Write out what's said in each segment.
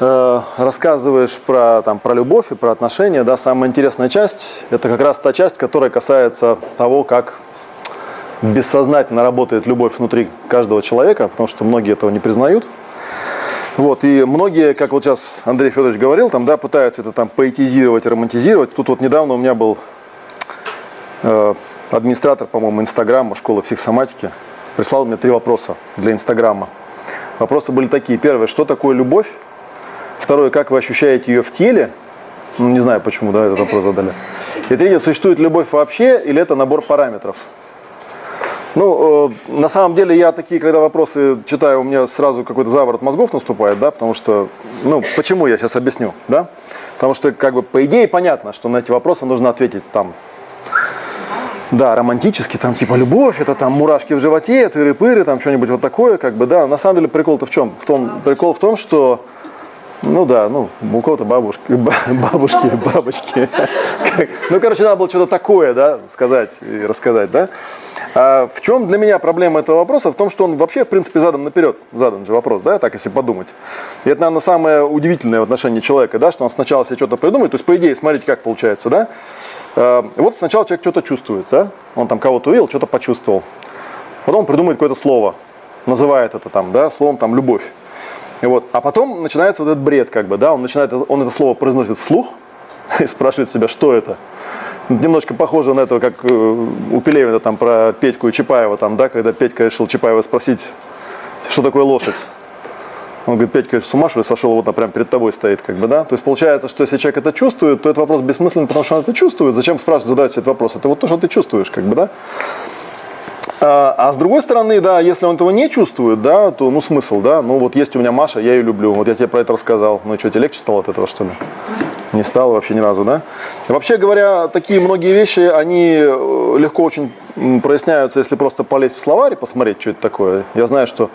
э, рассказываешь про, там, про любовь и про отношения, да, самая интересная часть – это как раз та часть, которая касается того, как бессознательно работает любовь внутри каждого человека, потому что многие этого не признают. Вот, и многие, как вот сейчас Андрей Федорович говорил, там, да, пытаются это там поэтизировать, романтизировать. Тут вот недавно у меня был э, администратор, по-моему, Инстаграма, школы психосоматики, прислал мне три вопроса для Инстаграма. Вопросы были такие. Первое, что такое любовь? Второе, как вы ощущаете ее в теле? Ну, не знаю, почему, да, этот вопрос задали. И третье, существует любовь вообще или это набор параметров? Ну, э, на самом деле я такие, когда вопросы читаю, у меня сразу какой-то заворот мозгов наступает, да, потому что, ну, почему я сейчас объясню, да? Потому что, как бы, по идее понятно, что на эти вопросы нужно ответить там, да, романтически, там, типа, любовь, это там мурашки в животе, тыры-пыры, там, что-нибудь вот такое, как бы, да. На самом деле прикол-то в чем? В том, прикол в том, что ну да, ну, у кого-то бабушки, бабушки, бабочки. Ну, короче, надо было что-то такое, да, сказать и рассказать, да. А в чем для меня проблема этого вопроса? В том, что он вообще, в принципе, задан наперед. Задан же вопрос, да, так если подумать. И это, наверное, самое удивительное в отношении человека, да, что он сначала себе что-то придумает. То есть, по идее, смотрите, как получается, да. А, вот сначала человек что-то чувствует, да. Он там кого-то увидел, что-то почувствовал. Потом он придумает какое-то слово, называет это там, да, словом там любовь. Вот. А потом начинается вот этот бред, как бы, да, он начинает, он это слово произносит вслух и спрашивает себя, что это. Немножко похоже на это, как э, у Пелевина там про Петьку и Чапаева, там, да, когда Петька решил Чапаева спросить, что такое лошадь. Он говорит, Петька, с ума что ли сошел, вот она прямо перед тобой стоит, как бы, да? То есть получается, что если человек это чувствует, то этот вопрос бессмысленный, потому что он это чувствует. Зачем спрашивать, задать этот вопрос? Это вот то, что ты чувствуешь, как бы, да? А, а с другой стороны, да, если он этого не чувствует, да, то ну смысл, да, ну вот есть у меня Маша, я ее люблю, вот я тебе про это рассказал, ну что, тебе легче стало от этого, что ли? Не стало вообще ни разу, да? Вообще говоря, такие многие вещи, они э, легко очень проясняются, если просто полезть в словарь и посмотреть, что это такое. Я знаю, что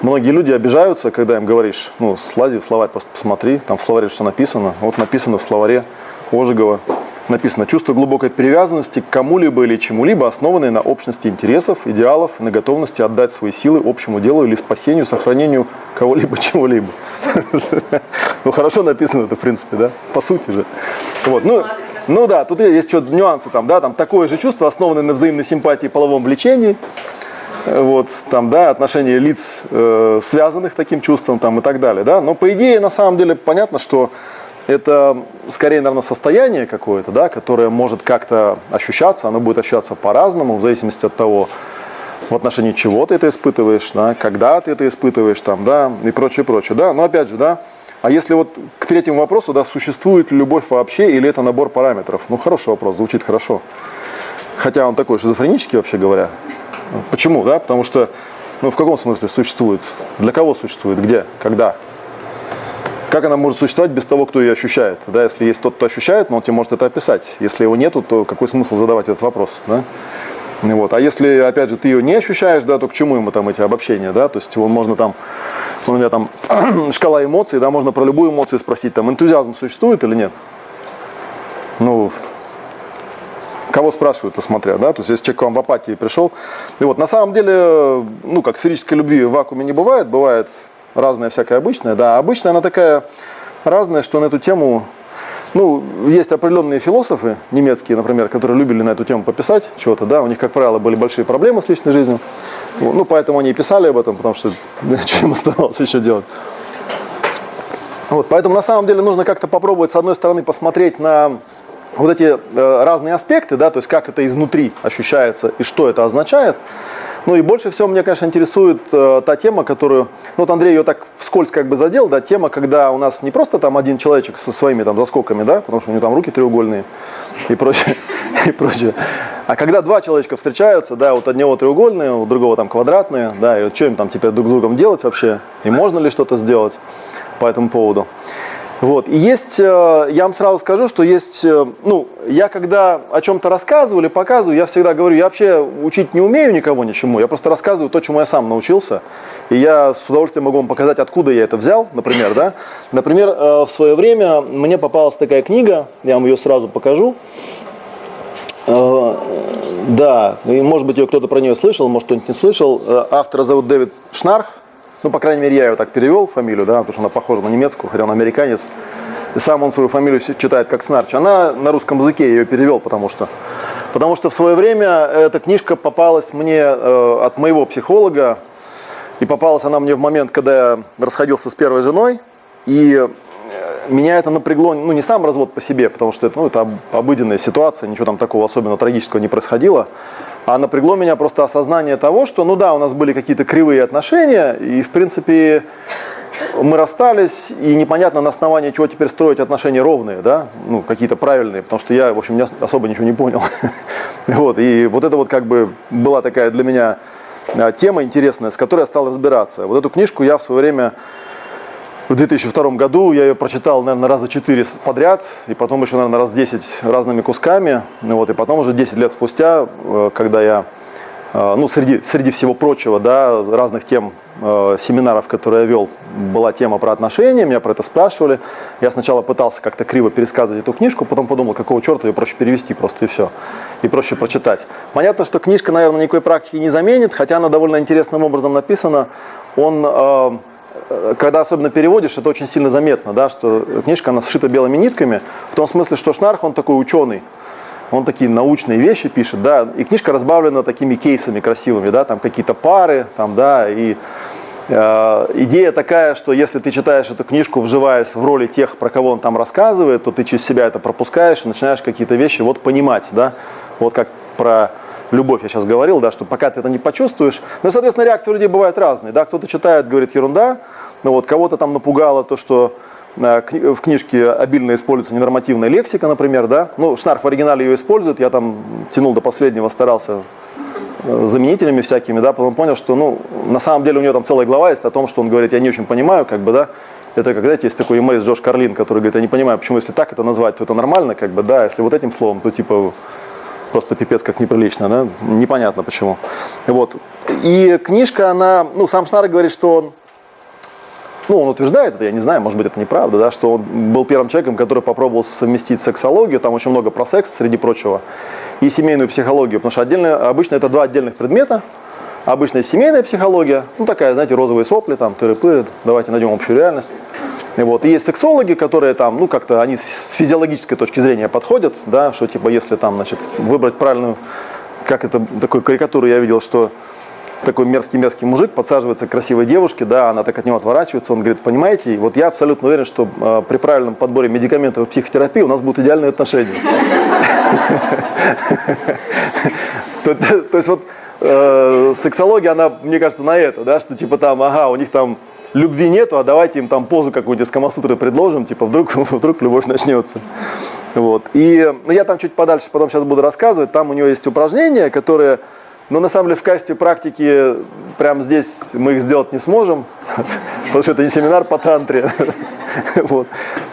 многие люди обижаются, когда им говоришь, ну, слази в словарь, просто посмотри, там в словаре что написано. Вот написано в словаре Ожегова написано «Чувство глубокой привязанности к кому-либо или чему-либо, основанное на общности интересов, идеалов, на готовности отдать свои силы общему делу или спасению, сохранению кого-либо, чего-либо». Ну, хорошо написано это, в принципе, да? По сути же. Вот, ну, ну да, тут есть что нюансы там, да, там такое же чувство, основанное на взаимной симпатии и половом влечении, вот, там, да, отношения лиц, э, связанных таким чувством, там, и так далее, да, но по идее, на самом деле, понятно, что это скорее, наверное, состояние какое-то, да, которое может как-то ощущаться, оно будет ощущаться по-разному, в зависимости от того, в отношении чего ты это испытываешь, да, когда ты это испытываешь, там, да, и прочее, прочее, да. Но опять же, да, а если вот к третьему вопросу, да, существует ли любовь вообще или это набор параметров? Ну, хороший вопрос, звучит хорошо. Хотя он такой шизофренический, вообще говоря. Почему, да? Потому что, ну, в каком смысле существует? Для кого существует? Где? Когда? Как она может существовать без того, кто ее ощущает? Да, если есть тот, кто ощущает, но он тебе может это описать. Если его нету, то какой смысл задавать этот вопрос? Да? Вот. А если, опять же, ты ее не ощущаешь, да, то к чему ему там эти обобщения, да, то есть он можно там, у меня там шкала эмоций, да, можно про любую эмоцию спросить, там, энтузиазм существует или нет? Ну, кого спрашивают, смотря, да, то есть если человек к вам в апатии пришел, и вот на самом деле, ну, как сферической любви в вакууме не бывает, бывает разная всякая обычная, да. Обычная она такая разная, что на эту тему, ну, есть определенные философы немецкие, например, которые любили на эту тему пописать чего-то, да, у них, как правило, были большие проблемы с личной жизнью, ну, поэтому они и писали об этом, потому что что им оставалось еще делать. Вот, поэтому на самом деле нужно как-то попробовать, с одной стороны, посмотреть на вот эти э, разные аспекты, да, то есть как это изнутри ощущается и что это означает. Ну и больше всего меня, конечно, интересует э, та тема, которую, ну вот Андрей ее так вскользь как бы задел, да, тема, когда у нас не просто там один человечек со своими там заскоками, да, потому что у него там руки треугольные и прочее, и прочее. А когда два человечка встречаются, да, вот одного треугольные, у другого там квадратные, да, и вот что им там теперь друг с другом делать вообще, и можно ли что-то сделать по этому поводу. Вот. И есть, э, я вам сразу скажу, что есть, э, ну, я когда о чем-то рассказываю или показываю, я всегда говорю, я вообще учить не умею никого ничему, я просто рассказываю то, чему я сам научился. И я с удовольствием могу вам показать, откуда я это взял, например, да. Например, э, в свое время мне попалась такая книга, я вам ее сразу покажу. Да, и может быть ее кто-то про нее слышал, может кто-нибудь не слышал. Автора зовут Дэвид Шнарх. Ну, по крайней мере, я ее так перевел, фамилию, да, потому что она похожа на немецкую, хотя он американец. И сам он свою фамилию читает как Снарч. Она на русском языке ее перевел, потому что, потому что в свое время эта книжка попалась мне э, от моего психолога, и попалась она мне в момент, когда я расходился с первой женой, и э, меня это напрягло, ну не сам развод по себе, потому что это, ну, это обыденная ситуация, ничего там такого особенно трагического не происходило, а напрягло меня просто осознание того, что, ну да, у нас были какие-то кривые отношения, и в принципе мы расстались, и непонятно на основании чего теперь строить отношения ровные, да, ну какие-то правильные, потому что я, в общем, особо ничего не понял. вот, и вот это вот как бы была такая для меня а, тема интересная, с которой я стал разбираться. Вот эту книжку я в свое время в 2002 году я ее прочитал, наверное, раза четыре подряд, и потом еще, наверное, раз 10 разными кусками. Вот, и потом уже 10 лет спустя, э, когда я, э, ну, среди, среди всего прочего, да, разных тем э, семинаров, которые я вел, была тема про отношения, меня про это спрашивали. Я сначала пытался как-то криво пересказывать эту книжку, потом подумал, какого черта ее проще перевести просто и все. И проще прочитать. Понятно, что книжка, наверное, никакой практики не заменит, хотя она довольно интересным образом написана. Он когда особенно переводишь, это очень сильно заметно, да, что книжка, она сшита белыми нитками, в том смысле, что Шнарх, он такой ученый, он такие научные вещи пишет, да, и книжка разбавлена такими кейсами красивыми, да, там какие-то пары, там, да, и э, идея такая, что если ты читаешь эту книжку, вживаясь в роли тех, про кого он там рассказывает, то ты через себя это пропускаешь и начинаешь какие-то вещи вот понимать, да, вот как про любовь я сейчас говорил, да, что пока ты это не почувствуешь. Ну и, соответственно, реакции у людей бывают разные. Да, кто-то читает, говорит ерунда, ну вот, кого-то там напугало то, что э, в книжке обильно используется ненормативная лексика, например, да. Ну, Шнарх в оригинале ее использует, я там тянул до последнего, старался э, заменителями всякими, да, потом понял, что, ну, на самом деле у него там целая глава есть о том, что он говорит, я не очень понимаю, как бы, да, это, как, знаете, есть такой юморист Джош Карлин, который говорит, я не понимаю, почему, если так это назвать, то это нормально, как бы, да, если вот этим словом, то, типа, просто пипец как неприлично, да, непонятно почему. Вот. И книжка, она, ну, сам Шнар говорит, что он, ну, он утверждает это, я не знаю, может быть, это неправда, да, что он был первым человеком, который попробовал совместить сексологию, там очень много про секс, среди прочего, и семейную психологию, потому что отдельно, обычно это два отдельных предмета, обычная семейная психология, ну, такая, знаете, розовые сопли, там, тыры-пыры, давайте найдем общую реальность. Вот. И есть сексологи, которые там, ну, как-то они с физиологической точки зрения подходят, да, что типа если там, значит, выбрать правильную, как это, такую карикатуру я видел, что такой мерзкий-мерзкий мужик подсаживается к красивой девушке, да, она так от него отворачивается, он говорит, понимаете, вот я абсолютно уверен, что э, при правильном подборе медикаментов и психотерапии у нас будут идеальные отношения. То есть вот э, сексология, она, мне кажется, на это, да, что типа там, ага, у них там любви нету, а давайте им там позу какую-нибудь из Камасутры предложим, типа вдруг, вдруг любовь начнется. Вот. И ну, я там чуть подальше потом сейчас буду рассказывать, там у него есть упражнения, которые, ну на самом деле в качестве практики прямо здесь мы их сделать не сможем, потому что это не семинар по тантре. Вот.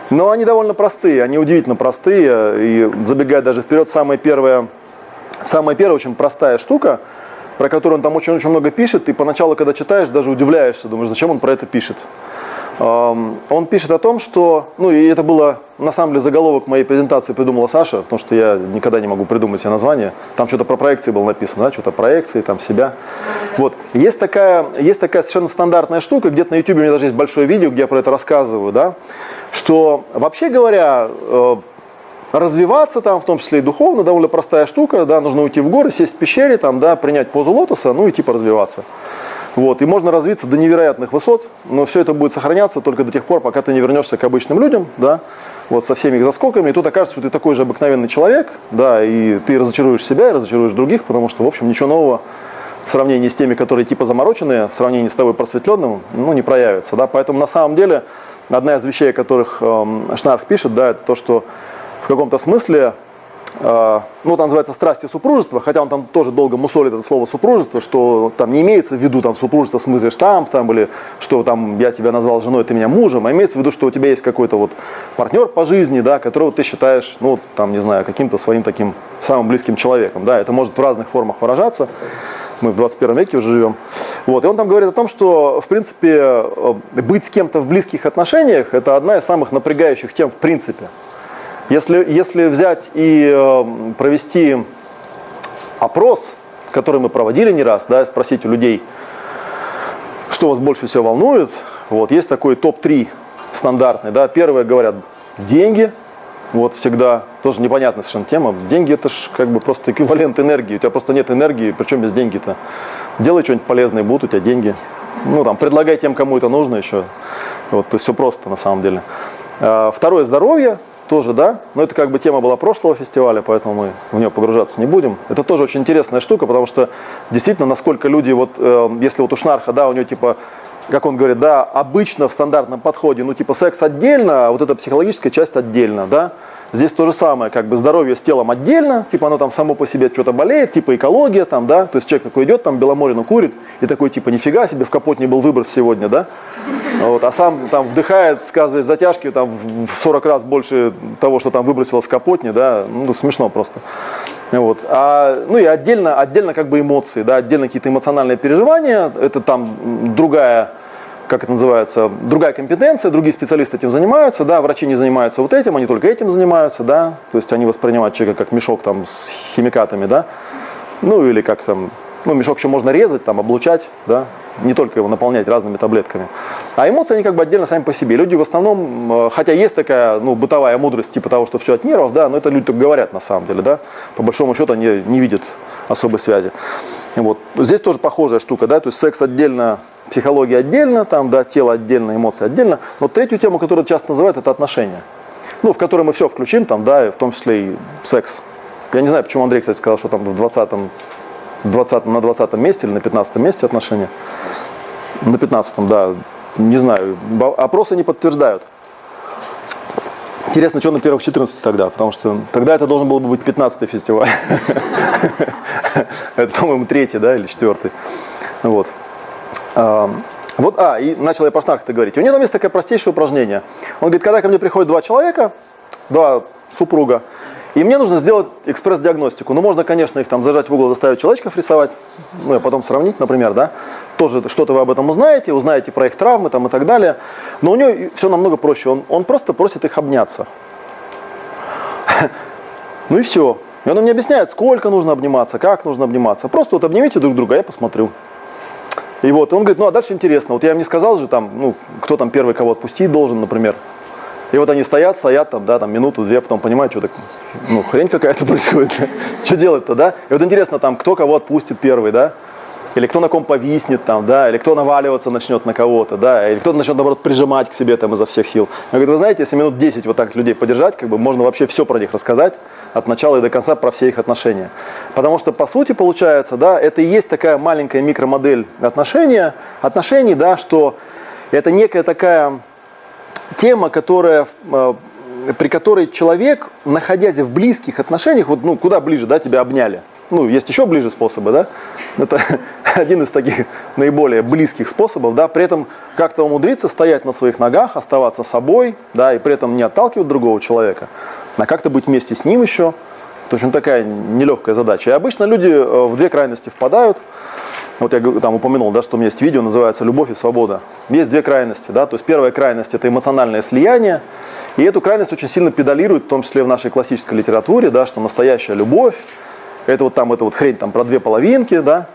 Но они довольно простые, они удивительно простые, и забегая даже вперед, самая первая, самая первая очень простая штука – про который он там очень-очень много пишет, и поначалу, когда читаешь, даже удивляешься, думаешь, зачем он про это пишет. Он пишет о том, что, ну и это было, на самом деле, заголовок моей презентации придумала Саша, потому что я никогда не могу придумать себе название. Там что-то про проекции было написано, да, что-то проекции, там себя. Вот. Есть такая, есть такая совершенно стандартная штука, где-то на YouTube у меня даже есть большое видео, где я про это рассказываю, да, что, вообще говоря, э, развиваться там, в том числе и духовно, довольно простая штука, да, нужно уйти в горы, сесть в пещере, там, да, принять позу лотоса, ну и типа развиваться. Вот, и можно развиться до невероятных высот, но все это будет сохраняться только до тех пор, пока ты не вернешься к обычным людям, да, вот со всеми их заскоками, и тут окажется, что ты такой же обыкновенный человек, да, и ты разочаруешь себя и разочаруешь других, потому что, в общем, ничего нового в сравнении с теми, которые типа замороченные, в сравнении с тобой просветленным, ну, не проявится, да, поэтому на самом деле одна из вещей, о которых эм, Шнарх пишет, да, это то, что в каком-то смысле, э, ну, это называется страсти супружества, хотя он там тоже долго мусолит это слово супружество, что там не имеется в виду там супружество в смысле штамп, там, или что там я тебя назвал женой, ты меня мужем, а имеется в виду, что у тебя есть какой-то вот партнер по жизни, да, которого ты считаешь, ну, там, не знаю, каким-то своим таким самым близким человеком, да, это может в разных формах выражаться, мы в 21 веке уже живем. Вот. И он там говорит о том, что, в принципе, э, быть с кем-то в близких отношениях – это одна из самых напрягающих тем в принципе. Если, если взять и э, провести опрос, который мы проводили не раз, да, спросить у людей, что вас больше всего волнует. Вот, есть такой топ-3 стандартный. Да. Первое говорят деньги, вот всегда тоже непонятная совершенно тема. Деньги это же как бы просто эквивалент энергии. У тебя просто нет энергии, причем без деньги-то. Делай что-нибудь полезное, будут у тебя деньги. Ну, там, предлагай тем, кому это нужно еще. Вот, то есть все просто на самом деле. А, второе, здоровье, тоже, да, но это как бы тема была прошлого фестиваля, поэтому мы в нее погружаться не будем. Это тоже очень интересная штука, потому что действительно, насколько люди, вот, э, если вот у Шнарха, да, у него типа как он говорит, да, обычно в стандартном подходе, ну, типа секс отдельно, а вот эта психологическая часть отдельно, да. Здесь то же самое, как бы здоровье с телом отдельно, типа оно там само по себе что-то болеет, типа экология там, да, то есть человек такой идет, там Беломорину курит, и такой типа нифига себе, в капот не был выброс сегодня, да, вот, а сам там вдыхает, сказывает затяжки там в 40 раз больше того, что там выбросилось в капотне, да, ну смешно просто. Вот. А, ну и отдельно, отдельно как бы эмоции, да, отдельно какие-то эмоциональные переживания, это там другая как это называется, другая компетенция, другие специалисты этим занимаются, да, врачи не занимаются вот этим, они только этим занимаются, да, то есть они воспринимают человека как мешок там с химикатами, да, ну или как там, ну мешок еще можно резать, там, облучать, да, не только его наполнять разными таблетками. А эмоции, они как бы отдельно сами по себе. Люди в основном, э, хотя есть такая ну, бытовая мудрость типа того, что все от нервов, да, но это люди только говорят на самом деле, да, по большому счету они не видят особой связи. Вот. Здесь тоже похожая штука, да, то есть секс отдельно психология отдельно, там, да, тело отдельно, эмоции отдельно. Но третью тему, которую часто называют, это отношения. Ну, в которой мы все включим, там, да, в том числе и секс. Я не знаю, почему Андрей, кстати, сказал, что там в 20-м, 20 на 20 месте или на 15 месте отношения. На 15 да, не знаю. Опросы не подтверждают. Интересно, что на первых 14 тогда, потому что тогда это должен был бы быть 15-й фестиваль. Это, по-моему, третий, да, или четвертый. Вот. Вот, а, и начал я про Снарк-то говорить. У него там есть такое простейшее упражнение. Он говорит, когда ко мне приходят два человека, два супруга, и мне нужно сделать экспресс-диагностику. Ну, можно, конечно, их там зажать в угол, заставить человечков рисовать, ну, и потом сравнить, например, да. Тоже что-то вы об этом узнаете, узнаете про их травмы там и так далее. Но у него все намного проще. Он, он просто просит их обняться. Ну и все. И он мне объясняет, сколько нужно обниматься, как нужно обниматься. Просто вот обнимите друг друга, я посмотрю. И вот он говорит, ну а дальше интересно, вот я им не сказал же там, ну, кто там первый кого отпустить должен, например. И вот они стоят, стоят там, да, там минуту, две, потом понимают, что так, ну, хрень какая-то происходит. что делать-то, да? И вот интересно там, кто кого отпустит первый, да? Или кто на ком повиснет там, да, или кто наваливаться начнет на кого-то, да, или кто начнет, наоборот, прижимать к себе там изо всех сил. Я говорю, вы знаете, если минут 10 вот так людей подержать, как бы можно вообще все про них рассказать, от начала и до конца про все их отношения. Потому что, по сути, получается, да, это и есть такая маленькая микромодель отношения, отношений, да, что это некая такая тема, которая э, при которой человек, находясь в близких отношениях, вот ну, куда ближе, да, тебя обняли, ну, есть еще ближе способы, да, это один из таких наиболее близких способов, да, при этом как-то умудриться стоять на своих ногах, оставаться собой, да, и при этом не отталкивать другого человека, а как-то быть вместе с ним еще, это очень такая нелегкая задача. И обычно люди э, в две крайности впадают, вот я там упомянул, да, что у меня есть видео, называется «Любовь и свобода». Есть две крайности. Да? То есть первая крайность – это эмоциональное слияние. И эту крайность очень сильно педалируют, в том числе в нашей классической литературе, да, что настоящая любовь это вот там, это вот хрень там про две половинки, да,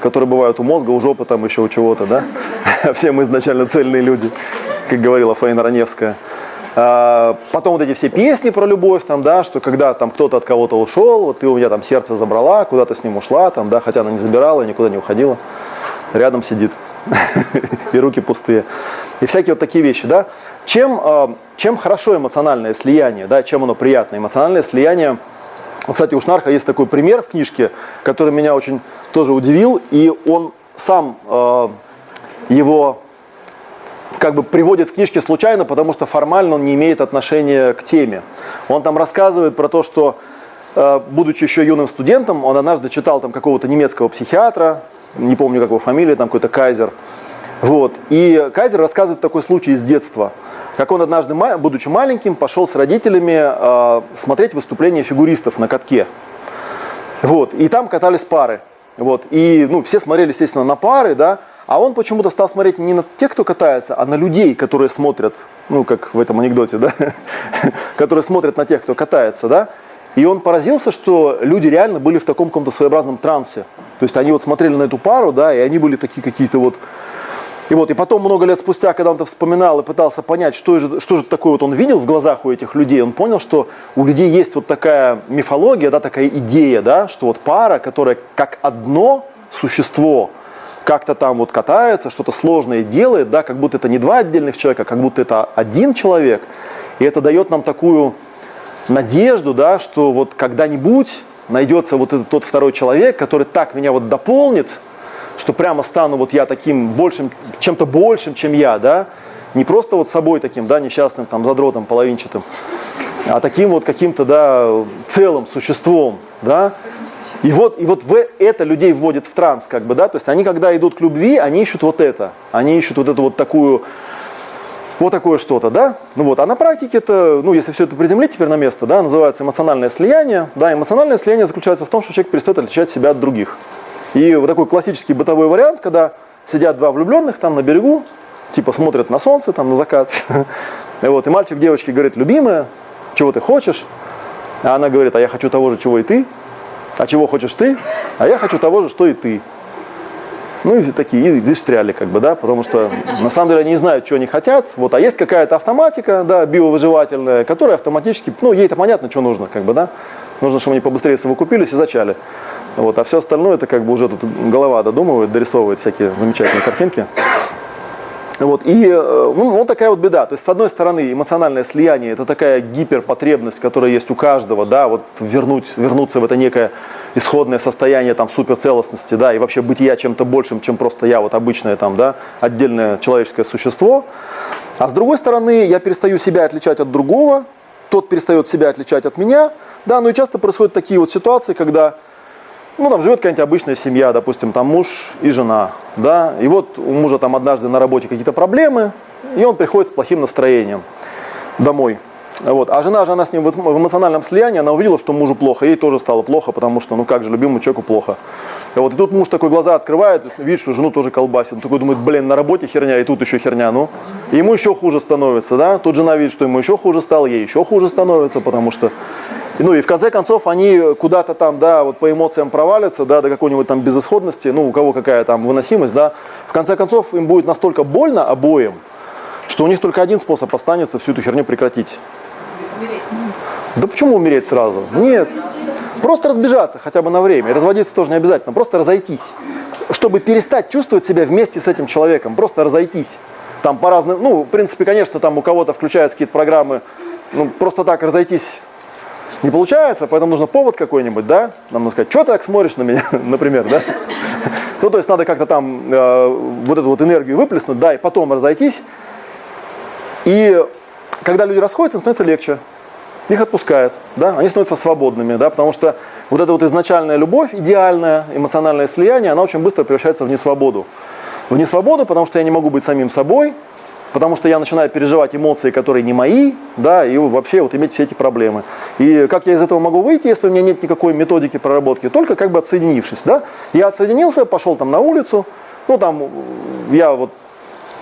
которые бывают у мозга, у жопы там еще у чего-то, да. Все мы изначально цельные люди, как говорила Фаина Раневская. А, потом вот эти все песни про любовь, там, да, что когда там кто-то от кого-то ушел, вот ты у меня там сердце забрала, куда то с ним ушла, там, да, хотя она не забирала, никуда не уходила, рядом сидит, и руки пустые. И всякие вот такие вещи, да. Чем, а, чем хорошо эмоциональное слияние, да, чем оно приятно? Эмоциональное слияние – кстати, у Шнарха есть такой пример в книжке, который меня очень тоже удивил, и он сам э, его как бы приводит в книжке случайно, потому что формально он не имеет отношения к теме. Он там рассказывает про то, что, э, будучи еще юным студентом, он однажды читал там какого-то немецкого психиатра, не помню, как его фамилия, там какой-то Кайзер. Вот. И Кайзер рассказывает такой случай из детства – как он однажды, будучи маленьким, пошел с родителями э, смотреть выступления фигуристов на катке. Вот, и там катались пары. Вот, и ну, все смотрели, естественно, на пары, да, а он почему-то стал смотреть не на тех, кто катается, а на людей, которые смотрят, ну, как в этом анекдоте, да, которые смотрят на тех, кто катается, да. И он поразился, что люди реально были в таком каком-то своеобразном трансе. То есть они вот смотрели на эту пару, да, и они были такие какие-то вот И вот, и потом, много лет спустя, когда он это вспоминал и пытался понять, что же, что же такое вот он видел в глазах у этих людей, он понял, что у людей есть вот такая мифология, да, такая идея, да, что вот пара, которая как одно существо, как-то там вот катается, что-то сложное делает, да, как будто это не два отдельных человека, как будто это один человек. И это дает нам такую надежду, да, что вот когда-нибудь найдется вот этот тот второй человек, который так меня вот дополнит, что прямо стану вот я таким большим, чем-то большим, чем я, да, не просто вот собой таким, да, несчастным, там, задротом, половинчатым, а таким вот каким-то, да, целым существом, да. И вот, и вот в это людей вводит в транс, как бы, да, то есть они, когда идут к любви, они ищут вот это, они ищут вот эту вот такую, вот такое что-то, да? Ну вот, а на практике это, ну, если все это приземлить теперь на место, да, называется эмоциональное слияние. Да, эмоциональное слияние заключается в том, что человек перестает отличать себя от других. И вот такой классический бытовой вариант, когда сидят два влюбленных там на берегу, типа смотрят на солнце, там на закат. И вот, и мальчик девочке говорит, любимая, чего ты хочешь? А она говорит, а я хочу того же, чего и ты. А чего хочешь ты? А я хочу того же, что и ты. Ну и такие, и встряли как бы, да, потому что на самом деле они не знают, что они хотят. Вот, а есть какая-то автоматика, да, биовыживательная, которая автоматически, ну, ей-то понятно, что нужно, как бы, да. Нужно, чтобы они побыстрее совокупились и зачали. Вот, а все остальное это как бы уже тут голова додумывает, дорисовывает всякие замечательные картинки. Вот, и э, ну, вот такая вот беда. То есть, с одной стороны, эмоциональное слияние – это такая гиперпотребность, которая есть у каждого, да, вот вернуть, вернуться в это некое исходное состояние там суперцелостности, да, и вообще быть я чем-то большим, чем просто я, вот обычное там, да, отдельное человеческое существо. А с другой стороны, я перестаю себя отличать от другого, тот перестает себя отличать от меня, да, ну и часто происходят такие вот ситуации, когда ну, там живет какая-нибудь обычная семья, допустим, там муж и жена, да, и вот у мужа там однажды на работе какие-то проблемы, и он приходит с плохим настроением домой. Вот. А жена же, она с ним в эмоциональном слиянии, она увидела, что мужу плохо, ей тоже стало плохо, потому что, ну как же, любимому человеку плохо. И, вот, и тут муж такой глаза открывает, видит, что жену тоже колбасит. Он такой думает, блин, на работе херня, и тут еще херня, ну. И ему еще хуже становится, да. Тут жена видит, что ему еще хуже стало, ей еще хуже становится, потому что ну и в конце концов они куда-то там, да, вот по эмоциям провалятся, да, до какой-нибудь там безысходности, ну у кого какая там выносимость, да. В конце концов им будет настолько больно обоим, что у них только один способ останется всю эту херню прекратить. Умереть. Да почему умереть сразу? Нет. Просто разбежаться хотя бы на время. Разводиться тоже не обязательно. Просто разойтись. Чтобы перестать чувствовать себя вместе с этим человеком. Просто разойтись. Там по разным, ну, в принципе, конечно, там у кого-то включаются какие-то программы, ну, просто так разойтись не получается, поэтому нужно повод какой-нибудь, да? Нам нужно сказать, что ты так смотришь на меня, например, да? Ну, то есть надо как-то там э, вот эту вот энергию выплеснуть, да, и потом разойтись. И когда люди расходятся, становится легче. Их отпускает, да, они становятся свободными, да, потому что вот эта вот изначальная любовь, идеальное эмоциональное слияние, она очень быстро превращается в несвободу. В несвободу, потому что я не могу быть самим собой, потому что я начинаю переживать эмоции, которые не мои, да, и вообще вот иметь все эти проблемы. И как я из этого могу выйти, если у меня нет никакой методики проработки, только как бы отсоединившись, да. Я отсоединился, пошел там на улицу, ну там я вот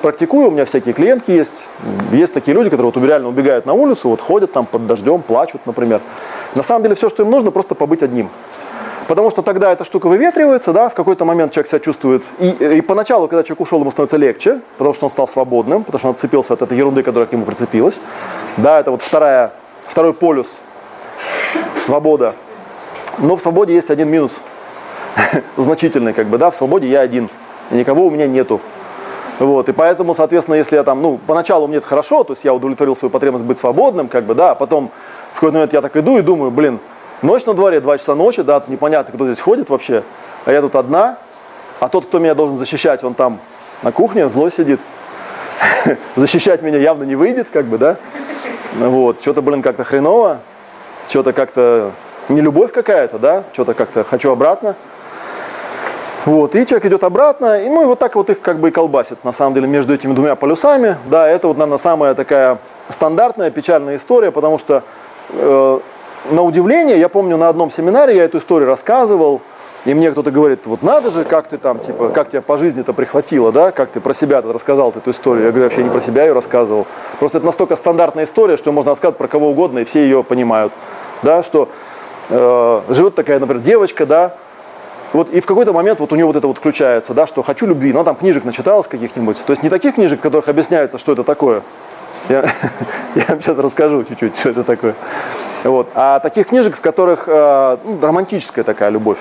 практикую, у меня всякие клиентки есть, есть такие люди, которые вот реально убегают на улицу, вот ходят там под дождем, плачут, например. На самом деле все, что им нужно, просто побыть одним. Потому что тогда эта штука выветривается, да, в какой-то момент человек себя чувствует. И, и поначалу, когда человек ушел, ему становится легче, потому что он стал свободным, потому что он отцепился от этой ерунды, которая к нему прицепилась. Да, это вот вторая, второй полюс. Свобода. Но в свободе есть один минус. Значительный, как бы, да, в свободе я один. Никого у меня нету. Вот, и поэтому, соответственно, если я там, ну, поначалу мне это хорошо, то есть я удовлетворил свою потребность быть свободным, как бы, да, а потом в какой-то момент я так иду и думаю, блин, Ночь на дворе, 2 часа ночи, да, непонятно, кто здесь ходит вообще, а я тут одна, а тот, кто меня должен защищать, он там на кухне злой сидит. Защищать меня явно не выйдет, как бы, да. Вот, что-то, блин, как-то хреново, что-то как-то не любовь какая-то, да, что-то как-то хочу обратно. Вот, и человек идет обратно, и, ну и вот так вот их как бы и колбасит, на самом деле, между этими двумя полюсами. Да, это вот, наверное, самая такая стандартная печальная история, потому что э, на удивление, я помню, на одном семинаре я эту историю рассказывал, и мне кто-то говорит, вот надо же, как ты там, типа, как тебя по жизни-то прихватило, да, как ты про себя -то рассказал эту историю. Я говорю, вообще не про себя ее рассказывал. Просто это настолько стандартная история, что можно рассказать про кого угодно, и все ее понимают. Да, что э, живет такая, например, девочка, да, Вот, и в какой-то момент вот у нее вот это вот включается, да, что хочу любви, но там книжек начиталась каких-нибудь. То есть не таких книжек, в которых объясняется, что это такое. Я, я вам сейчас расскажу чуть-чуть, что это такое. Вот. А таких книжек, в которых э, ну, романтическая такая любовь.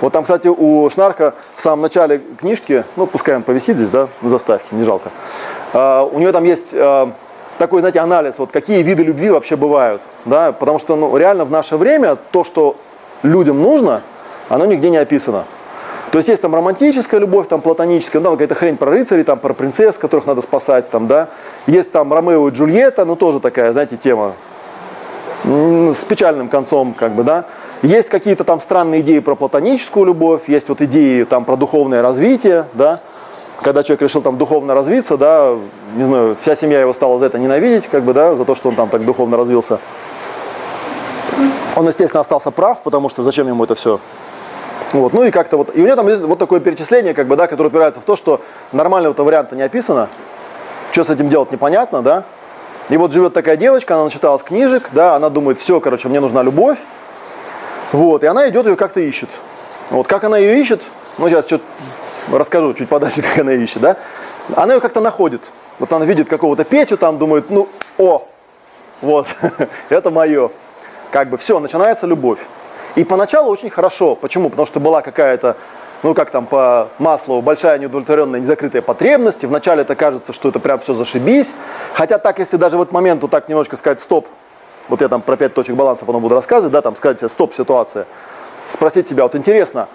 Вот там, кстати, у Шнарка в самом начале книжки, ну, пускай он повисит здесь, да, на заставке, не жалко. Э, у нее там есть э, такой, знаете, анализ, вот какие виды любви вообще бывают, да, потому что, ну, реально в наше время то, что людям нужно, оно нигде не описано. То есть есть там романтическая любовь, там платоническая, ну, какая-то хрень про рыцарей, там про принцесс, которых надо спасать, там, да. Есть там Ромео и Джульетта, ну, тоже такая, знаете, тема с печальным концом, как бы, да. Есть какие-то там странные идеи про платоническую любовь, есть вот идеи там про духовное развитие, да. Когда человек решил там духовно развиться, да, не знаю, вся семья его стала за это ненавидеть, как бы, да, за то, что он там так духовно развился. Он, естественно, остался прав, потому что зачем ему это все? Вот, ну и как-то вот, и у него там есть вот такое перечисление, как бы, да, которое упирается в то, что нормального-то варианта не описано, что с этим делать непонятно, да. И вот живет такая девочка, она начиталась книжек, да, она думает, все, короче, мне нужна любовь, вот, и она идет ее как-то ищет. Вот, как она ее ищет, ну, сейчас чуть расскажу чуть подальше, как она ее ищет, да. Она ее как-то находит. Вот она видит какого-то Петю там, думает, ну, о, вот, это мое. Как бы все, начинается любовь. И поначалу очень хорошо. Почему? Потому что была какая-то, ну как там по маслу, большая неудовлетворенная, незакрытая потребность. И вначале это кажется, что это прям все зашибись. Хотя так, если даже в этот момент вот так немножко сказать стоп, вот я там про пять точек баланса потом буду рассказывать, да, там сказать себе стоп, ситуация, спросить себя, вот интересно,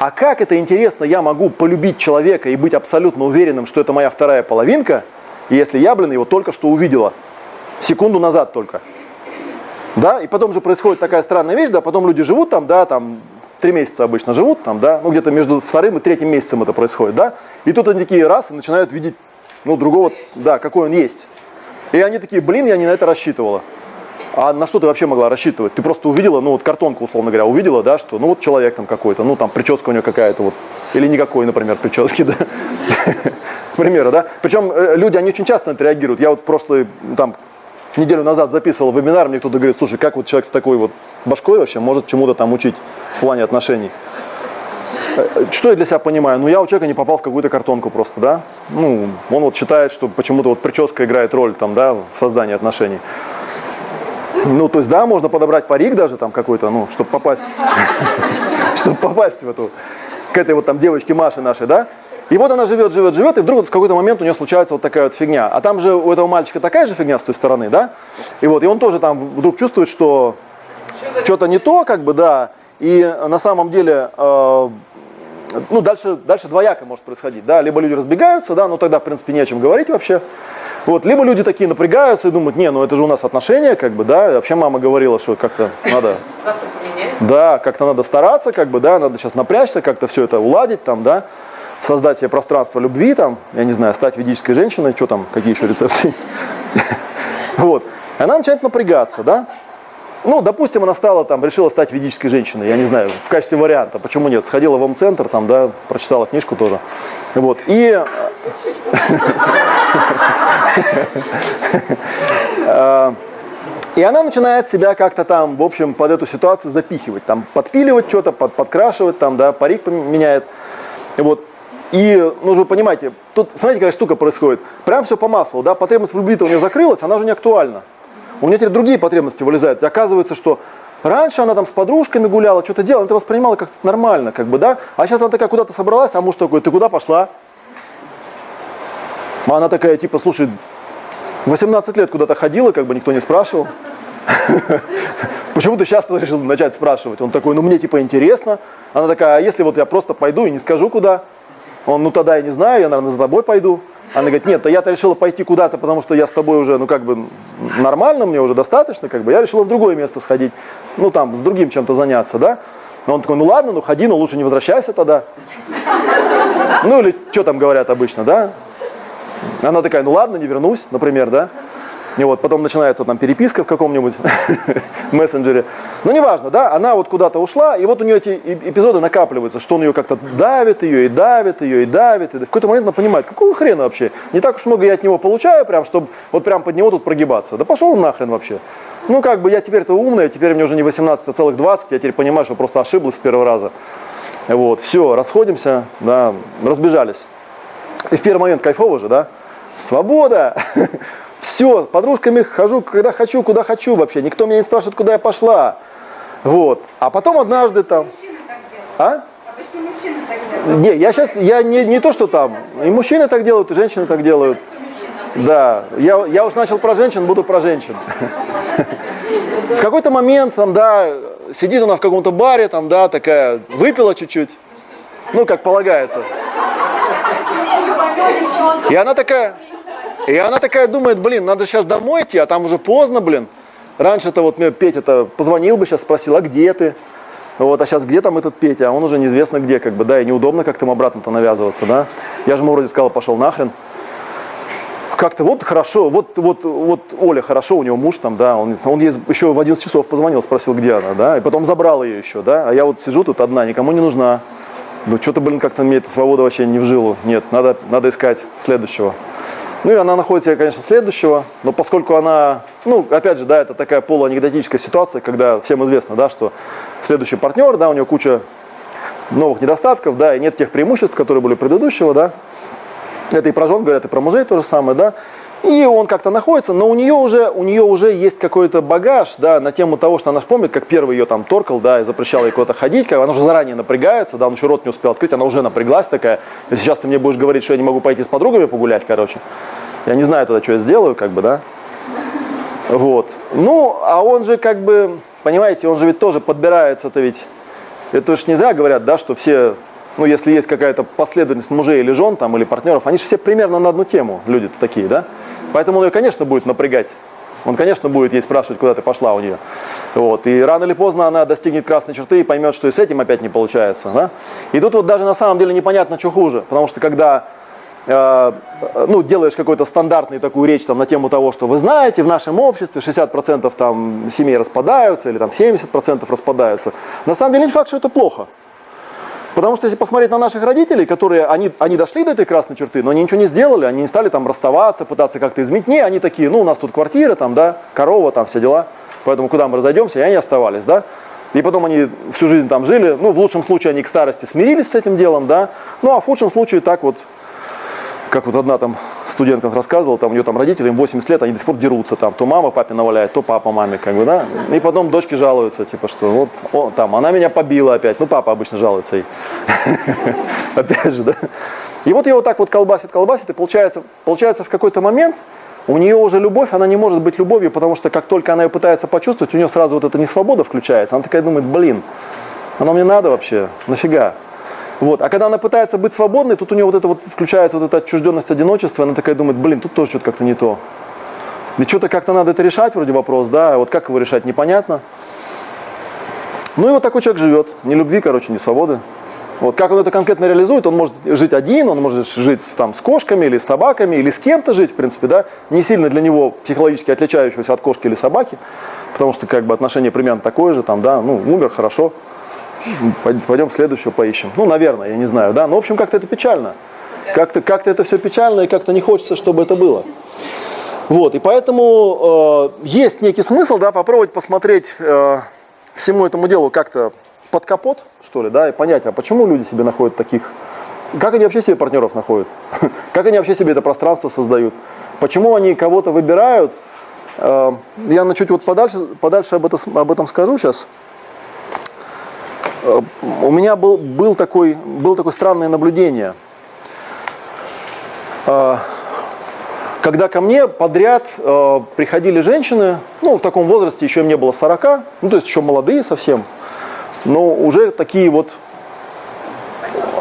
а как это интересно я могу полюбить человека и быть абсолютно уверенным, что это моя вторая половинка, если я, блин, его только что увидела, секунду назад только. Да, и потом же происходит такая странная вещь, да, потом люди живут там, да, там три месяца обычно живут там, да, ну где-то между вторым и третьим месяцем это происходит, да, и тут они такие раз и начинают видеть, ну, другого, да, какой он есть. И они такие, блин, я не на это рассчитывала. А на что ты вообще могла рассчитывать? Ты просто увидела, ну вот картонку, условно говоря, увидела, да, что, ну вот человек там какой-то, ну там прическа у него какая-то вот, или никакой, например, прически, да, к примеру, да. Причем э, люди, они очень часто на это реагируют. Я вот в прошлый, там, неделю назад записывал вебинар, мне кто-то говорит, слушай, как вот человек с такой вот башкой вообще может чему-то там учить в плане отношений? Э, что я для себя понимаю? Ну, я у человека не попал в какую-то картонку просто, да? Ну, он вот считает, что почему-то вот прическа играет роль там, да, в создании отношений. Ну, то есть, да, можно подобрать парик даже там какой-то, ну, чтобы попасть, чтобы попасть в эту, к этой вот там девочке Маше нашей, да? И вот она живет, живет, живет, и вдруг вот в какой-то момент у нее случается вот такая вот фигня. А там же у этого мальчика такая же фигня с той стороны, да? И вот, и он тоже там вдруг чувствует, что что-то не то, как бы, да. И на самом деле, э, ну, дальше, дальше двояко может происходить, да. Либо люди разбегаются, да, ну тогда, в принципе, не о чем говорить вообще. Вот, либо люди такие напрягаются и думают, не, ну это же у нас отношения, как бы, да. Вообще мама говорила, что как-то надо... Да, как-то надо стараться, как бы, да, надо сейчас напрячься, как-то все это уладить там, да создать себе пространство любви, там, я не знаю, стать ведической женщиной, что там, какие еще рецепты есть. Вот. Она начинает напрягаться, да? Ну, допустим, она стала там, решила стать ведической женщиной, я не знаю, в качестве варианта, почему нет, сходила в ом-центр, там, да, прочитала книжку тоже, вот, и, а, и она начинает себя как-то там, в общем, под эту ситуацию запихивать, там, подпиливать что-то, под, подкрашивать, там, да, парик меняет, вот, и, ну, вы понимаете, тут, смотрите, какая штука происходит. Прям все по маслу, да, потребность в любви-то у нее закрылась, она уже не актуальна. У нее теперь другие потребности вылезают. И оказывается, что раньше она там с подружками гуляла, что-то делала, это воспринимала как нормально, как бы, да. А сейчас она такая куда-то собралась, а муж такой, ты куда пошла? А она такая, типа, слушай, 18 лет куда-то ходила, как бы никто не спрашивал. Почему ты сейчас решил начать спрашивать? Он такой, ну мне типа интересно. Она такая, а если вот я просто пойду и не скажу куда? Он, ну тогда я не знаю, я, наверное, за тобой пойду. Она говорит, нет, то я-то решила пойти куда-то, потому что я с тобой уже, ну как бы нормально, мне уже достаточно, как бы я решила в другое место сходить, ну там с другим чем-то заняться, да. Но он такой, ну ладно, ну ходи, но лучше не возвращайся тогда. Ну или что там говорят обычно, да. Она такая, ну ладно, не вернусь, например, да. И вот потом начинается там переписка в каком-нибудь мессенджере. Ну, неважно, да, она вот куда-то ушла, и вот у нее эти эпизоды накапливаются, что он ее как-то давит ее, и давит ее, и давит. И в какой-то момент она понимает, какого хрена вообще? Не так уж много я от него получаю, прям, чтобы вот прям под него тут прогибаться. Да пошел он нахрен вообще. Ну, как бы я теперь-то умная, теперь мне уже не 18, а целых 20, я теперь понимаю, что просто ошиблась с первого раза. Вот, все, расходимся, да, разбежались. И в первый момент кайфово же, да? Свобода! Все, подружками хожу, когда хочу, куда хочу вообще. Никто меня не спрашивает, куда я пошла. Вот. А потом однажды там... А? Не, я сейчас, я не, не то, что там. И мужчины так делают, и женщины так делают. Да, я, я уж начал про женщин, буду про женщин. В какой-то момент, там, да, сидит она в каком-то баре, там, да, такая, выпила чуть-чуть, ну, как полагается. И она такая, и она такая думает, блин, надо сейчас домой идти, а там уже поздно, блин. Раньше-то вот мне Петя-то позвонил бы, сейчас спросил, а где ты? Вот, а сейчас где там этот Петя? А он уже неизвестно где, как бы, да, и неудобно как-то ему обратно-то навязываться, да. Я же ему вроде сказал, пошел нахрен. Как-то вот хорошо, вот, вот, вот Оля хорошо, у него муж там, да, он, он ей еще в 11 часов позвонил, спросил, где она, да, и потом забрал ее еще, да, а я вот сижу тут одна, никому не нужна. Ну, что-то, блин, как-то мне эта свобода вообще не в жилу. Нет, надо, надо искать следующего. Ну и она находит себе, конечно, следующего, но поскольку она, ну, опять же, да, это такая полуанекдотическая ситуация, когда всем известно, да, что следующий партнер, да, у него куча новых недостатков, да, и нет тех преимуществ, которые были предыдущего, да. Это и про жен говорят, и про мужей то же самое, да. И он как-то находится, но у нее уже, у нее уже есть какой-то багаж, да, на тему того, что она же помнит, как первый ее там торкал, да, и запрещал ей куда-то ходить, как она уже заранее напрягается, да, он еще рот не успел открыть, она уже напряглась такая, и сейчас ты мне будешь говорить, что я не могу пойти с подругами погулять, короче. Я не знаю тогда, что я сделаю, как бы, да. Вот. Ну, а он же как бы, понимаете, он же ведь тоже подбирается-то ведь. Это же не зря говорят, да, что все ну, если есть какая-то последовательность мужей или жен там, или партнеров, они же все примерно на одну тему, люди-то такие, да? Поэтому он ее, конечно, будет напрягать. Он, конечно, будет ей спрашивать, куда ты пошла у нее. Вот. И рано или поздно она достигнет красной черты и поймет, что и с этим опять не получается. Да? И тут вот даже на самом деле непонятно, что хуже. Потому что когда э, ну, делаешь какую-то стандартную такую речь там, на тему того, что вы знаете, в нашем обществе 60% там, семей распадаются или там, 70% распадаются, на самом деле не факт, что это плохо. Потому что если посмотреть на наших родителей, которые, они, они дошли до этой красной черты, но они ничего не сделали, они не стали там расставаться, пытаться как-то изменить. Не, они такие, ну у нас тут квартира, там, да, корова, там все дела. Поэтому куда мы разойдемся, и они оставались, да. И потом они всю жизнь там жили. Ну, в лучшем случае они к старости смирились с этим делом, да. Ну, а в худшем случае так вот как вот одна там студентка рассказывала, там у нее там родители, им 80 лет, они до сих пор дерутся там, то мама папе наваляет, то папа маме, как бы, да, и потом дочки жалуются, типа, что вот, о, там, она меня побила опять, ну, папа обычно жалуется ей, опять же, да, и вот ее вот так вот колбасит, колбасит, и получается, получается в какой-то момент у нее уже любовь, она не может быть любовью, потому что как только она ее пытается почувствовать, у нее сразу вот эта несвобода включается, она такая думает, блин, оно мне надо вообще, нафига, вот. А когда она пытается быть свободной, тут у нее вот это вот включается вот эта отчужденность, одиночество, она такая думает, блин, тут тоже что-то как-то не то. И что-то как-то надо это решать, вроде вопрос, да, а вот как его решать, непонятно. Ну и вот такой человек живет, ни любви, короче, ни свободы. Вот как он это конкретно реализует, он может жить один, он может жить там с кошками или с собаками, или с кем-то жить, в принципе, да, не сильно для него психологически отличающегося от кошки или собаки, потому что как бы отношение примерно такое же, там, да, ну, умер, хорошо, Пойдем следующего поищем. Ну, наверное, я не знаю, да. Но, в общем, как-то это печально. Как-то как это все печально, и как-то не хочется, чтобы это было. Вот, и поэтому э, есть некий смысл, да, попробовать посмотреть э, всему этому делу как-то под капот, что ли, да, и понять, а почему люди себе находят таких, как они вообще себе партнеров находят, как они вообще себе это пространство создают, почему они кого-то выбирают. Э, я на чуть вот подальше, подальше об, это, об этом скажу сейчас. Э, у меня был, был, такой, был такое странное наблюдение. Э, когда ко мне подряд э, приходили женщины, ну, в таком возрасте еще им не было 40, ну, то есть еще молодые совсем, но уже такие вот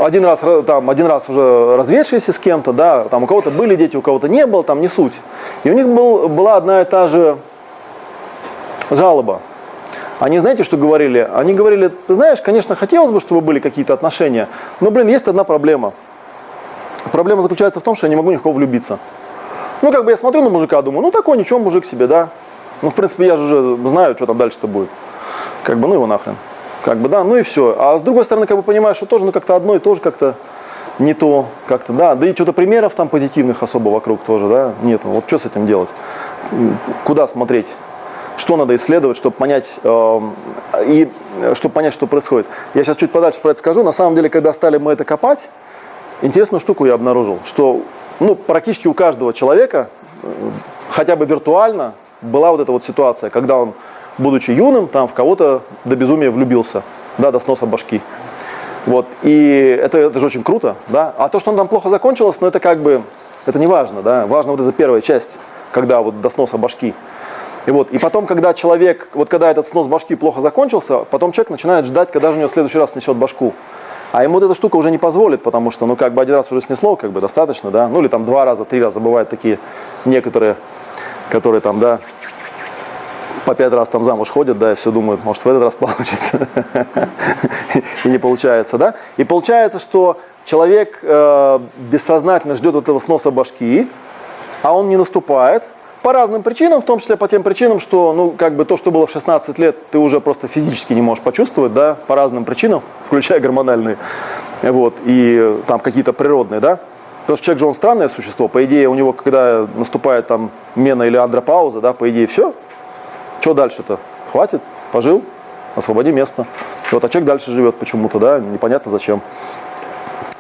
один раз, там, один раз уже разведшиеся с кем-то, да, там у кого-то были дети, у кого-то не было, там не суть. И у них был, была одна и та же жалоба. Они знаете, что говорили? Они говорили, ты знаешь, конечно, хотелось бы, чтобы были какие-то отношения, но, блин, есть одна проблема. Проблема заключается в том, что я не могу ни в кого влюбиться. Ну, как бы я смотрю на мужика, думаю, ну, такой, ничего, мужик себе, да. Ну, в принципе, я же уже знаю, что там дальше-то будет. Как бы, ну его нахрен. Как бы, да, ну и все. А с другой стороны, как бы понимаешь, что тоже, ну, как-то одно и то же как-то не то, как-то, да. Да и что-то примеров там позитивных особо вокруг тоже, да, нет. Вот что с этим делать? Куда смотреть? Что надо исследовать, чтобы понять, э, и чтобы понять, что происходит. Я сейчас чуть подальше про это скажу. На самом деле, когда стали мы это копать, интересную штуку я обнаружил, что ну, практически у каждого человека, э, хотя бы виртуально, была вот эта вот ситуация, когда он, будучи юным, там в кого-то до безумия влюбился, да, до сноса башки. Вот, и это, это же очень круто, да. А то, что он там плохо закончилось, ну это как бы, это не важно, да. Важно вот эта первая часть, когда вот до сноса башки. И вот, и потом, когда человек, вот когда этот снос башки плохо закончился, потом человек начинает ждать, когда же у него в следующий раз снесет башку. А ему вот эта штука уже не позволит, потому что, ну, как бы один раз уже снесло, как бы достаточно, да, ну, или там два раза, три раза, бывают такие некоторые, которые там, да, по пять раз там замуж ходят, да, и все думают, может, в этот раз получится. И не получается, да. И получается, что человек э, бессознательно ждет этого сноса башки, а он не наступает, по разным причинам, в том числе по тем причинам, что, ну, как бы то, что было в 16 лет, ты уже просто физически не можешь почувствовать, да, по разным причинам, включая гормональные, вот, и там какие-то природные, да. Потому что человек же он странное существо, по идее у него, когда наступает там мена или андропауза, да, по идее все, что дальше-то? Хватит, пожил, освободи место. Вот, а человек дальше живет почему-то, да, непонятно зачем.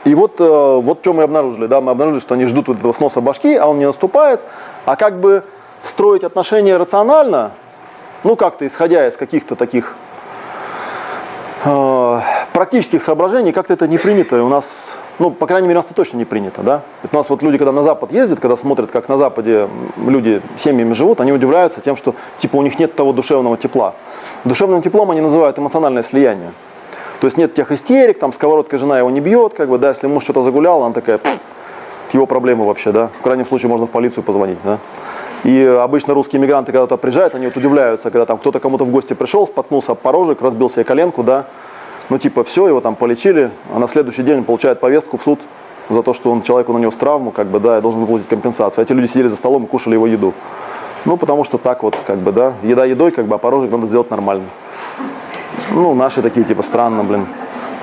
И вот, э, вот что мы обнаружили, да, мы обнаружили, что они ждут вот этого сноса башки, а он не наступает, а как бы строить отношения рационально, ну как-то исходя из каких-то таких э, практических соображений, как-то это не принято. И у нас, ну, по крайней мере, у нас это точно не принято, да. Это у нас вот люди, когда на Запад ездят, когда смотрят, как на Западе люди семьями живут, они удивляются тем, что, типа, у них нет того душевного тепла. Душевным теплом они называют эмоциональное слияние. То есть нет тех истерик, там сковородка жена его не бьет, как бы, да, если муж что-то загулял, она такая, его проблемы вообще, да. В крайнем случае можно в полицию позвонить, да. И обычно русские мигранты, когда туда приезжают, они вот удивляются, когда там кто-то кому-то в гости пришел, споткнулся об порожек, разбил себе коленку, да. Ну, типа, все, его там полечили, а на следующий день получает повестку в суд за то, что он человеку нанес травму, как бы, да, и должен выплатить компенсацию. Эти люди сидели за столом и кушали его еду. Ну, потому что так вот, как бы, да, еда едой, как бы, а порожек надо сделать нормально. Ну, наши такие, типа, странно, блин.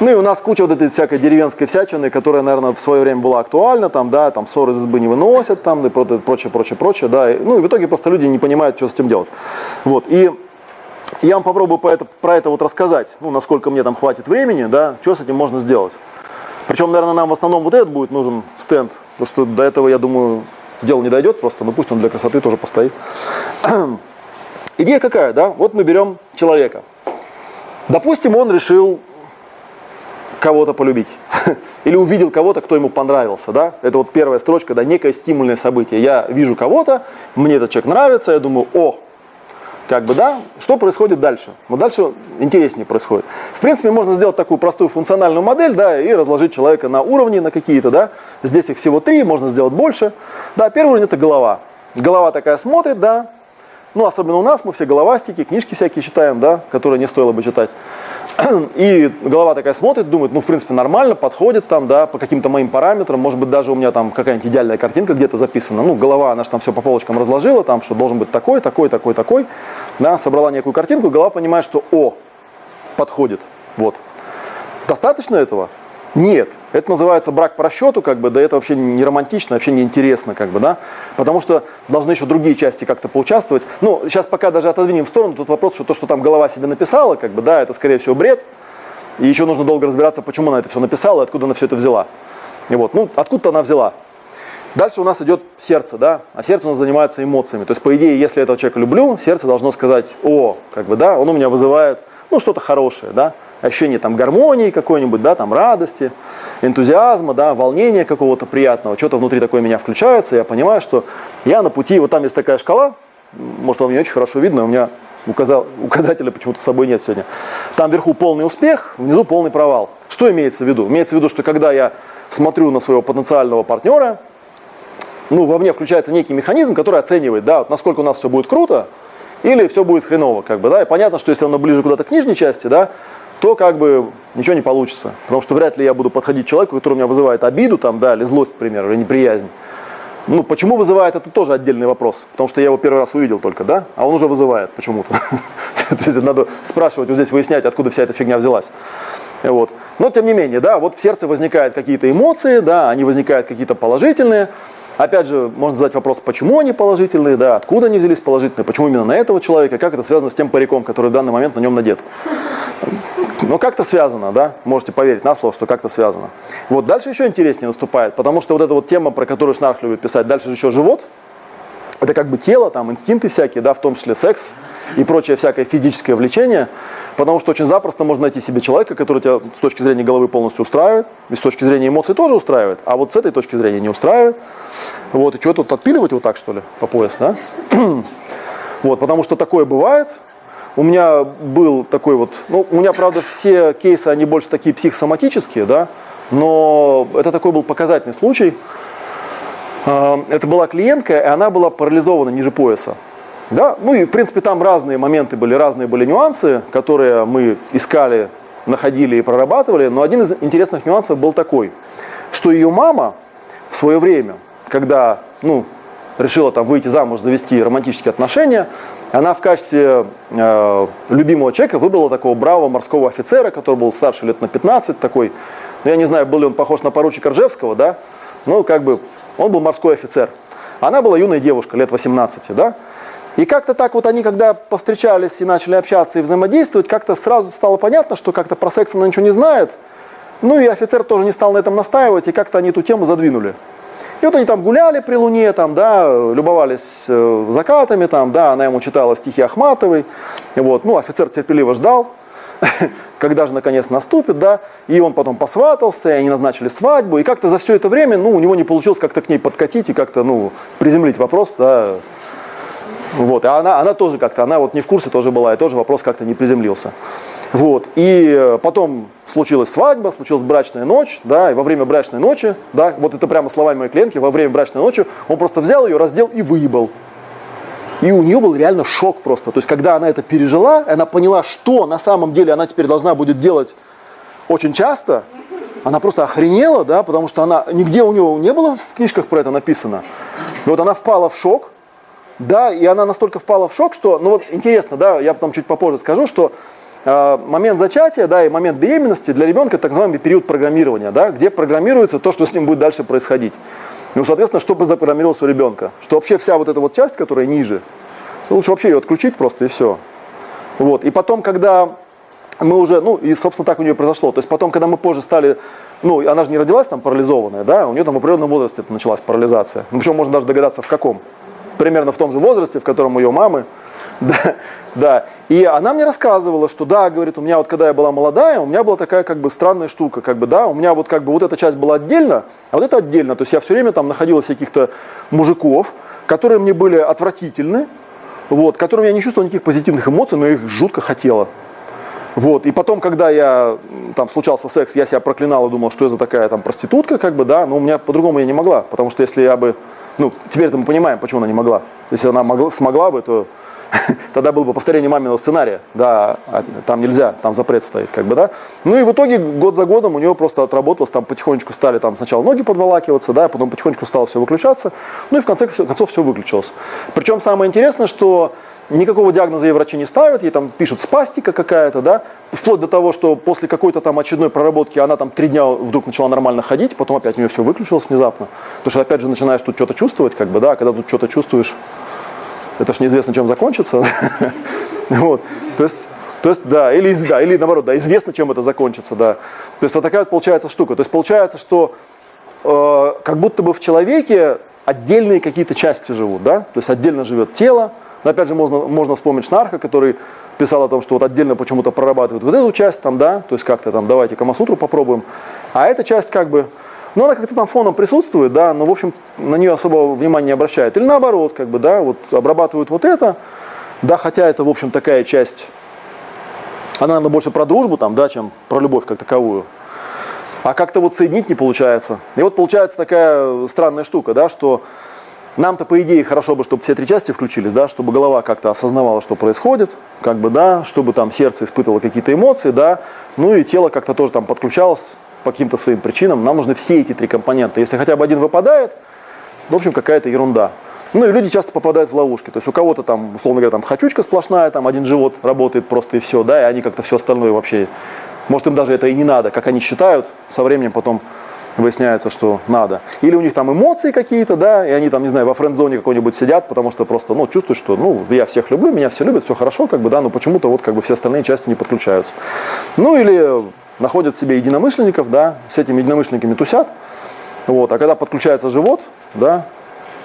Ну и у нас куча вот этой всякой деревенской всячины, которая, наверное, в свое время была актуальна, там, да, там ссоры из избы не выносят, там, и прочее, прочее, прочее, да. И, ну и в итоге просто люди не понимают, что с этим делать. Вот, и я вам попробую про это, про это вот рассказать, ну, насколько мне там хватит времени, да, что с этим можно сделать. Причем, наверное, нам в основном вот этот будет нужен стенд, потому что до этого, я думаю, дело не дойдет просто, но пусть он для красоты тоже постоит. Идея какая, да? Вот мы берем человека. Допустим, он решил кого-то полюбить. Или увидел кого-то, кто ему понравился. Да? Это вот первая строчка, да, некое стимульное событие. Я вижу кого-то, мне этот человек нравится, я думаю, о, как бы, да, что происходит дальше? Вот дальше интереснее происходит. В принципе, можно сделать такую простую функциональную модель, да, и разложить человека на уровни, на какие-то, да. Здесь их всего три, можно сделать больше. Да, первый уровень это голова. Голова такая смотрит, да, ну, особенно у нас, мы все головастики, книжки всякие читаем, да, которые не стоило бы читать. И голова такая смотрит, думает, ну, в принципе, нормально, подходит там, да, по каким-то моим параметрам. Может быть, даже у меня там какая-нибудь идеальная картинка где-то записана. Ну, голова, она же там все по полочкам разложила, там, что должен быть такой, такой, такой, такой. Да, собрала некую картинку, голова понимает, что, о, подходит, вот. Достаточно этого? Нет, это называется брак по расчету, как бы, да это вообще не романтично, вообще не интересно, как бы, да, потому что должны еще другие части как-то поучаствовать. Ну, сейчас пока даже отодвинем в сторону, тут вопрос, что то, что там голова себе написала, как бы, да, это скорее всего бред, и еще нужно долго разбираться, почему она это все написала откуда она все это взяла. И вот, ну, откуда она взяла. Дальше у нас идет сердце, да, а сердце у нас занимается эмоциями. То есть, по идее, если я этого человека люблю, сердце должно сказать, о, как бы, да, он у меня вызывает, ну, что-то хорошее, да, ощущение там гармонии какой-нибудь, да, там радости, энтузиазма, да, волнения какого-то приятного, что-то внутри такое меня включается, я понимаю, что я на пути, вот там есть такая шкала, может вам не очень хорошо видно, у меня указал, указателя почему-то с собой нет сегодня. Там вверху полный успех, внизу полный провал. Что имеется в виду? Имеется в виду, что когда я смотрю на своего потенциального партнера, ну, во мне включается некий механизм, который оценивает, да, вот насколько у нас все будет круто, или все будет хреново, как бы, да, и понятно, что если он ближе куда-то к нижней части, да, то как бы ничего не получится. Потому что вряд ли я буду подходить человеку, который у меня вызывает обиду, там, да, или злость, к примеру, или неприязнь. Ну, почему вызывает, это тоже отдельный вопрос. Потому что я его первый раз увидел только, да? А он уже вызывает почему-то. То есть надо спрашивать, вот здесь выяснять, откуда вся эта фигня взялась. Вот. Но тем не менее, да, вот в сердце возникают какие-то эмоции, да, они возникают какие-то положительные. Опять же, можно задать вопрос, почему они положительные, да, откуда они взялись положительные, почему именно на этого человека, как это связано с тем париком, который в данный момент на нем надет. Но как-то связано, да, можете поверить на слово, что как-то связано. Вот дальше еще интереснее наступает, потому что вот эта вот тема, про которую Шнарх любит писать, дальше еще живот, это как бы тело, там инстинкты всякие, да, в том числе секс и прочее всякое физическое влечение, потому что очень запросто можно найти себе человека, который тебя с точки зрения головы полностью устраивает, и с точки зрения эмоций тоже устраивает, а вот с этой точки зрения не устраивает. Вот, и что тут отпиливать вот так, что ли, по пояс, да? вот, потому что такое бывает, у меня был такой вот, ну, у меня, правда, все кейсы, они больше такие психосоматические, да, но это такой был показательный случай. Это была клиентка, и она была парализована ниже пояса. Да? Ну и, в принципе, там разные моменты были, разные были нюансы, которые мы искали, находили и прорабатывали. Но один из интересных нюансов был такой, что ее мама в свое время, когда ну, решила там выйти замуж, завести романтические отношения, она в качестве э, любимого человека выбрала такого бравого морского офицера, который был старше лет на 15, такой, ну я не знаю, был ли он похож на поручика Ржевского, да, ну как бы он был морской офицер. Она была юная девушка, лет 18, да, и как-то так вот они, когда повстречались и начали общаться и взаимодействовать, как-то сразу стало понятно, что как-то про секс она ничего не знает. Ну и офицер тоже не стал на этом настаивать, и как-то они эту тему задвинули. И вот они там гуляли при луне, там, да, любовались э, закатами, там, да, она ему читала стихи Ахматовой. Вот, ну, офицер терпеливо ждал, когда же наконец наступит, да, и он потом посватался, и они назначили свадьбу, и как-то за все это время, ну, у него не получилось как-то к ней подкатить и как-то, ну, приземлить вопрос, да, вот, и она, она тоже как-то, она вот не в курсе тоже была, и тоже вопрос как-то не приземлился. Вот, и э, потом случилась свадьба, случилась брачная ночь, да, и во время брачной ночи, да, вот это прямо словами моей клиентки, во время брачной ночи он просто взял ее, раздел и выебал. И у нее был реально шок просто. То есть, когда она это пережила, она поняла, что на самом деле она теперь должна будет делать очень часто, она просто охренела, да, потому что она, нигде у нее не было в книжках про это написано. И вот она впала в шок, да, и она настолько впала в шок, что, ну вот интересно, да, я потом чуть попозже скажу, что э, момент зачатия, да, и момент беременности для ребенка так называемый период программирования, да, где программируется то, что с ним будет дальше происходить. Ну, соответственно, чтобы запрограммировался у ребенка, что вообще вся вот эта вот часть, которая ниже, лучше вообще ее отключить просто и все. Вот, и потом, когда мы уже, ну, и, собственно, так у нее произошло. То есть потом, когда мы позже стали, ну, она же не родилась там парализованная, да, у нее там в определенном возрасте началась парализация. Ну, причем можно даже догадаться, в каком примерно в том же возрасте, в котором у ее мамы. Да, да. И она мне рассказывала, что да, говорит, у меня вот когда я была молодая, у меня была такая как бы странная штука, как бы, да, у меня вот как бы вот эта часть была отдельно, а вот это отдельно. То есть я все время там находилась каких-то мужиков, которые мне были отвратительны, вот, которым я не чувствовал никаких позитивных эмоций, но их жутко хотела. Вот, и потом, когда я, там, случался секс, я себя проклинал и думал, что я за такая там проститутка, как бы, да, но у меня по-другому я не могла, потому что если я бы ну, теперь-то мы понимаем, почему она не могла. Если она могла, смогла бы, то тогда было бы повторение маминого сценария. Да, а там нельзя, там запрет стоит, как бы, да. Ну и в итоге год за годом у нее просто отработалось, там потихонечку стали там сначала ноги подволакиваться, да, потом потихонечку стало все выключаться, ну и в конце концов все выключилось. Причем самое интересное, что Никакого диагноза ей врачи не ставят, ей там пишут спастика какая-то, да, вплоть до того, что после какой-то там очередной проработки она там три дня вдруг начала нормально ходить, потом опять у нее все выключилось внезапно. Потому что опять же начинаешь тут что-то чувствовать, как бы, да, а когда тут что-то чувствуешь, это ж неизвестно, чем закончится. вот. То есть, то есть, да, или, да, или наоборот, да, известно, чем это закончится, да. То есть вот такая вот получается штука. То есть получается, что э, как будто бы в человеке отдельные какие-то части живут, да, то есть отдельно живет тело, но опять же можно, можно вспомнить Шнарха, который писал о том, что вот отдельно почему-то прорабатывает вот эту часть там, да, то есть как-то там давайте Камасутру попробуем, а эта часть как бы, ну она как-то там фоном присутствует, да, но в общем на нее особо внимания не обращает. Или наоборот, как бы, да, вот обрабатывают вот это, да, хотя это в общем такая часть, она, наверное, больше про дружбу там, да, чем про любовь как таковую. А как-то вот соединить не получается. И вот получается такая странная штука, да, что нам-то, по идее, хорошо бы, чтобы все три части включились, да, чтобы голова как-то осознавала, что происходит, как бы, да, чтобы там сердце испытывало какие-то эмоции, да, ну и тело как-то тоже там подключалось по каким-то своим причинам. Нам нужны все эти три компонента. Если хотя бы один выпадает, в общем, какая-то ерунда. Ну и люди часто попадают в ловушки. То есть у кого-то там, условно говоря, там хочучка сплошная, там один живот работает просто и все, да, и они как-то все остальное вообще, может им даже это и не надо, как они считают, со временем потом выясняется, что надо. Или у них там эмоции какие-то, да, и они там, не знаю, во френд-зоне какой-нибудь сидят, потому что просто, ну, чувствуют, что, ну, я всех люблю, меня все любят, все хорошо, как бы, да, но почему-то вот как бы все остальные части не подключаются. Ну, или находят себе единомышленников, да, с этими единомышленниками тусят, вот, а когда подключается живот, да,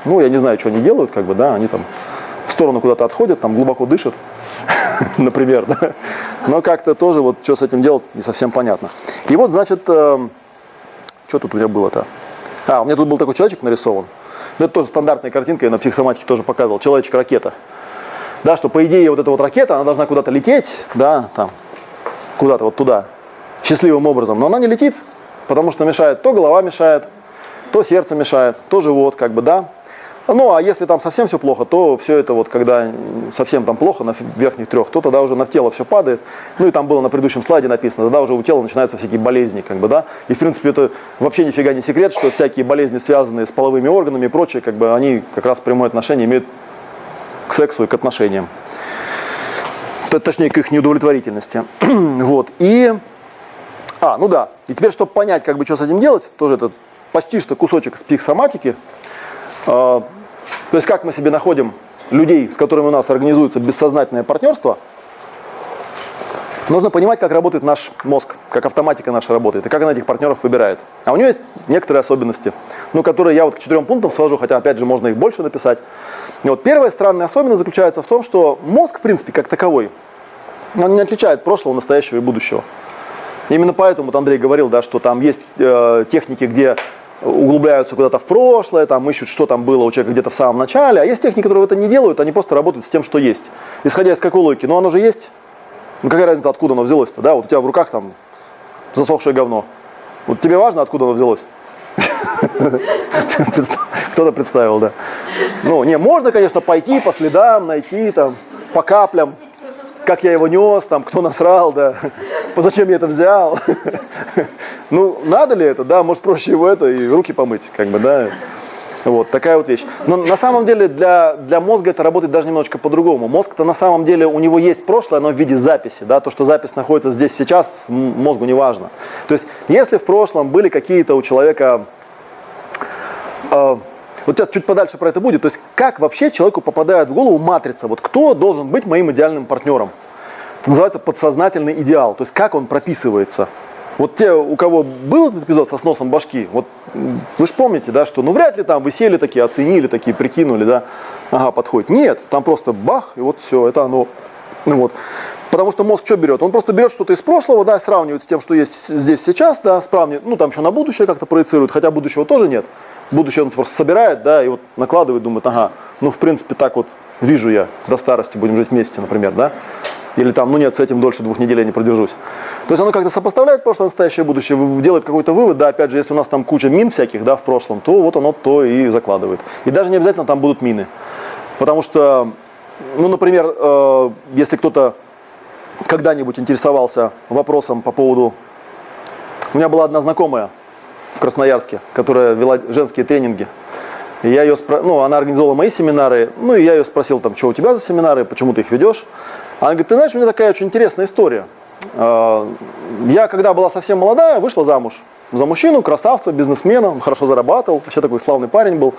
ну, я не знаю, что они делают, как бы, да, они там в сторону куда-то отходят, там глубоко дышат, например, да. Но как-то тоже вот что с этим делать не совсем понятно. И вот, значит, э, что тут у меня было-то? А, у меня тут был такой человечек нарисован. Ну, это тоже стандартная картинка, я на психосоматике тоже показывал. Человечек-ракета. Да, что по идее вот эта вот ракета, она должна куда-то лететь, да, там, куда-то вот туда, счастливым образом. Но она не летит, потому что мешает, то голова мешает, то сердце мешает, то живот, как бы, да. Ну, а если там совсем все плохо, то все это вот, когда совсем там плохо на верхних трех, то тогда уже на тело все падает. Ну, и там было на предыдущем слайде написано, тогда уже у тела начинаются всякие болезни, как бы, да. И, в принципе, это вообще нифига не секрет, что всякие болезни, связанные с половыми органами и прочее, как бы, они как раз прямое отношение имеют к сексу и к отношениям. Точнее, к их неудовлетворительности. вот. И... А, ну да. И теперь, чтобы понять, как бы, что с этим делать, тоже этот почти что кусочек с психосоматики, а, то есть как мы себе находим людей, с которыми у нас организуется бессознательное партнерство, нужно понимать, как работает наш мозг, как автоматика наша работает, и как она этих партнеров выбирает. А у нее есть некоторые особенности, ну, которые я вот к четырем пунктам свожу, хотя, опять же, можно их больше написать. И вот первая странная особенность заключается в том, что мозг, в принципе, как таковой, он не отличает прошлого, настоящего и будущего. Именно поэтому вот Андрей говорил, да, что там есть э, техники, где углубляются куда-то в прошлое, там ищут, что там было у человека где-то в самом начале. А есть техники, которые это не делают, они просто работают с тем, что есть. Исходя из какой логики? Ну, оно же есть. Ну, какая разница, откуда оно взялось-то, да? Вот у тебя в руках там засохшее говно. Вот тебе важно, откуда оно взялось? Кто-то представил, да. Ну, не, можно, конечно, пойти по следам, найти там, по каплям, как я его нес, там, кто насрал, да, зачем я это взял. ну, надо ли это, да, может проще его это и руки помыть, как бы, да. Вот, такая вот вещь. Но на самом деле для, для мозга это работает даже немножечко по-другому. Мозг-то на самом деле, у него есть прошлое, но в виде записи. Да? То, что запись находится здесь сейчас, мозгу не важно. То есть, если в прошлом были какие-то у человека э, вот сейчас чуть подальше про это будет. То есть как вообще человеку попадает в голову матрица? Вот кто должен быть моим идеальным партнером? Это называется подсознательный идеал. То есть как он прописывается? Вот те, у кого был этот эпизод со сносом башки, вот вы же помните, да, что ну вряд ли там вы сели такие, оценили такие, прикинули, да, ага, подходит. Нет, там просто бах, и вот все, это оно. Ну вот. Потому что мозг что берет? Он просто берет что-то из прошлого, да, сравнивает с тем, что есть здесь сейчас, да, сравнивает, ну там еще на будущее как-то проецирует, хотя будущего тоже нет будущее он просто собирает, да, и вот накладывает, думает, ага, ну, в принципе, так вот вижу я, до старости будем жить вместе, например, да, или там, ну нет, с этим дольше двух недель я не продержусь. То есть оно как-то сопоставляет прошлое, настоящее, будущее, делает какой-то вывод, да, опять же, если у нас там куча мин всяких, да, в прошлом, то вот оно то и закладывает. И даже не обязательно там будут мины. Потому что, ну, например, э, если кто-то когда-нибудь интересовался вопросом по поводу... У меня была одна знакомая, в Красноярске, которая вела женские тренинги. И я ее спро... ну, она организовала мои семинары, ну, и я ее спросил, там, что у тебя за семинары, почему ты их ведешь. Она говорит, ты знаешь, у меня такая очень интересная история. А, я, когда была совсем молодая, вышла замуж за мужчину, красавца, бизнесмена, хорошо зарабатывал, вообще такой славный парень был.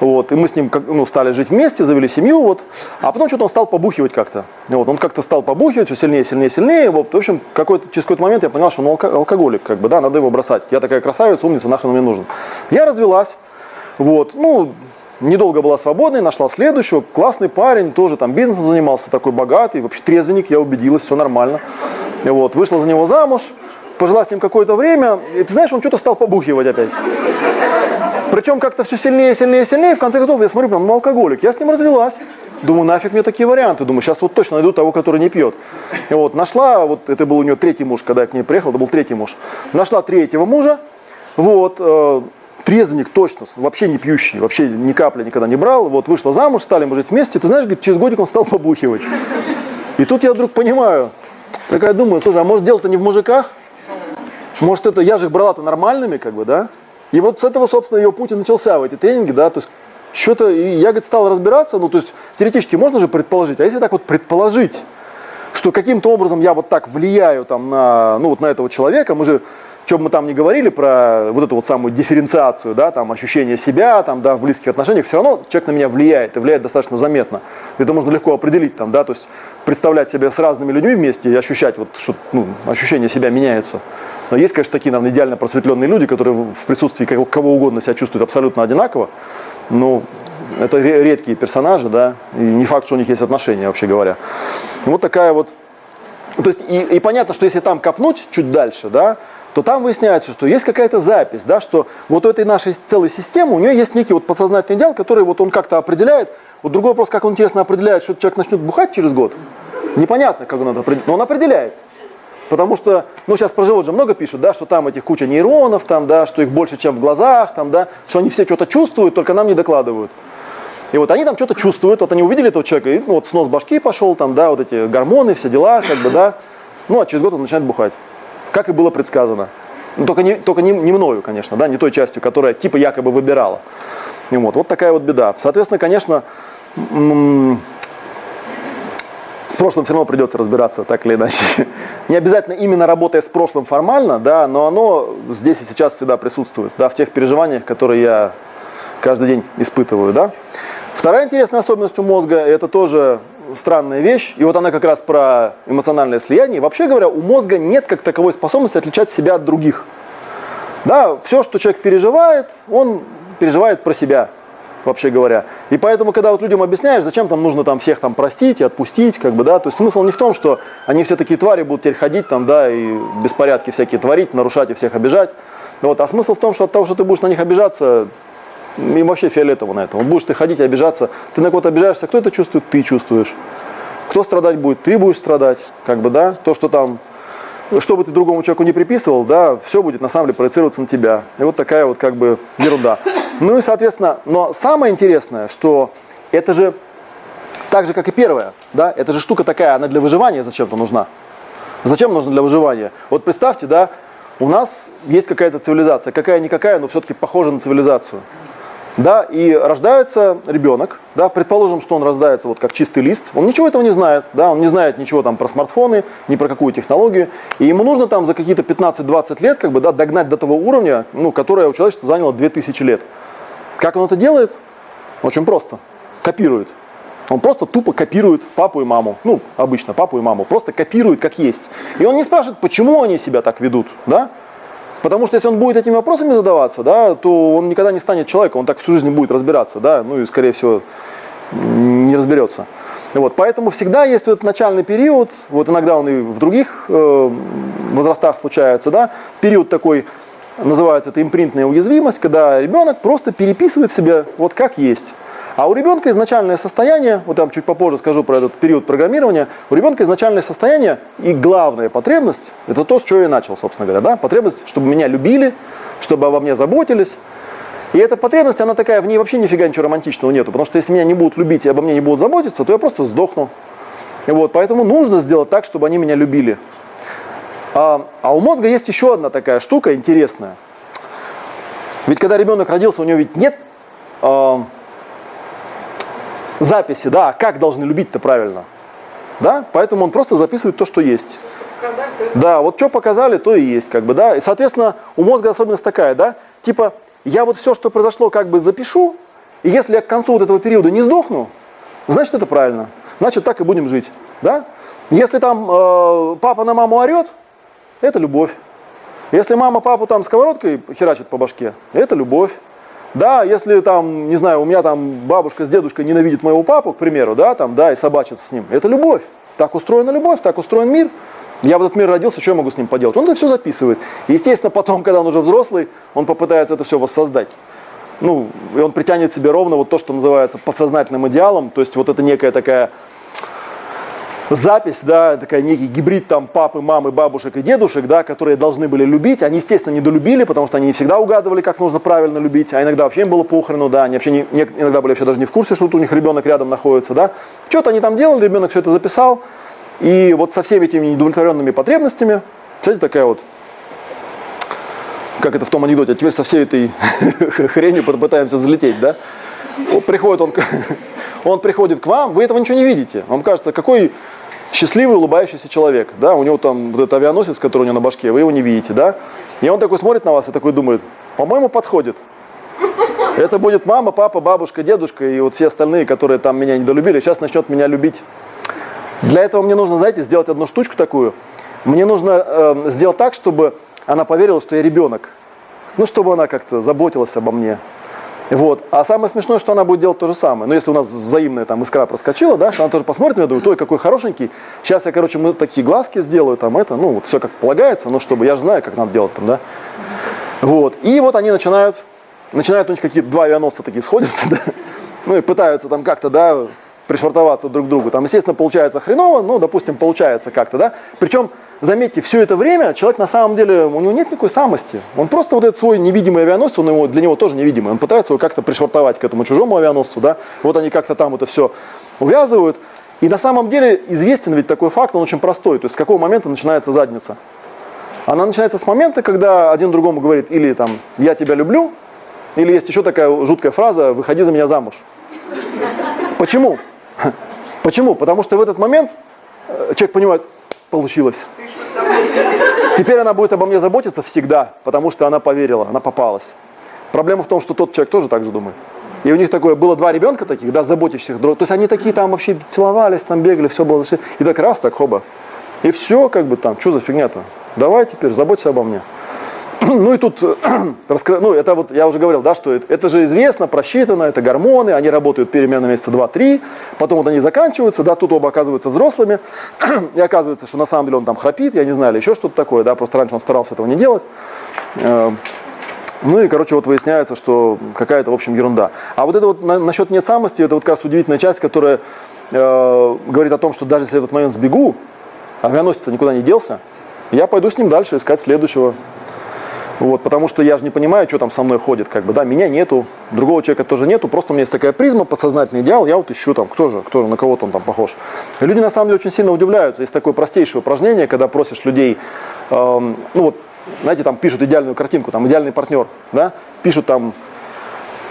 Вот, и мы с ним ну, стали жить вместе, завели семью, вот. А потом что-то он стал побухивать как-то. Вот, он как-то стал побухивать все сильнее, сильнее, сильнее. Вот, в общем, какой-то, через какой-то момент я понял, что он алко- алкоголик, как бы, да, надо его бросать. Я такая красавица, умница, нахрен мне нужен. Я развелась, вот, ну, недолго была свободной, нашла следующего, классный парень, тоже там бизнесом занимался, такой богатый, вообще трезвенник, я убедилась, все нормально. Вот, вышла за него замуж, пожила с ним какое-то время, и ты знаешь, он что-то стал побухивать опять. Причем как-то все сильнее, сильнее, сильнее. В конце концов, я смотрю, прям, ну, алкоголик. Я с ним развелась. Думаю, нафиг мне такие варианты. Думаю, сейчас вот точно найду того, который не пьет. И вот нашла, вот это был у нее третий муж, когда я к ней приехал, это был третий муж. Нашла третьего мужа, вот, э, трезвенник точно, вообще не пьющий, вообще ни капли никогда не брал. Вот вышла замуж, стали мы жить вместе. Ты знаешь, говорит, через годик он стал побухивать. И тут я вдруг понимаю, такая думаю, слушай, а может дело-то не в мужиках? Может это, я же их брала-то нормальными, как бы, да? И вот с этого, собственно, ее путь и начался в эти тренинги, да, то есть что-то, и я, говорит, стал разбираться, ну, то есть теоретически можно же предположить, а если так вот предположить, что каким-то образом я вот так влияю там на, ну, вот на этого человека, мы же бы мы там ни говорили про вот эту вот самую дифференциацию, да, там, ощущение себя, там, да, в близких отношениях, все равно человек на меня влияет, и влияет достаточно заметно. Это можно легко определить, там, да, то есть представлять себя с разными людьми вместе и ощущать, вот, что ну, ощущение себя меняется. Но есть, конечно, такие, наверное, идеально просветленные люди, которые в присутствии кого угодно себя чувствуют абсолютно одинаково. Но это редкие персонажи, да, и не факт, что у них есть отношения, вообще говоря. Вот такая вот то есть и, и понятно, что если там копнуть чуть дальше, да, то там выясняется, что есть какая-то запись, да, что вот у этой нашей целой системы, у нее есть некий вот подсознательный идеал, который вот он как-то определяет. Вот другой вопрос, как он интересно определяет, что человек начнет бухать через год. Непонятно, как он это определяет, но он определяет. Потому что, ну, сейчас про живот же много пишут, да, что там этих куча нейронов, там, да, что их больше, чем в глазах, там, да, что они все что-то чувствуют, только нам не докладывают. И вот они там что-то чувствуют, вот они увидели этого человека, и ну, вот снос башки пошел, там, да, вот эти гормоны, все дела, как бы, да. Ну, а через год он начинает бухать как и было предсказано. Ну, только не, только не, не мною, конечно, да, не той частью, которая типа якобы выбирала. И вот, вот такая вот беда. Соответственно, конечно, с прошлым все равно придется разбираться, так или иначе. Не обязательно именно работая с прошлым формально, да, но оно здесь и сейчас всегда присутствует, да, в тех переживаниях, которые я каждый день испытываю, да. Вторая интересная особенность у мозга – это тоже странная вещь, и вот она как раз про эмоциональное слияние. Вообще говоря, у мозга нет как таковой способности отличать себя от других. Да, все, что человек переживает, он переживает про себя, вообще говоря. И поэтому, когда вот людям объясняешь, зачем там нужно там всех там простить и отпустить, как бы, да, то есть смысл не в том, что они все такие твари будут теперь ходить там, да, и беспорядки всякие творить, нарушать и всех обижать. Вот, а смысл в том, что от того, что ты будешь на них обижаться, им вообще фиолетово на это. Вот будешь ты ходить и обижаться, ты на кого-то обижаешься, кто это чувствует? Ты чувствуешь. Кто страдать будет? Ты будешь страдать. Как бы, да, то, что там, что бы ты другому человеку не приписывал, да, все будет на самом деле проецироваться на тебя. И вот такая вот как бы ерунда. Ну и, соответственно, но самое интересное, что это же так же, как и первое, да, это же штука такая, она для выживания зачем-то нужна. Зачем нужна для выживания? Вот представьте, да, у нас есть какая-то цивилизация, какая-никакая, но все-таки похожа на цивилизацию да, и рождается ребенок, да, предположим, что он рождается вот как чистый лист, он ничего этого не знает, да, он не знает ничего там про смартфоны, ни про какую технологию, и ему нужно там за какие-то 15-20 лет как бы, да, догнать до того уровня, ну, которое у человечества заняло 2000 лет. Как он это делает? Очень просто. Копирует. Он просто тупо копирует папу и маму. Ну, обычно папу и маму. Просто копирует как есть. И он не спрашивает, почему они себя так ведут. Да? Потому что если он будет этими вопросами задаваться, да, то он никогда не станет человеком, он так всю жизнь будет разбираться, да, ну и, скорее всего, не разберется. Вот, поэтому всегда есть вот начальный период, вот иногда он и в других э, возрастах случается, да, период такой, называется это импринтная уязвимость, когда ребенок просто переписывает себя вот как есть. А у ребенка изначальное состояние, вот там чуть попозже скажу про этот период программирования, у ребенка изначальное состояние и главная потребность, это то, с чего я начал, собственно говоря, да, потребность, чтобы меня любили, чтобы обо мне заботились. И эта потребность, она такая, в ней вообще нифига ничего романтичного нету, потому что если меня не будут любить и обо мне не будут заботиться, то я просто сдохну. Вот, поэтому нужно сделать так, чтобы они меня любили. А, а у мозга есть еще одна такая штука интересная. Ведь когда ребенок родился, у него ведь нет а, записи, да, как должны любить-то правильно. Да? Поэтому он просто записывает то, что есть. Показали, да, вот что показали, то и есть, как бы, да. И, соответственно, у мозга особенность такая, да, типа, я вот все, что произошло, как бы запишу, и если я к концу вот этого периода не сдохну, значит, это правильно. Значит, так и будем жить, да. Если там э, папа на маму орет, это любовь. Если мама папу там сковородкой херачит по башке, это любовь. Да, если там, не знаю, у меня там бабушка с дедушкой ненавидит моего папу, к примеру, да, там, да, и собачится с ним, это любовь. Так устроена любовь, так устроен мир. Я в этот мир родился, что я могу с ним поделать? Он это все записывает. Естественно, потом, когда он уже взрослый, он попытается это все воссоздать. Ну, и он притянет себе ровно вот то, что называется подсознательным идеалом, то есть вот это некая такая запись, да, такая некий гибрид там папы, мамы, бабушек и дедушек, да, которые должны были любить. Они, естественно, недолюбили, потому что они не всегда угадывали, как нужно правильно любить, а иногда вообще им было похрену, да, они вообще не, не, иногда были вообще даже не в курсе, что тут у них ребенок рядом находится, да. Что-то они там делали, ребенок все это записал, и вот со всеми этими недовлетворенными потребностями, кстати, такая вот как это в том анекдоте, а теперь со всей этой хренью попытаемся взлететь, да? Приходит он, он приходит к вам, вы этого ничего не видите. Вам кажется, какой счастливый, улыбающийся человек, да, у него там вот этот авианосец, который у него на башке, вы его не видите, да, и он такой смотрит на вас и такой думает, по-моему, подходит. Это будет мама, папа, бабушка, дедушка и вот все остальные, которые там меня недолюбили, сейчас начнет меня любить. Для этого мне нужно, знаете, сделать одну штучку такую. Мне нужно э, сделать так, чтобы она поверила, что я ребенок. Ну, чтобы она как-то заботилась обо мне. Вот. А самое смешное, что она будет делать то же самое. Но если у нас взаимная там искра проскочила, да, что она тоже посмотрит на меня, думает, ой, какой хорошенький. Сейчас я, короче, мы такие глазки сделаю, там это, ну, вот все как полагается, ну, чтобы, я же знаю, как надо делать там, да. Вот. И вот они начинают, начинают у них какие-то два авианосца такие сходятся, да, ну, и пытаются там как-то, да, пришвартоваться друг к другу. Там, естественно, получается хреново, ну, допустим, получается как-то, да. Причем заметьте, все это время человек на самом деле, у него нет никакой самости. Он просто вот этот свой невидимый авианосец, он его, для него тоже невидимый. Он пытается его как-то пришвартовать к этому чужому авианосцу, да. Вот они как-то там это все увязывают. И на самом деле известен ведь такой факт, он очень простой. То есть с какого момента начинается задница? Она начинается с момента, когда один другому говорит или там «я тебя люблю», или есть еще такая жуткая фраза «выходи за меня замуж». Почему? Почему? Потому что в этот момент э, человек понимает, получилось. Теперь она будет обо мне заботиться всегда, потому что она поверила, она попалась. Проблема в том, что тот человек тоже так же думает. И у них такое, было два ребенка таких, да, заботящих друг. То есть они такие там вообще целовались, там бегали, все было. И так раз, так хоба. И все, как бы там, что за фигня-то? Давай теперь, заботься обо мне. Ну и тут, раскры... ну это вот, я уже говорил, да, что это, это же известно, просчитано, это гормоны, они работают переменно месяца 2-3, потом вот они заканчиваются, да, тут оба оказываются взрослыми, и оказывается, что на самом деле он там храпит, я не знаю, или еще что-то такое, да, просто раньше он старался этого не делать. Э, ну и, короче, вот выясняется, что какая-то, в общем, ерунда. А вот это вот на, насчет нет самости, это вот как раз удивительная часть, которая э, говорит о том, что даже если я в этот момент сбегу, авианосец никуда не делся, я пойду с ним дальше искать следующего. Вот, потому что я же не понимаю, что там со мной ходит, как бы, да, меня нету, другого человека тоже нету, просто у меня есть такая призма, подсознательный идеал, я вот ищу там, кто же, кто же, на кого-то он там похож. И люди на самом деле очень сильно удивляются. Есть такое простейшее упражнение, когда просишь людей, эм, ну вот, знаете, там пишут идеальную картинку, там идеальный партнер, да, пишут там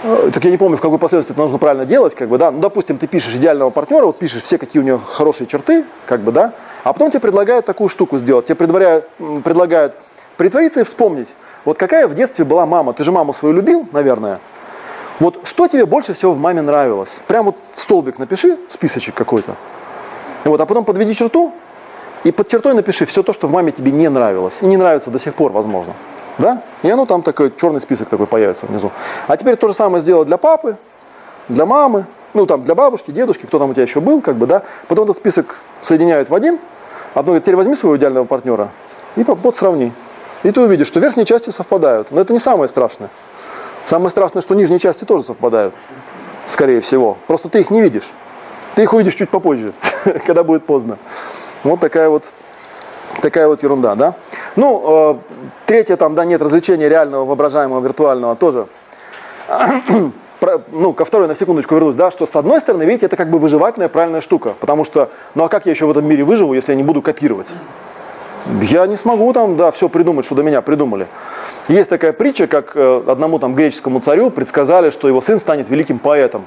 э, так я не помню, в какой последовательности это нужно правильно делать, как бы, да. Ну, допустим, ты пишешь идеального партнера, вот пишешь все, какие у него хорошие черты, как бы, да, а потом тебе предлагают такую штуку сделать. Тебе предваряют, предлагают притвориться и вспомнить, вот какая в детстве была мама? Ты же маму свою любил, наверное. Вот что тебе больше всего в маме нравилось? Прям вот столбик напиши, списочек какой-то. Вот, а потом подведи черту и под чертой напиши все то, что в маме тебе не нравилось. И не нравится до сих пор, возможно. Да? И оно там такой черный список такой появится внизу. А теперь то же самое сделать для папы, для мамы, ну там для бабушки, дедушки, кто там у тебя еще был, как бы, да. Потом этот список соединяют в один. Одно говорит, теперь возьми своего идеального партнера и вот сравни. И ты увидишь, что верхние части совпадают. Но это не самое страшное. Самое страшное, что нижние части тоже совпадают, скорее всего. Просто ты их не видишь. Ты их увидишь чуть попозже, когда будет поздно. Вот такая вот, такая вот ерунда, да? Ну, э, третье, там, да, нет развлечения реального, воображаемого, виртуального тоже. ну, ко второй на секундочку вернусь, да, что с одной стороны, видите, это как бы выживательная правильная штука, потому что, ну а как я еще в этом мире выживу, если я не буду копировать? Я не смогу там, да, все придумать, что до меня придумали. Есть такая притча, как э, одному там греческому царю предсказали, что его сын станет великим поэтом.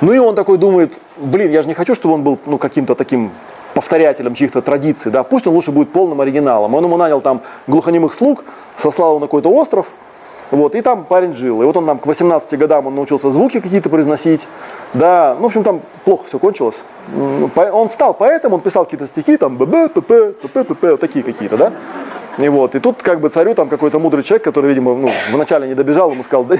Ну и он такой думает, блин, я же не хочу, чтобы он был ну, каким-то таким повторятелем чьих-то традиций, да, пусть он лучше будет полным оригиналом. Он ему нанял там глухонемых слуг, сослал его на какой-то остров, вот, и там парень жил. И вот он там к 18 годам он научился звуки какие-то произносить. Да, ну, в общем, там плохо все кончилось. Он стал поэтом, он писал какие-то стихи, там, бб, пп, пп, пп, вот такие какие-то, да. И вот, и тут как бы царю там какой-то мудрый человек, который, видимо, ну, вначале не добежал, ему сказал, да,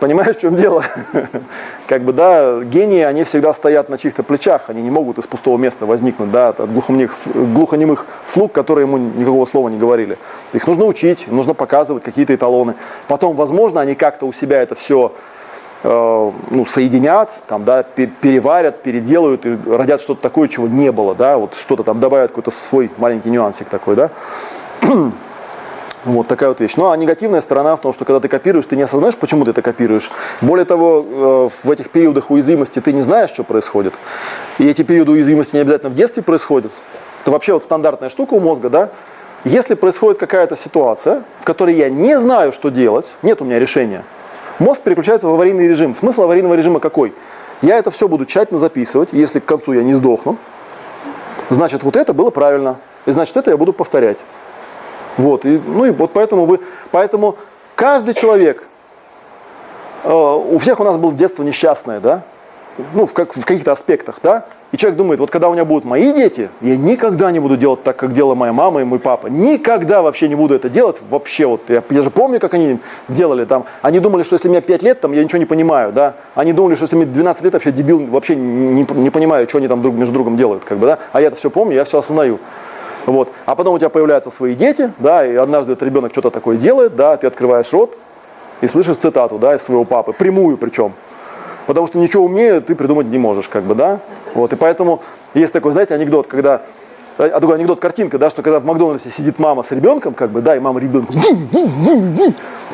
Понимаешь, в чем дело? как бы, да, гении, они всегда стоят на чьих-то плечах, они не могут из пустого места возникнуть, да, от глухонемых, глухонемых слуг, которые ему никакого слова не говорили. Их нужно учить, нужно показывать какие-то эталоны. Потом, возможно, они как-то у себя это все э, ну, соединят, там, да, переварят, переделают и родят что-то такое, чего не было, да, вот что-то там добавят какой-то свой маленький нюансик такой, да. Вот такая вот вещь. Ну а негативная сторона в том, что когда ты копируешь, ты не осознаешь, почему ты это копируешь. Более того, э, в этих периодах уязвимости ты не знаешь, что происходит. И эти периоды уязвимости не обязательно в детстве происходят. Это вообще вот стандартная штука у мозга, да? Если происходит какая-то ситуация, в которой я не знаю, что делать, нет у меня решения, мозг переключается в аварийный режим. Смысл аварийного режима какой? Я это все буду тщательно записывать, если к концу я не сдохну, Значит, вот это было правильно. И значит, это я буду повторять. Вот, и, ну и вот поэтому вы, поэтому каждый человек, э, у всех у нас было детство несчастное, да, ну, в, как, в каких-то аспектах, да, и человек думает, вот когда у меня будут мои дети, я никогда не буду делать так, как делала моя мама и мой папа. Никогда вообще не буду это делать. Вообще, вот я, я же помню, как они делали там. Они думали, что если мне 5 лет, там я ничего не понимаю, да. Они думали, что если мне 12 лет, вообще дебил, вообще не, не, понимаю, что они там друг между другом делают, как бы, да. А я это все помню, я все осознаю. Вот. А потом у тебя появляются свои дети, да, и однажды этот ребенок что-то такое делает, да, ты открываешь рот и слышишь цитату, да, из своего папы, прямую причем. Потому что ничего умнее ты придумать не можешь, как бы, да. Вот, и поэтому есть такой, знаете, анекдот, когда а такой анекдот, картинка, да, что когда в Макдональдсе сидит мама с ребенком, как бы, да, и мама ребенку,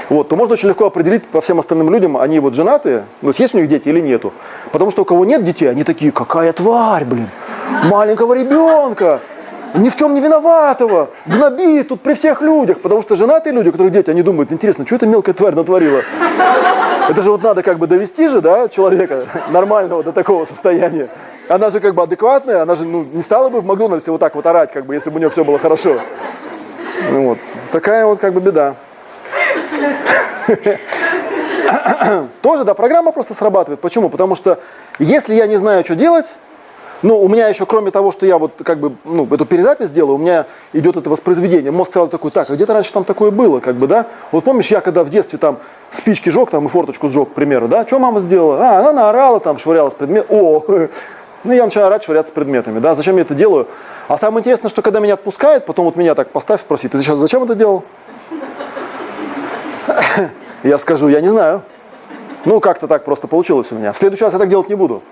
вот, то можно очень легко определить по всем остальным людям, они вот женатые, ну, есть у них дети или нету. Потому что у кого нет детей, они такие, какая тварь, блин, маленького ребенка, ни в чем не виноватого, гнобит тут при всех людях, потому что женатые люди, у которых дети, они думают, интересно, что эта мелкая тварь натворила? Это же вот надо как бы довести же, да, человека нормального до такого состояния. Она же как бы адекватная, она же ну, не стала бы в Макдональдсе вот так вот орать, как бы, если бы у нее все было хорошо. Ну, вот. Такая вот как бы беда. Тоже, да, программа просто срабатывает. Почему? Потому что если я не знаю, что делать, ну, у меня еще, кроме того, что я вот как бы, ну, эту перезапись делаю, у меня идет это воспроизведение. Мозг сразу такой, так, а где-то раньше там такое было, как бы, да? Вот помнишь, я когда в детстве там спички жег, там и форточку сжег, к примеру, да? Что мама сделала? А, она наорала, там, швырялась предмет. О, ну, я начинаю орать, швыряться предметами, да? Зачем я это делаю? А самое интересное, что когда меня отпускает, потом вот меня так поставь, спроси, ты сейчас зачем это делал? Я скажу, я не знаю. Ну, как-то так просто получилось у меня. В следующий раз я так делать не буду.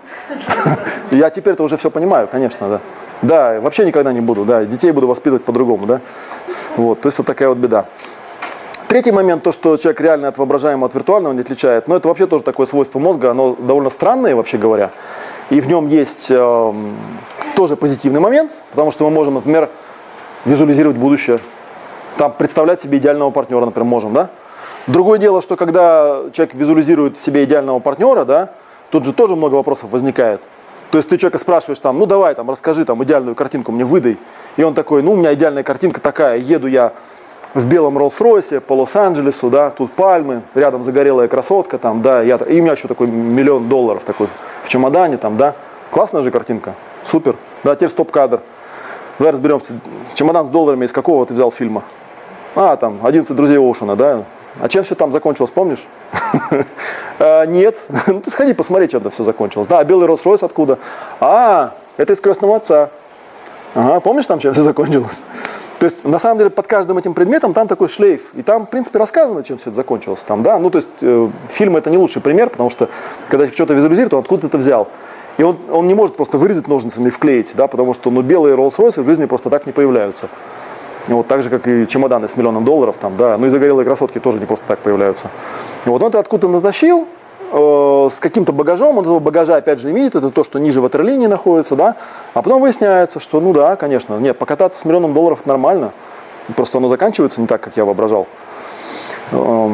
Я теперь-то уже все понимаю, конечно, да. Да, вообще никогда не буду, да. Детей буду воспитывать по-другому, да. Вот, то есть вот такая вот беда. Третий момент, то, что человек реально от воображаемого от виртуального не отличает, но это вообще тоже такое свойство мозга, оно довольно странное, вообще говоря. И в нем есть э, тоже позитивный момент, потому что мы можем, например, визуализировать будущее, там представлять себе идеального партнера, например, можем, да? Другое дело, что когда человек визуализирует себе идеального партнера, да, тут же тоже много вопросов возникает. То есть ты человека спрашиваешь там, ну давай там, расскажи там идеальную картинку мне выдай. И он такой, ну у меня идеальная картинка такая, еду я в белом Роллс-Ройсе по Лос-Анджелесу, да, тут пальмы, рядом загорелая красотка, там, да, я, и у меня еще такой миллион долларов такой в чемодане, там, да. Классная же картинка, супер. Да, теперь стоп-кадр. Давай разберемся, чемодан с долларами из какого ты взял фильма? А, там, 11 друзей Оушена, да, а чем все там закончилось, помнишь? а, нет. ну ты сходи, посмотри, чем это все закончилось. Да, белый Роллс-Ройс откуда? А, это из крестного отца. Ага, помнишь там, чем все закончилось? То есть, на самом деле, под каждым этим предметом там такой шлейф. И там, в принципе, рассказано, чем все это закончилось. Там, да? Ну, то есть, э, фильм это не лучший пример, потому что, когда что-то визуализирует, он откуда это взял. И он, он не может просто вырезать ножницами и вклеить, да, потому что ну, белые Роллс-Ройсы в жизни просто так не появляются. Вот, так же, как и чемоданы с миллионом долларов, там, да, ну и загорелые красотки тоже не просто так появляются. Вот он это откуда-то натащил, э, с каким-то багажом, он этого багажа опять же имеет, это то, что ниже ватерлинии находится, да, а потом выясняется, что, ну да, конечно, нет, покататься с миллионом долларов нормально, просто оно заканчивается не так, как я воображал. Э,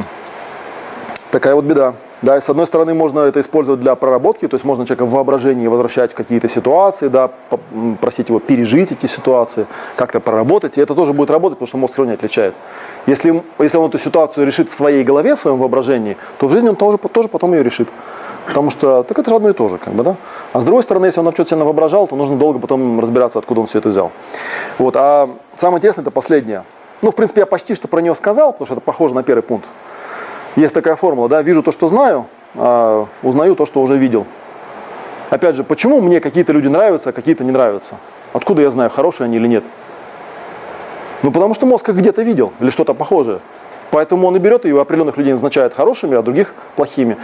такая вот беда. Да, и с одной стороны можно это использовать для проработки, то есть можно человека в воображении возвращать в какие-то ситуации, да, просить его пережить эти ситуации, как-то проработать, и это тоже будет работать, потому что мозг все не отличает. Если, если он эту ситуацию решит в своей голове, в своем воображении, то в жизни он тоже, тоже потом ее решит. Потому что так это же одно и то же, как бы, да? А с другой стороны, если он что-то себе воображал, то нужно долго потом разбираться, откуда он все это взял. Вот. А самое интересное это последнее. Ну, в принципе, я почти что про нее сказал, потому что это похоже на первый пункт. Есть такая формула, да, вижу то, что знаю, а узнаю то, что уже видел. Опять же, почему мне какие-то люди нравятся, а какие-то не нравятся? Откуда я знаю, хорошие они или нет? Ну, потому что мозг их где-то видел или что-то похожее. Поэтому он и берет и определенных людей назначает хорошими, а других плохими.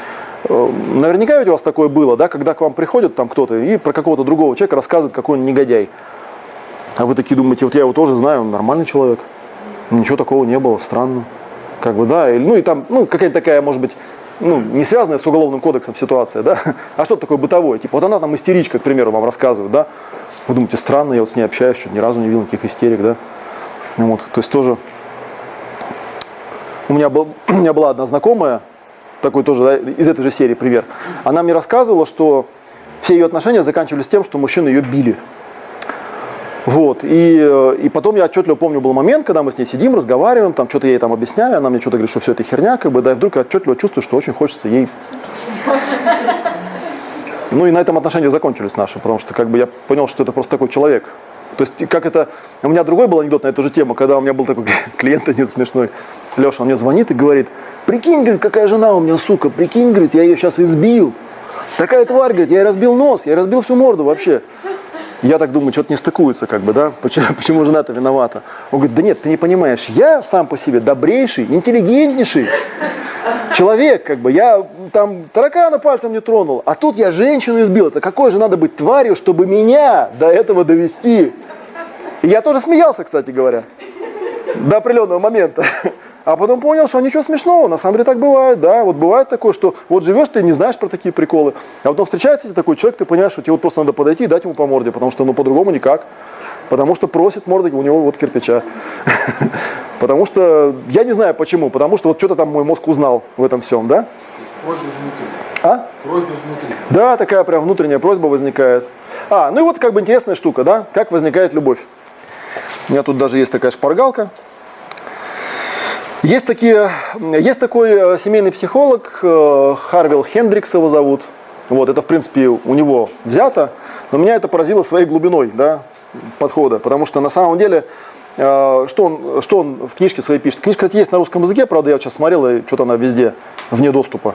Э, наверняка ведь у вас такое было, да, когда к вам приходит там кто-то и про какого-то другого человека рассказывает, какой он негодяй. А вы такие думаете, вот я его тоже знаю, он нормальный человек. Ничего такого не было, странно. Как бы, да, ну и там, ну, какая-то такая, может быть, ну, не связанная с уголовным кодексом ситуация, да, а что такое бытовое, типа, вот она там истеричка, к примеру, вам рассказывает, да, вы думаете, странно, я вот с ней общаюсь, что ни разу не видел никаких истерик, да, вот, то есть тоже, у меня, был, у меня была одна знакомая, такой тоже, да, из этой же серии пример, она мне рассказывала, что все ее отношения заканчивались тем, что мужчины ее били. Вот, и, и потом я отчетливо помню, был момент, когда мы с ней сидим, разговариваем, там что-то я ей там объясняю, она мне что-то говорит, что все это херня, как бы, да, и вдруг я отчетливо чувствую, что очень хочется ей... Ну и на этом отношения закончились наши, потому что как бы я понял, что это просто такой человек. То есть как это... У меня другой был анекдот на эту же тему, когда у меня был такой клиент один смешной, Леша, он мне звонит и говорит, прикинь, говорит, какая жена у меня, сука, прикинь, говорит, я ее сейчас избил. Такая тварь, говорит, я ей разбил нос, я ей разбил всю морду вообще. Я так думаю, что-то не стыкуется, как бы, да? Почему, почему жена-то виновата? Он говорит, да нет, ты не понимаешь, я сам по себе добрейший, интеллигентнейший человек, как бы, я там таракана пальцем не тронул, а тут я женщину избил. Это какой же надо быть тварью, чтобы меня до этого довести? И я тоже смеялся, кстати говоря, до определенного момента. А потом понял, что ничего смешного, на самом деле так бывает, да, вот бывает такое, что вот живешь ты не знаешь про такие приколы, а потом встречается тебе такой человек, ты понимаешь, что тебе вот просто надо подойти и дать ему по морде, потому что ну по-другому никак, потому что просит морды у него вот кирпича, потому что, я не знаю почему, потому что вот что-то там мой мозг узнал в этом всем, да? Просьба внутри. А? Просьба внутри. Да, такая прям внутренняя просьба возникает. А, ну и вот как бы интересная штука, да, как возникает любовь. У меня тут даже есть такая шпаргалка, есть, такие, есть такой э, семейный психолог, э, Харвилл Хендрикс его зовут. Вот, это, в принципе, у него взято, но меня это поразило своей глубиной да, подхода, потому что на самом деле, э, что он, что он в книжке своей пишет? Книжка, кстати, есть на русском языке, правда, я сейчас смотрел, и что-то она везде вне доступа.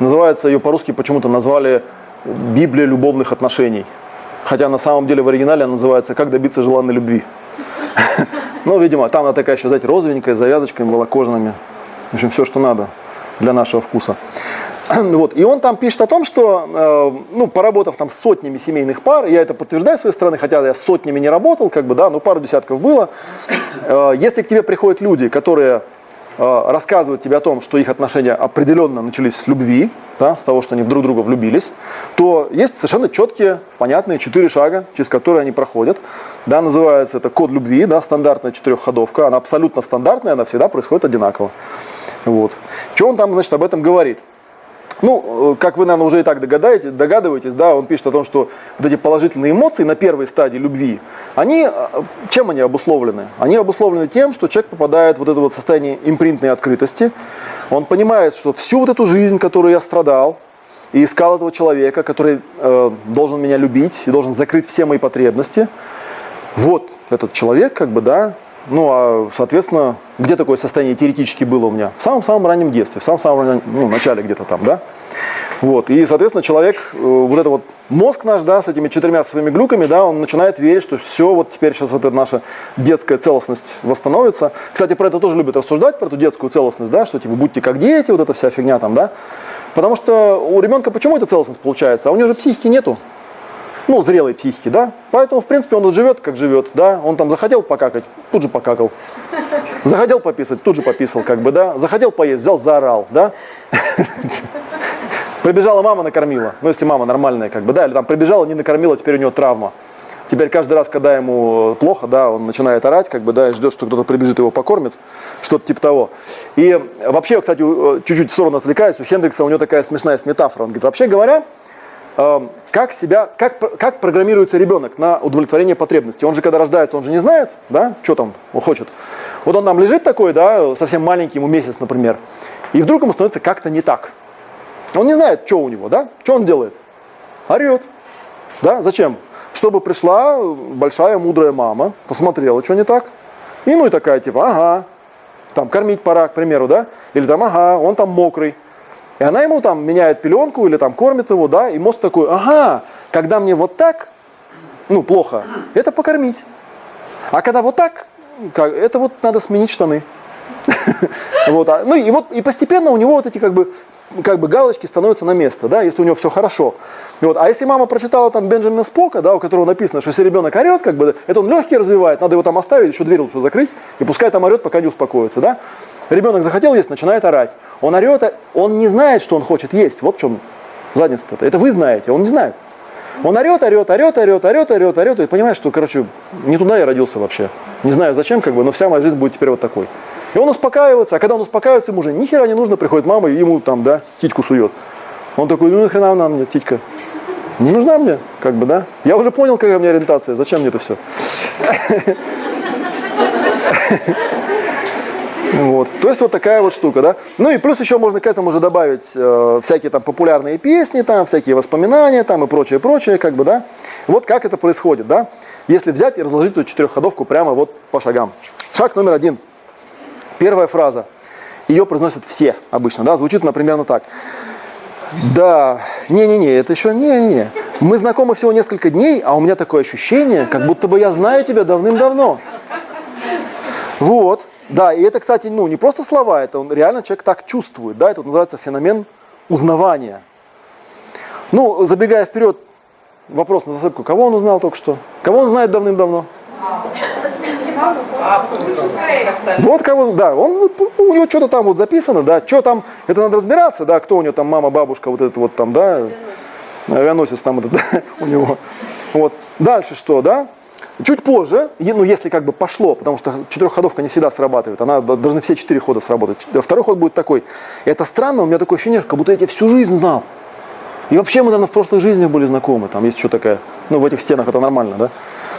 Называется, ее по-русски почему-то назвали «Библия любовных отношений». Хотя на самом деле в оригинале она называется «Как добиться желанной любви». Ну, видимо, там она такая еще, знаете, розовенькая, с завязочками была кожаными. В общем, все, что надо для нашего вкуса. Вот. И он там пишет о том, что, э, ну, поработав там сотнями семейных пар, я это подтверждаю с своей стороны, хотя я сотнями не работал, как бы, да, но пару десятков было. Э, если к тебе приходят люди, которые рассказывают тебе о том, что их отношения определенно начались с любви, да, с того, что они друг друга влюбились, то есть совершенно четкие, понятные четыре шага, через которые они проходят. Да, называется это код любви, да, стандартная четырехходовка. Она абсолютно стандартная, она всегда происходит одинаково. Вот. Что он там, значит, об этом говорит? Ну, э, как вы, наверное, уже и так догадаетесь, догадываетесь, да, он пишет о том, что вот эти положительные эмоции на первой стадии любви, они, э, чем они обусловлены? Они обусловлены тем, что человек попадает в вот это вот состояние импринтной открытости, он понимает, что всю вот эту жизнь, которую я страдал, и искал этого человека, который э, должен меня любить и должен закрыть все мои потребности, вот этот человек, как бы, да, ну, а, соответственно, где такое состояние теоретически было у меня? В самом-самом раннем детстве, в самом-самом ну, начале где-то там, да? Вот. И, соответственно, человек, э, вот это вот мозг наш, да, с этими четырьмя своими глюками, да, он начинает верить, что все, вот теперь сейчас эта наша детская целостность восстановится. Кстати, про это тоже любят рассуждать, про эту детскую целостность, да, что типа будьте как дети, вот эта вся фигня там, да. Потому что у ребенка почему эта целостность получается? А у него же психики нету ну, зрелой психики, да. Поэтому, в принципе, он вот живет, как живет, да. Он там захотел покакать, тут же покакал. Захотел пописать, тут же пописал, как бы, да. Захотел поесть, взял, заорал, да. Прибежала мама, накормила. Ну, если мама нормальная, как бы, да. Или там прибежала, не накормила, теперь у него травма. Теперь каждый раз, когда ему плохо, да, он начинает орать, как бы, да, и ждет, что кто-то прибежит его покормит, что-то типа того. И вообще, кстати, чуть-чуть в сторону отвлекаюсь, у Хендрикса у него такая смешная метафора. Он говорит, вообще говоря, как, себя, как, как программируется ребенок на удовлетворение потребностей. Он же, когда рождается, он же не знает, да, что там он хочет. Вот он там лежит такой, да, совсем маленький, ему месяц, например, и вдруг ему становится как-то не так. Он не знает, что у него, да, что он делает. Орет. Да, зачем? Чтобы пришла большая мудрая мама, посмотрела, что не так, и ну и такая, типа, ага, там кормить пора, к примеру, да, или там, ага, он там мокрый, и она ему там меняет пеленку или там кормит его, да, и мозг такой, ага, когда мне вот так, ну, плохо, это покормить. А когда вот так, как, это вот надо сменить штаны. Вот, а, ну и вот и постепенно у него вот эти как бы как бы галочки становятся на место, да, если у него все хорошо. вот, а если мама прочитала там Бенджамина Спока, да, у которого написано, что если ребенок орет, как бы, это он легкий развивает, надо его там оставить, еще дверь лучше закрыть, и пускай там орет, пока не успокоится, да. Ребенок захотел есть, начинает орать. Он орет, он не знает, что он хочет есть. Вот в чем задница-то. Это вы знаете, он не знает. Он орет, орет, орет, орет, орет, орет, орет, и понимает, что, короче, не туда я родился вообще. Не знаю зачем, как бы, но вся моя жизнь будет теперь вот такой. И он успокаивается, а когда он успокаивается, ему уже ни хера не нужно, приходит мама и ему там, да, титьку сует. Он такой, ну нахрена она мне, титька? Не нужна мне, как бы, да? Я уже понял, какая у меня ориентация, зачем мне это все? Вот. То есть вот такая вот штука, да. Ну и плюс еще можно к этому уже добавить э, всякие там популярные песни, там всякие воспоминания там и прочее, прочее, как бы, да. Вот как это происходит, да. Если взять и разложить эту четырехходовку прямо вот по шагам. Шаг номер один. Первая фраза. Ее произносят все обычно, да. Звучит, например, так. Да, не-не-не, это еще не-не-не. Мы знакомы всего несколько дней, а у меня такое ощущение, как будто бы я знаю тебя давным-давно. Вот. Да, и это, кстати, ну, не просто слова, это он, реально человек так чувствует, да, это называется феномен узнавания. Ну, забегая вперед, вопрос на засыпку, кого он узнал только что? Кого он знает давным-давно? Вот кого, да, он, у него что-то там вот записано, да, что там, это надо разбираться, да, кто у него там мама, бабушка, вот это вот там, да, авианосец там этот, да, у него. Вот. Дальше что, да? Чуть позже, ну если как бы пошло, потому что четырехходовка не всегда срабатывает, она должны все четыре хода сработать. Второй ход будет такой. Это странно, у меня такое ощущение, как будто я тебя всю жизнь знал. И вообще мы, наверное, в прошлых жизнях были знакомы. Там есть что такое, ну в этих стенах это нормально, да?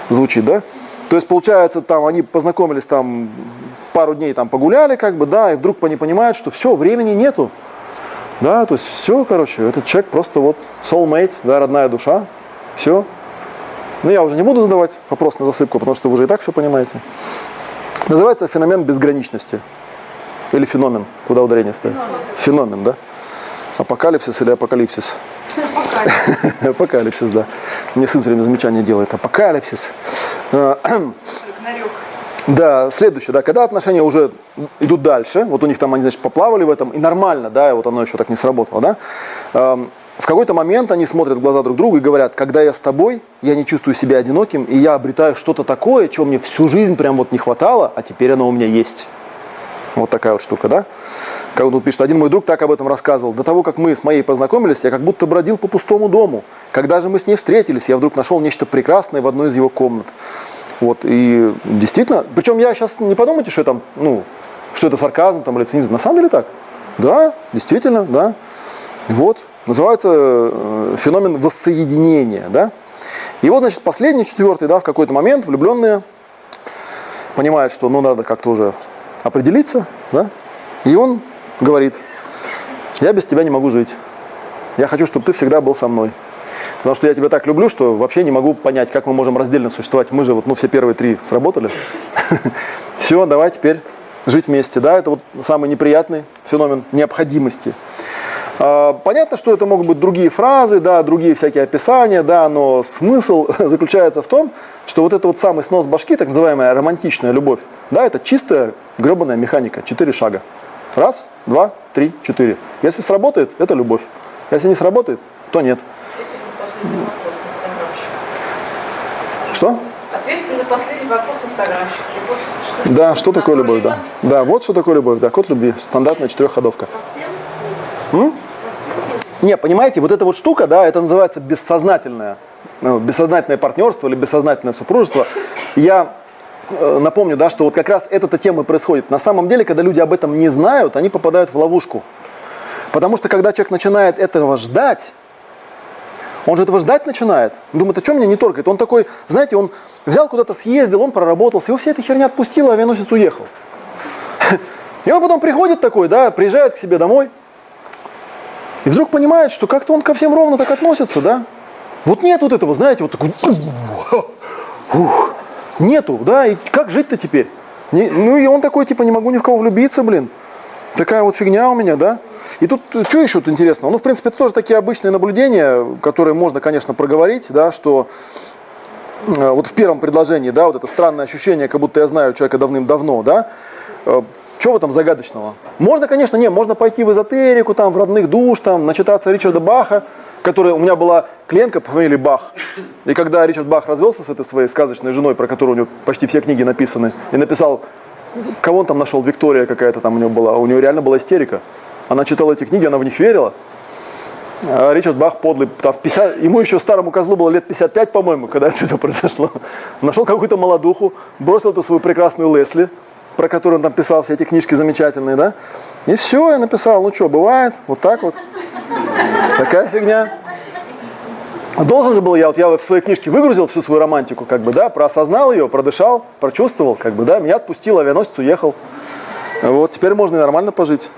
Звучит, да? То есть, получается, там они познакомились там пару дней там погуляли, как бы, да, и вдруг они понимают, что все, времени нету. Да, то есть все, короче, этот человек просто вот soulmate, да, родная душа, все, но ну, я уже не буду задавать вопрос на засыпку, потому что вы уже и так все понимаете. Называется феномен безграничности. Или феномен, куда ударение стоит. Феномен, феномен да? Апокалипсис или апокалипсис? Апокалипсис. Апокалипсис, да. Мне сын все время замечание делает. Апокалипсис. Да, следующее, да, когда отношения уже идут дальше, вот у них там они, значит, поплавали в этом, и нормально, да, и вот оно еще так не сработало, да, в какой-то момент они смотрят в глаза друг другу и говорят, когда я с тобой, я не чувствую себя одиноким, и я обретаю что-то такое, чего мне всю жизнь прям вот не хватало, а теперь оно у меня есть. Вот такая вот штука, да? Как тут пишет, один мой друг так об этом рассказывал. До того, как мы с моей познакомились, я как будто бродил по пустому дому. Когда же мы с ней встретились, я вдруг нашел нечто прекрасное в одной из его комнат. Вот, и действительно, причем я сейчас не подумайте, что это, ну, что это сарказм там, или цинизм. На самом деле так. Да, действительно, да. Вот, Называется э, феномен воссоединения. Да? И вот, значит, последний, четвертый, да, в какой-то момент влюбленные понимают, что ну надо как-то уже определиться, да? И он говорит, я без тебя не могу жить. Я хочу, чтобы ты всегда был со мной. Потому что я тебя так люблю, что вообще не могу понять, как мы можем раздельно существовать. Мы же вот, ну, все первые три сработали. Все, давай теперь жить вместе. Да, это вот самый неприятный феномен необходимости. А, понятно, что это могут быть другие фразы, да, другие всякие описания, да, но смысл заключается в том, что вот это вот самый снос башки, так называемая романтичная любовь, да, это чистая гребаная механика, четыре шага. Раз, два, три, четыре. Если сработает, это любовь. Если не сработает, то нет. Что? Ответьте на последний вопрос инстаграмщик. Любовь что? Да, что такое любовь, да. Да, вот что такое любовь, да, код любви, стандартная четырехходовка. М? Не, понимаете, вот эта вот штука, да, это называется бессознательное, ну, бессознательное партнерство или бессознательное супружество. Я напомню, да, что вот как раз эта тема происходит. На самом деле, когда люди об этом не знают, они попадают в ловушку. Потому что когда человек начинает этого ждать, он же этого ждать начинает. Думает, а что меня не торкает? Он такой, знаете, он взял куда-то, съездил, он проработался, его вся эта херня отпустила, авианосец уехал. И он потом приходит такой, да, приезжает к себе домой – и вдруг понимает, что как-то он ко всем ровно так относится, да? Вот нет вот этого, знаете, вот такой, ух, нету, да, и как жить-то теперь? Не, ну и он такой, типа, не могу ни в кого влюбиться, блин. Такая вот фигня у меня, да? И тут, что еще тут интересно? Ну, в принципе, это тоже такие обычные наблюдения, которые можно, конечно, проговорить, да, что э, вот в первом предложении, да, вот это странное ощущение, как будто я знаю человека давным-давно, да, э, что в этом загадочного? Можно, конечно, не, можно пойти в эзотерику, там, в родных душ, там, начитаться Ричарда Баха, который у меня была клиентка по фамилии Бах. И когда Ричард Бах развелся с этой своей сказочной женой, про которую у него почти все книги написаны, и написал, кого он там нашел, Виктория какая-то там у него была, у него реально была истерика. Она читала эти книги, она в них верила. А Ричард Бах подлый, там, в 50, ему еще старому козлу было лет 55, по-моему, когда это все произошло. Нашел какую-то молодуху, бросил эту свою прекрасную Лесли, про который он там писал все эти книжки замечательные, да? И все, я написал, ну что, бывает, вот так вот. Такая фигня. Должен же был я, вот я в своей книжке выгрузил всю свою романтику, как бы, да, проосознал ее, продышал, прочувствовал, как бы, да, меня отпустил, авианосец уехал. Вот, теперь можно и нормально пожить.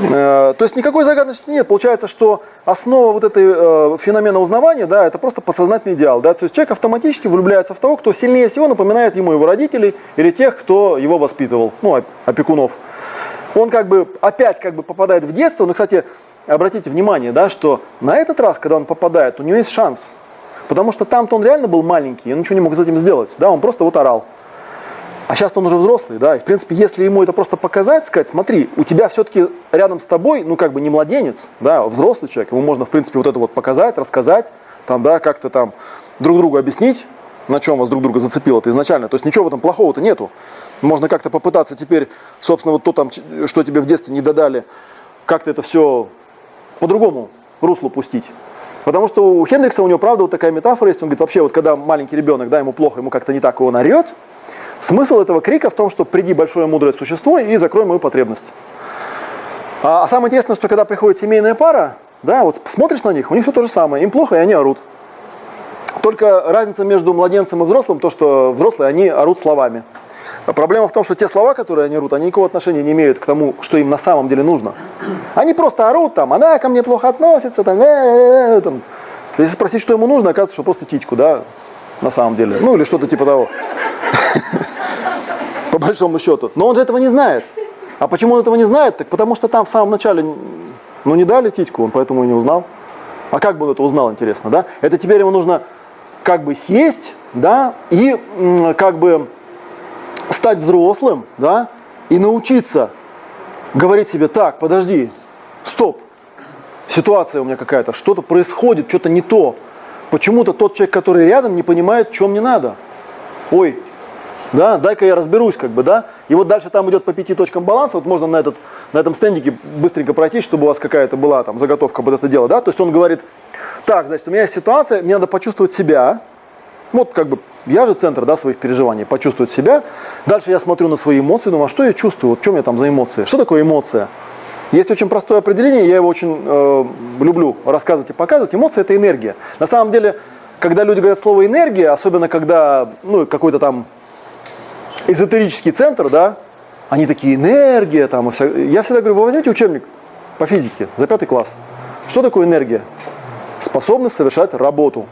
Э, то есть никакой загадочности нет. Получается, что основа вот этой э, феномена узнавания, да, это просто подсознательный идеал. Да? То есть человек автоматически влюбляется в того, кто сильнее всего напоминает ему его родителей или тех, кто его воспитывал, ну, опекунов. Он как бы опять как бы попадает в детство, но, кстати, обратите внимание, да, что на этот раз, когда он попадает, у него есть шанс. Потому что там-то он реально был маленький, он ничего не мог с этим сделать. Да, он просто вот орал. А сейчас он уже взрослый, да, и в принципе, если ему это просто показать, сказать, смотри, у тебя все-таки рядом с тобой, ну как бы не младенец, да, а взрослый человек, ему можно в принципе вот это вот показать, рассказать, там, да, как-то там друг другу объяснить, на чем вас друг друга зацепило это изначально. То есть ничего в этом плохого-то нету. Можно как-то попытаться теперь, собственно, вот то там, что тебе в детстве не додали, как-то это все по-другому руслу пустить. Потому что у Хендрикса, у него, правда, вот такая метафора есть. Он говорит, вообще, вот когда маленький ребенок, да, ему плохо, ему как-то не так, и он орет, Смысл этого крика в том, что приди большое мудрое существо и закрой мою потребность. А, а самое интересное, что когда приходит семейная пара, да, вот смотришь на них, у них все то же самое, им плохо, и они орут. Только разница между младенцем и взрослым, то, что взрослые, они орут словами. Проблема в том, что те слова, которые они орут, они никакого отношения не имеют к тому, что им на самом деле нужно. Они просто орут там, она ко мне плохо относится, там, э -э -э, там. Если спросить, что ему нужно, оказывается, что просто титьку, да, на самом деле. Ну или что-то типа того. По большому счету. Но он же этого не знает. А почему он этого не знает? Так потому что там в самом начале ну, не дали титьку, он поэтому и не узнал. А как бы он это узнал, интересно, да? Это теперь ему нужно как бы сесть, да, и как бы стать взрослым, да, и научиться говорить себе, так, подожди, стоп, ситуация у меня какая-то, что-то происходит, что-то не то. Почему-то тот человек, который рядом, не понимает, чем мне надо. Ой, да, дай-ка я разберусь, как бы, да. И вот дальше там идет по пяти точкам баланса, вот можно на, этот, на этом стендике быстренько пройти, чтобы у вас какая-то была там заготовка под это дело, да. То есть он говорит, так, значит, у меня есть ситуация, мне надо почувствовать себя, вот как бы я же центр да, своих переживаний, почувствовать себя. Дальше я смотрю на свои эмоции, думаю, а что я чувствую, вот что у меня там за эмоции, что такое эмоция? Есть очень простое определение, я его очень э, люблю рассказывать и показывать. Эмоция – это энергия. На самом деле, когда люди говорят слово энергия, особенно когда ну, какой-то там эзотерический центр, да, они такие, энергия, там, вся... я всегда говорю, вы возьмите учебник по физике за пятый класс. Что такое энергия? Способность совершать работу.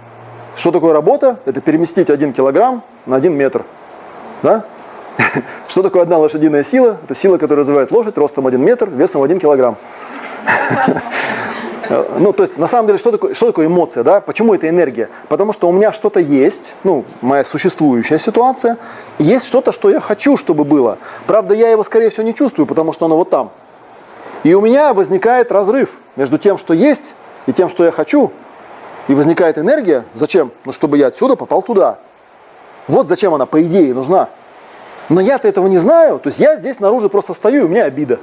Что такое работа? Это переместить один килограмм на один метр. Да? Что такое одна лошадиная сила? Это сила, которая развивает лошадь ростом один метр, весом один килограмм. Ну, то есть, на самом деле, что такое, что такое эмоция, да? Почему это энергия? Потому что у меня что-то есть, ну, моя существующая ситуация, есть что-то, что я хочу, чтобы было. Правда, я его, скорее всего, не чувствую, потому что оно вот там. И у меня возникает разрыв между тем, что есть, и тем, что я хочу. И возникает энергия. Зачем? Ну, чтобы я отсюда попал туда. Вот зачем она, по идее, нужна. Но я-то этого не знаю. То есть я здесь снаружи просто стою, и у меня обида.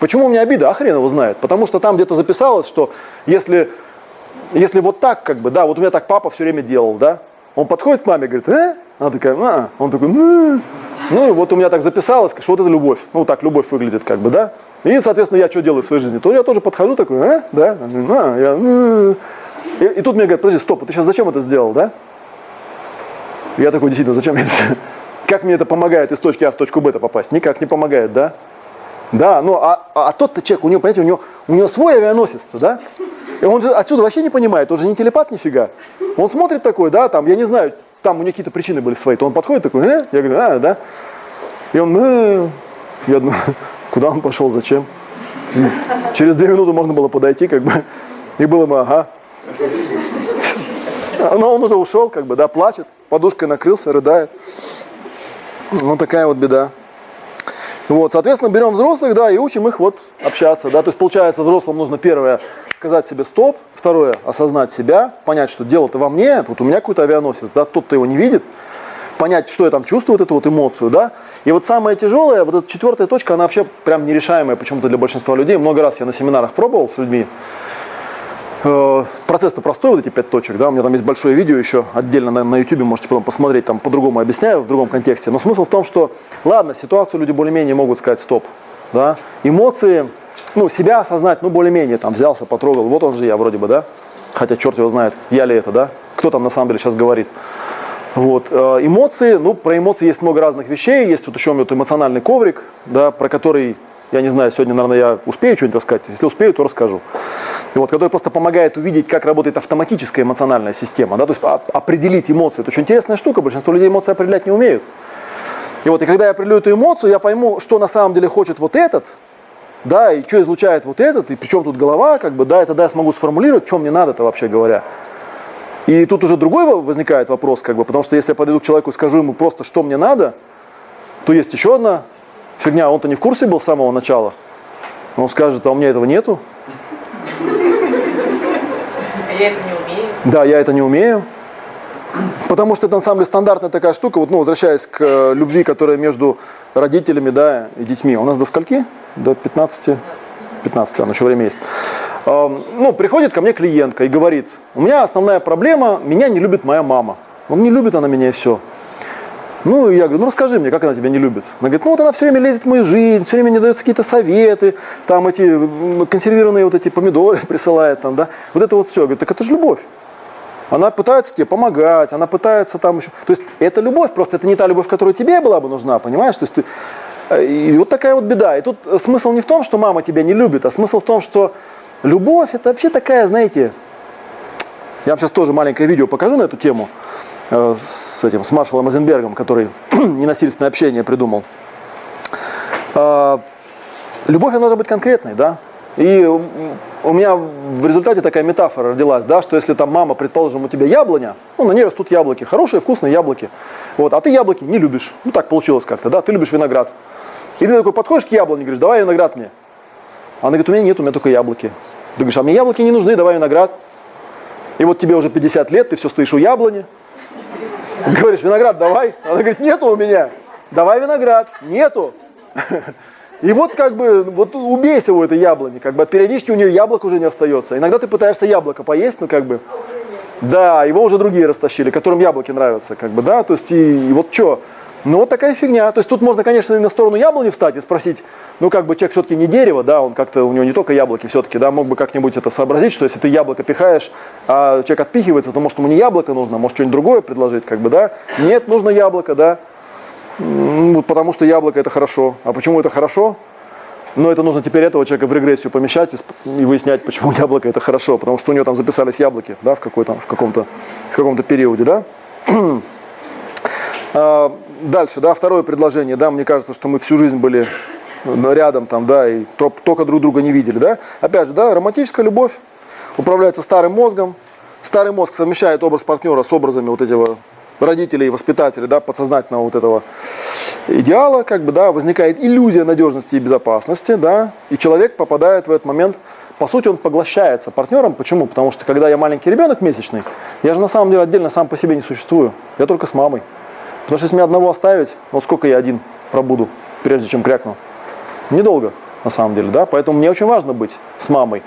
Почему у меня обида? А хрен его знает. Потому что там где-то записалось, что если, если вот так, как бы, да, вот у меня так папа все время делал, да, он подходит к маме говорит, э? Она такая, а. Он такой, ну, ну, и вот у меня так записалось, что вот это любовь. Ну, так любовь выглядит, как бы, да. И, соответственно, я что делаю в своей жизни? То я тоже подхожу такой, э? Да, а, я, ну. и, и тут мне говорят, подожди, стоп, ты сейчас зачем это сделал, да? Я такой, действительно, зачем я это Как мне это помогает из точки А в точку Б попасть? Никак не помогает, да? Да, ну а, а, а тот-то человек, у него, понимаете, у него, у него свой авианосец-то, да? И он же отсюда вообще не понимает, он же не телепат нифига. Он смотрит такой, да, там, я не знаю, там у него какие-то причины были свои, то он подходит такой, э? я говорю, а, да. И он, э, я думаю, куда он пошел, зачем? Через две минуты можно было подойти, как бы, и было бы, ага. Но он уже ушел, как бы, да, плачет, подушкой накрылся, рыдает. Ну, такая вот беда. Вот, соответственно, берем взрослых, да, и учим их вот общаться, да, то есть получается взрослым нужно первое сказать себе стоп, второе осознать себя, понять, что дело-то во мне, вот у меня какой-то авианосец, да, тот-то его не видит, понять, что я там чувствую, вот эту вот эмоцию, да, и вот самое тяжелое, вот эта четвертая точка, она вообще прям нерешаемая почему-то для большинства людей, много раз я на семинарах пробовал с людьми, процесс-то простой, вот эти пять точек, да, у меня там есть большое видео еще отдельно на, на YouTube, можете потом посмотреть, там по-другому объясняю, в другом контексте. Но смысл в том, что, ладно, ситуацию люди более-менее могут сказать стоп, да, эмоции, ну, себя осознать, ну, более-менее, там, взялся, потрогал, вот он же я вроде бы, да, Хотя черт его знает, я ли это, да? Кто там на самом деле сейчас говорит? Вот. Э, эмоции, ну, про эмоции есть много разных вещей. Есть вот еще вот эмоциональный коврик, да, про который, я не знаю, сегодня, наверное, я успею что-нибудь рассказать. Если успею, то расскажу. И вот, который просто помогает увидеть, как работает автоматическая эмоциональная система. Да, то есть определить эмоции. Это очень интересная штука. Большинство людей эмоции определять не умеют. И вот, и когда я определю эту эмоцию, я пойму, что на самом деле хочет вот этот, да, и что излучает вот этот, и причем тут голова, как бы, да, и тогда я смогу сформулировать, что мне надо-то вообще говоря. И тут уже другой возникает вопрос, как бы, потому что если я подойду к человеку и скажу ему просто, что мне надо, то есть еще одна фигня, он-то не в курсе был с самого начала. Он скажет, а у меня этого нету. А это не умею. Да, я это не умею. Потому что это на самом деле стандартная такая штука, вот, ну, возвращаясь к э, любви, которая между родителями, да, и детьми. У нас до скольки? До 15? 15, ладно, еще время есть. Ну, приходит ко мне клиентка и говорит, у меня основная проблема, меня не любит моя мама. Он не любит она меня и все. Ну, я говорю, ну расскажи мне, как она тебя не любит. Она говорит, ну вот она все время лезет в мою жизнь, все время мне дает какие-то советы, там эти консервированные вот эти помидоры присылает, там, да. Вот это вот все. Я говорю, так это же любовь. Она пытается тебе помогать, она пытается там еще... То есть это любовь, просто это не та любовь, которая тебе была бы нужна, понимаешь? То есть ты... Э, и вот такая вот беда. И тут смысл не в том, что мама тебя не любит, а смысл в том, что любовь это вообще такая, знаете... Я вам сейчас тоже маленькое видео покажу на эту тему э, с этим, с Маршалом Розенбергом, который ненасильственное общение придумал. Э, любовь, она должна быть конкретной, да? И у меня в результате такая метафора родилась, да, что если там мама, предположим, у тебя яблоня, ну, на ней растут яблоки, хорошие, вкусные яблоки, вот, а ты яблоки не любишь, ну, так получилось как-то, да, ты любишь виноград. И ты такой подходишь к яблоне говоришь, давай виноград мне. Она говорит, у меня нет, у меня только яблоки. Ты говоришь, а мне яблоки не нужны, давай виноград. И вот тебе уже 50 лет, ты все стоишь у яблони, говоришь, виноград давай. Она говорит, нету у меня, давай виноград, нету. И вот как бы, вот убейся у этой яблони, как бы периодически у нее яблок уже не остается. Иногда ты пытаешься яблоко поесть, ну как бы, да, его уже другие растащили, которым яблоки нравятся, как бы, да, то есть и, и вот что. Ну вот такая фигня. То есть тут можно, конечно, и на сторону яблони встать и спросить, ну как бы человек все-таки не дерево, да, он как-то, у него не только яблоки все-таки, да, мог бы как-нибудь это сообразить, что если ты яблоко пихаешь, а человек отпихивается, то может ему не яблоко нужно, может что-нибудь другое предложить, как бы, да. Нет, нужно яблоко, да. Ну, потому что яблоко это хорошо. А почему это хорошо? Но это нужно теперь этого человека в регрессию помещать и, выяснять, почему яблоко это хорошо. Потому что у него там записались яблоки да, в, какой-то, в, каком-то, в каком-то периоде. Да? дальше, да, второе предложение. Да, мне кажется, что мы всю жизнь были рядом там, да, и только друг друга не видели. Да? Опять же, да, романтическая любовь управляется старым мозгом. Старый мозг совмещает образ партнера с образами вот этого родителей и воспитателей, да, подсознательного вот этого идеала, как бы, да, возникает иллюзия надежности и безопасности, да, и человек попадает в этот момент, по сути, он поглощается партнером. Почему? Потому что, когда я маленький ребенок месячный, я же на самом деле отдельно сам по себе не существую. Я только с мамой. Потому что если меня одного оставить, ну сколько я один пробуду, прежде чем крякну? Недолго, на самом деле, да. Поэтому мне очень важно быть с мамой.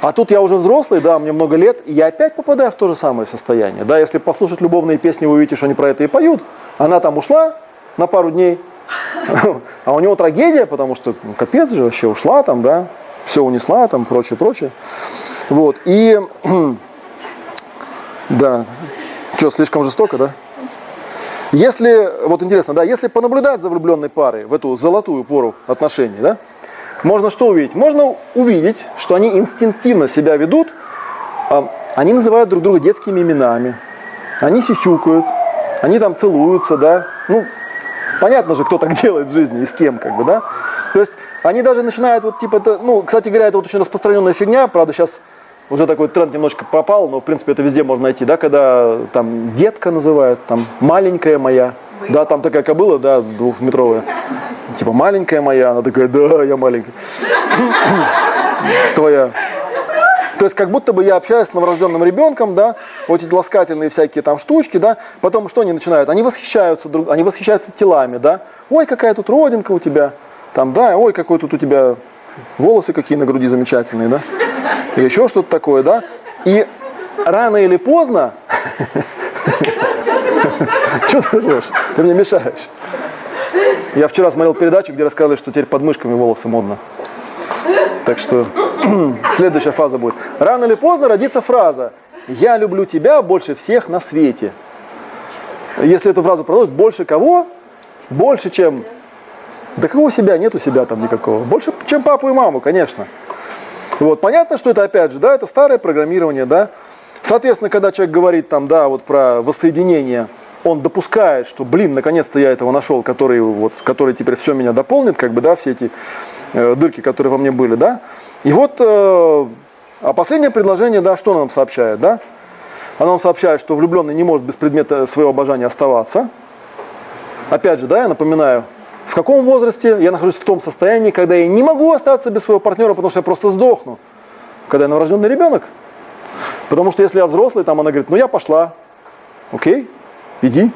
А тут я уже взрослый, да, мне много лет, и я опять попадаю в то же самое состояние. Да, если послушать любовные песни, вы увидите, что они про это и поют. Она там ушла на пару дней, а у него трагедия, потому что ну, капец же вообще ушла там, да, все унесла там, прочее, прочее. Вот, и, да, что, слишком жестоко, да? Если, вот интересно, да, если понаблюдать за влюбленной парой в эту золотую пору отношений, да, можно что увидеть? Можно увидеть, что они инстинктивно себя ведут, а, они называют друг друга детскими именами, они сисюкают, они там целуются, да, ну, понятно же, кто так делает в жизни и с кем, как бы, да, то есть они даже начинают вот типа, это, ну, кстати говоря, это вот очень распространенная фигня, правда, сейчас уже такой тренд немножко пропал, но в принципе это везде можно найти, да, когда там детка называют, там маленькая моя, да, там такая кобыла, да, двухметровая. Типа, маленькая моя, она такая, да, я маленькая. Твоя. То есть как будто бы я общаюсь с новорожденным ребенком, да, вот эти ласкательные всякие там штучки, да, потом что они начинают? Они восхищаются, друг, они восхищаются телами, да. Ой, какая тут родинка у тебя, там, да, ой, какой тут у тебя волосы какие на груди замечательные, да, или еще что-то такое, да. И рано или поздно Что ты ржешь? Ты мне мешаешь. Я вчера смотрел передачу, где рассказывали, что теперь под мышками волосы модно. Так что следующая фаза будет. Рано или поздно родится фраза «Я люблю тебя больше всех на свете». Если эту фразу продолжить, больше кого? Больше, чем... Да кого себя? Нету себя там никакого. Больше, чем папу и маму, конечно. Вот, понятно, что это, опять же, да, это старое программирование, да. Соответственно, когда человек говорит там, да, вот про воссоединение, он допускает, что, блин, наконец-то я этого нашел, который, вот, который теперь все меня дополнит, как бы, да, все эти э, дырки, которые во мне были, да. И вот, э, а последнее предложение, да, что нам сообщает, да? Оно нам сообщает, что влюбленный не может без предмета своего обожания оставаться. Опять же, да, я напоминаю, в каком возрасте я нахожусь в том состоянии, когда я не могу остаться без своего партнера, потому что я просто сдохну. Когда я новорожденный ребенок. Потому что если я взрослый, там она говорит, ну я пошла. Окей, иди.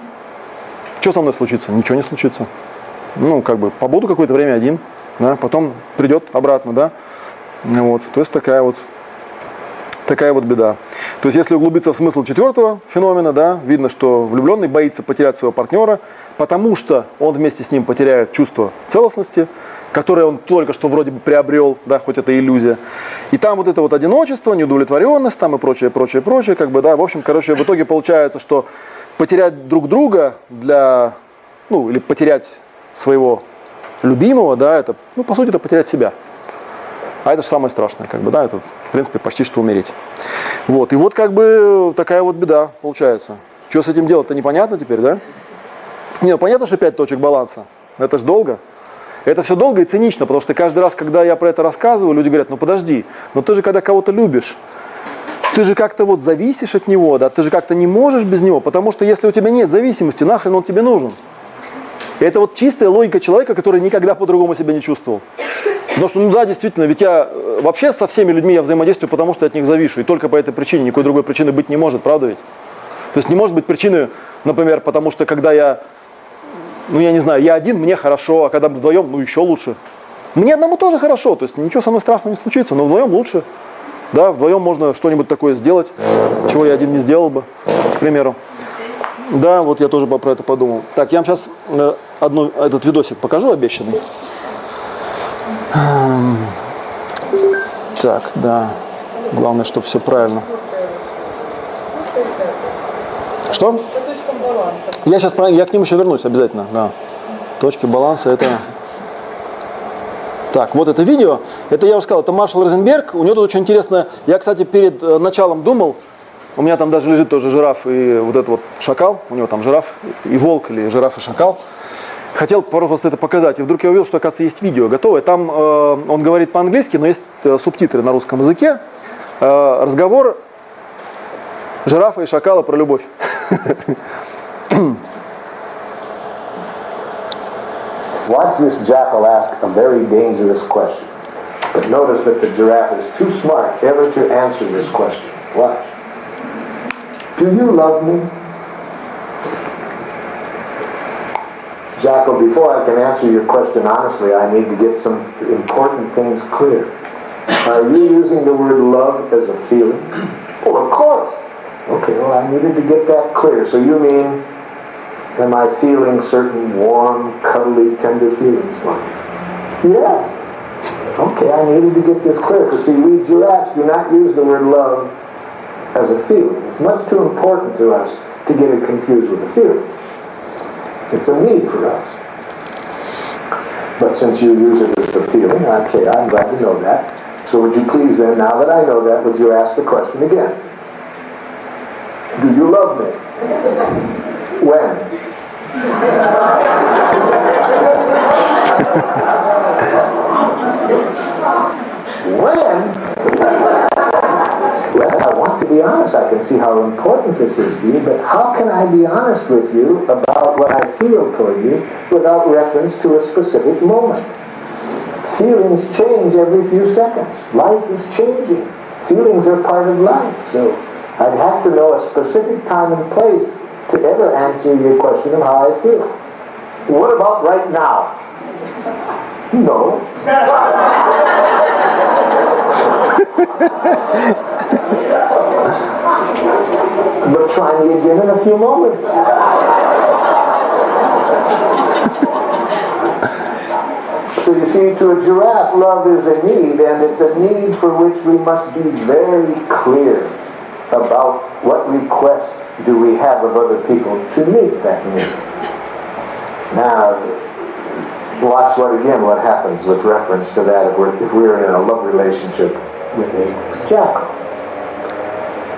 Что со мной случится? Ничего не случится. Ну, как бы, побуду какое-то время один, да, потом придет обратно, да. Вот, то есть такая вот такая вот беда. То есть, если углубиться в смысл четвертого феномена, да, видно, что влюбленный боится потерять своего партнера, потому что он вместе с ним потеряет чувство целостности, которое он только что вроде бы приобрел, да, хоть это иллюзия. И там вот это вот одиночество, неудовлетворенность там и прочее, прочее, прочее, как бы, да, в общем, короче, в итоге получается, что потерять друг друга для, ну, или потерять своего любимого, да, это, ну, по сути, это потерять себя. А это же самое страшное, как бы, да, это, в принципе, почти что умереть. Вот, и вот как бы такая вот беда получается. Что с этим делать-то непонятно теперь, да? Не, ну, понятно, что пять точек баланса. Это же долго. Это все долго и цинично, потому что каждый раз, когда я про это рассказываю, люди говорят, ну подожди, но ты же когда кого-то любишь, ты же как-то вот зависишь от него, да, ты же как-то не можешь без него, потому что если у тебя нет зависимости, нахрен он тебе нужен. И это вот чистая логика человека, который никогда по-другому себя не чувствовал. Потому что, ну да, действительно, ведь я э, вообще со всеми людьми я взаимодействую, потому что от них завишу. И только по этой причине, никакой другой причины быть не может, правда ведь? То есть не может быть причины, например, потому что когда я, ну я не знаю, я один, мне хорошо, а когда вдвоем, ну еще лучше. Мне одному тоже хорошо, то есть ничего со мной страшного не случится, но вдвоем лучше. Да, вдвоем можно что-нибудь такое сделать, чего я один не сделал бы, к примеру. Да, вот я тоже про это подумал. Так, я вам сейчас э, одну, этот видосик покажу обещанный. Эм, так, да. Главное, чтобы все правильно. Что? Я сейчас я к ним еще вернусь обязательно, да. Точки баланса это. Так, вот это видео. Это я уже сказал, это Маршал Розенберг. У него тут очень интересно. Я, кстати, перед э, началом думал, у меня там даже лежит тоже жираф и вот этот вот шакал. У него там жираф и волк или жираф и шакал хотел просто это показать. И вдруг я увидел, что, оказывается, есть видео готовое. Там э, он говорит по-английски, но есть э, субтитры на русском языке. Э, разговор жирафа и шакала про любовь. Watch this jackal ask a very dangerous question. But notice that the giraffe is too smart ever to answer this question. Watch. Do you love me? Jackal, before I can answer your question honestly, I need to get some important things clear. Are you using the word love as a feeling? Well, of course. Okay, well, I needed to get that clear. So you mean, am I feeling certain warm, cuddly, tender feelings for you? Yes. Okay, I needed to get this clear because see, we giraffes do not use the word love as a feeling. It's much too important to us to get it confused with a feeling. It's a need for us. But since you use it as a feeling, okay, I'm glad to know that. So would you please then, now that I know that, would you ask the question again? Do you love me? When? Be honest. I can see how important this is to you, but how can I be honest with you about what I feel toward you without reference to a specific moment? Feelings change every few seconds. Life is changing. Feelings are part of life. So I'd have to know a specific time and place to ever answer your question of how I feel. What about right now? No. but try me again in a few moments. so you see, to a giraffe, love is a need, and it's a need for which we must be very clear. About what requests do we have of other people to meet that need. Now, watch what again what happens with reference to that if we're, if we're in a love relationship with a jackal.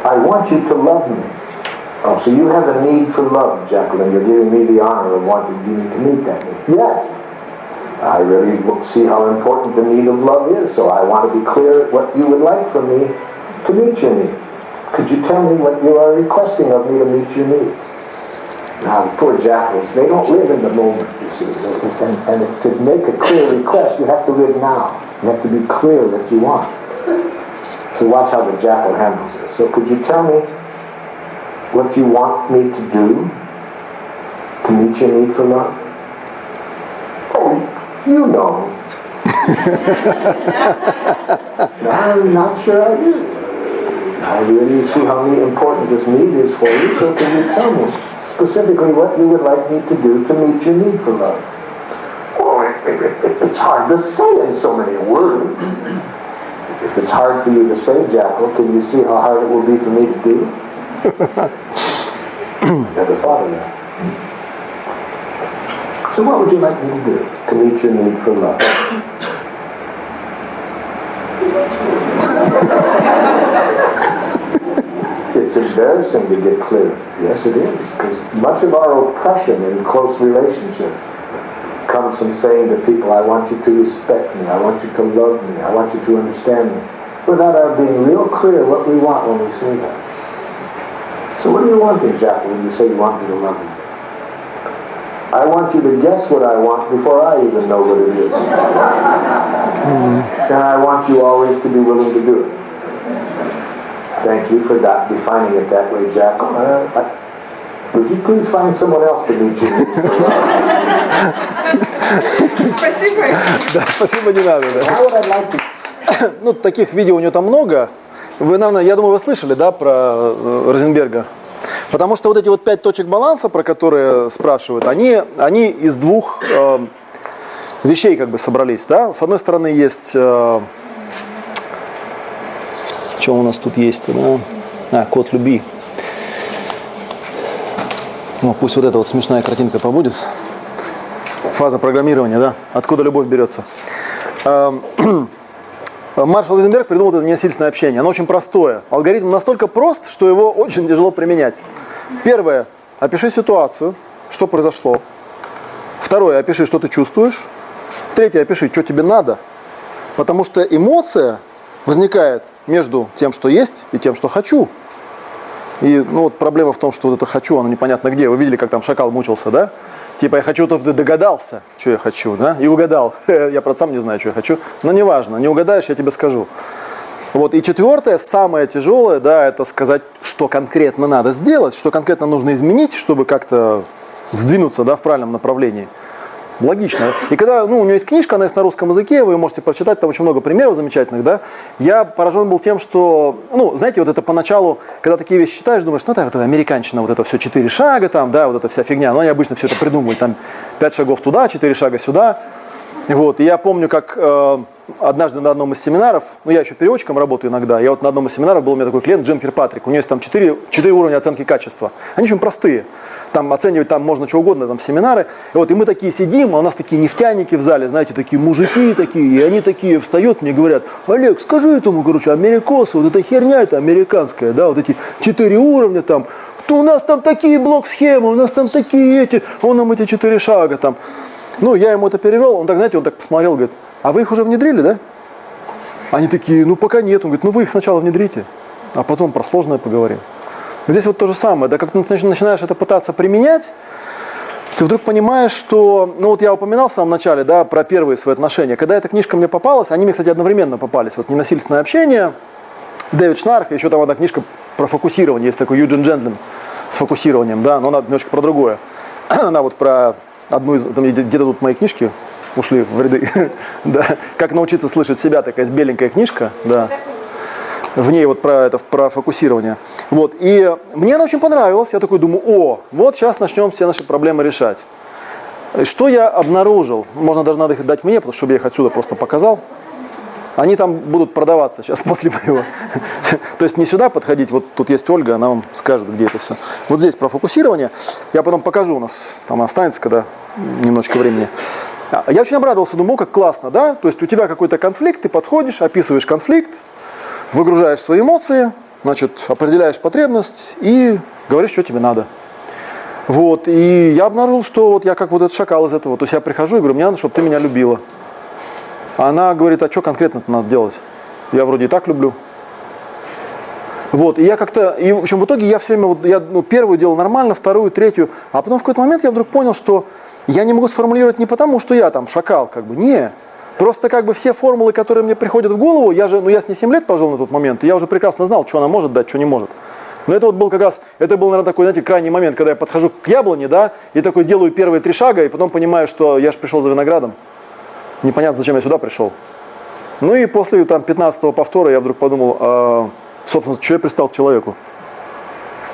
I want you to love me. Oh, so you have a need for love, Jacqueline. You're giving me the honor of wanting you to meet that need. Yes. I really see how important the need of love is, so I want to be clear what you would like from me to meet your need. Could you tell me what you are requesting of me to meet your need? Now, poor jackals, they don't live in the moment, you see. And, and to make a clear request, you have to live now. You have to be clear what you want. So watch how the jackal handles this. So could you tell me what you want me to do to meet your need for love? Oh, you know. no, I'm not sure I do. I really see how important this need is for you, so can you tell me specifically what you would like me to do to meet your need for love? Well, it, it, it's hard to say in so many words. If it's hard for you to say, Jackal, can you see how hard it will be for me to do? Never thought of that. So what would you like me to do to meet your need for love? it's embarrassing to get clear. Yes, it is. Because much of our oppression in close relationships comes from saying to people, I want you to respect me, I want you to love me, I want you to understand me, without our being real clear what we want when we say that. So what do you want, Jack, when you say you want me to love you? I want you to guess what I want before I even know what it is. And I want you always to be willing to do it. Thank you for that, defining it that way, Jack. Uh, I, would you please find someone else to meet you? Спасибо. Да, спасибо, не надо. Да. Ну, таких видео у него там много. Вы, наверное, я думаю, вы слышали, да, про э, Розенберга. Потому что вот эти вот пять точек баланса, про которые спрашивают, они, они из двух э, вещей как бы собрались, да. С одной стороны есть, э, что у нас тут есть, да? А, код любви. Ну, пусть вот эта вот смешная картинка побудет. Фаза программирования, да. Откуда любовь берется. Эм, Маршал Розенберг придумал это ненасильственное общение. Оно очень простое. Алгоритм настолько прост, что его очень тяжело применять. Первое. Опиши ситуацию, что произошло. Второе. Опиши, что ты чувствуешь. Третье. Опиши, что тебе надо. Потому что эмоция возникает между тем, что есть, и тем, что хочу. И ну, вот проблема в том, что вот это хочу, оно непонятно где. Вы видели, как там шакал мучился, да? Типа я хочу, чтобы ты догадался, что я хочу, да? И угадал. Я, правда, сам не знаю, что я хочу. Но неважно, не угадаешь, я тебе скажу. Вот. И четвертое, самое тяжелое, да, это сказать, что конкретно надо сделать, что конкретно нужно изменить, чтобы как-то сдвинуться да, в правильном направлении. Логично. И когда, ну, у нее есть книжка, она есть на русском языке, вы ее можете прочитать, там очень много примеров замечательных, да. Я поражен был тем, что, ну, знаете, вот это поначалу, когда такие вещи читаешь, думаешь, ну, это, вот это американщина, вот это все четыре шага там, да, вот эта вся фигня, но они обычно все это придумывают, там, пять шагов туда, четыре шага сюда. Вот, и я помню, как э, однажды на одном из семинаров, ну я еще переводчиком работаю иногда, я вот на одном из семинаров был у меня такой клиент Джим Кирпатрик, у него есть там 4, 4 уровня оценки качества. Они очень простые, там оценивать там можно что угодно, там семинары. И вот и мы такие сидим, а у нас такие нефтяники в зале, знаете, такие мужики такие, и они такие встают, мне говорят, Олег, скажи этому, короче, америкосу, вот эта херня это американская, да, вот эти 4 уровня там, то у нас там такие блок-схемы, у нас там такие эти, он нам эти 4 шага там. Ну, я ему это перевел, он так, знаете, он так посмотрел, говорит, а вы их уже внедрили, да? Они такие, ну пока нет. Он говорит, ну вы их сначала внедрите, а потом про сложное поговорим. Здесь вот то же самое, да, как ты начинаешь это пытаться применять, ты вдруг понимаешь, что, ну вот я упоминал в самом начале, да, про первые свои отношения. Когда эта книжка мне попалась, они мне, кстати, одновременно попались. Вот «Ненасильственное общение», Дэвид Шнарх, еще там одна книжка про фокусирование, есть такой Юджин Джентлин с фокусированием, да, но она немножко про другое. Она вот про одну из, там где-то тут мои книжки ушли в ряды, да, как научиться слышать себя, такая беленькая книжка, да, в ней вот про это, про фокусирование. Вот, и мне она очень понравилась, я такой думаю, о, вот сейчас начнем все наши проблемы решать. Что я обнаружил, можно даже надо их дать мне, потому что я их отсюда просто показал. Они там будут продаваться сейчас после моего. То есть не сюда подходить, вот тут есть Ольга, она вам скажет, где это все. Вот здесь про фокусирование. Я потом покажу, у нас там останется, когда немножечко времени. А, Я очень обрадовался, думал, как классно, да? То есть у тебя какой-то конфликт, ты подходишь, описываешь конфликт, выгружаешь свои эмоции, значит, определяешь потребность и говоришь, что тебе надо. Вот, и я обнаружил, что вот я как вот этот шакал из этого. То есть я прихожу и говорю, мне надо, чтобы ты меня любила. А Она говорит, а что конкретно надо делать? Я вроде и так люблю. Вот, и я как-то, и в общем в итоге я все время, вот, я ну, первую делал нормально, вторую, третью, а потом в какой-то момент я вдруг понял, что я не могу сформулировать не потому, что я там шакал, как бы, не. Просто как бы все формулы, которые мне приходят в голову, я же, ну я с ней 7 лет прожил на тот момент, и я уже прекрасно знал, что она может дать, что не может. Но это вот был как раз, это был, наверное, такой, знаете, крайний момент, когда я подхожу к яблоне, да, и такой делаю первые три шага, и потом понимаю, что я же пришел за виноградом. Непонятно, зачем я сюда пришел. Ну и после там 15-го повтора я вдруг подумал, а, собственно, что я пристал к человеку.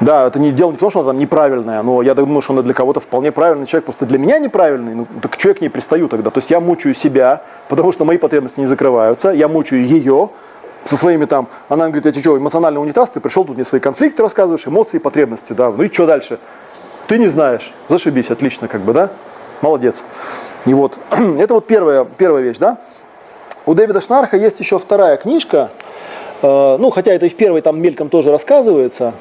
Да, это не дело не в том, что она там неправильная, но я думаю, что она для кого-то вполне правильный человек, просто для меня неправильный, ну так что я к ней пристаю тогда? То есть я мучаю себя, потому что мои потребности не закрываются, я мучаю ее со своими там, она говорит, я тебе что, эмоциональный унитаз, ты пришел, тут мне свои конфликты рассказываешь, эмоции, потребности, да, ну и что дальше? Ты не знаешь, зашибись, отлично, как бы, да, молодец. И вот, это вот первая, первая вещь, да. У Дэвида Шнарха есть еще вторая книжка, э, ну, хотя это и в первой там мельком тоже рассказывается,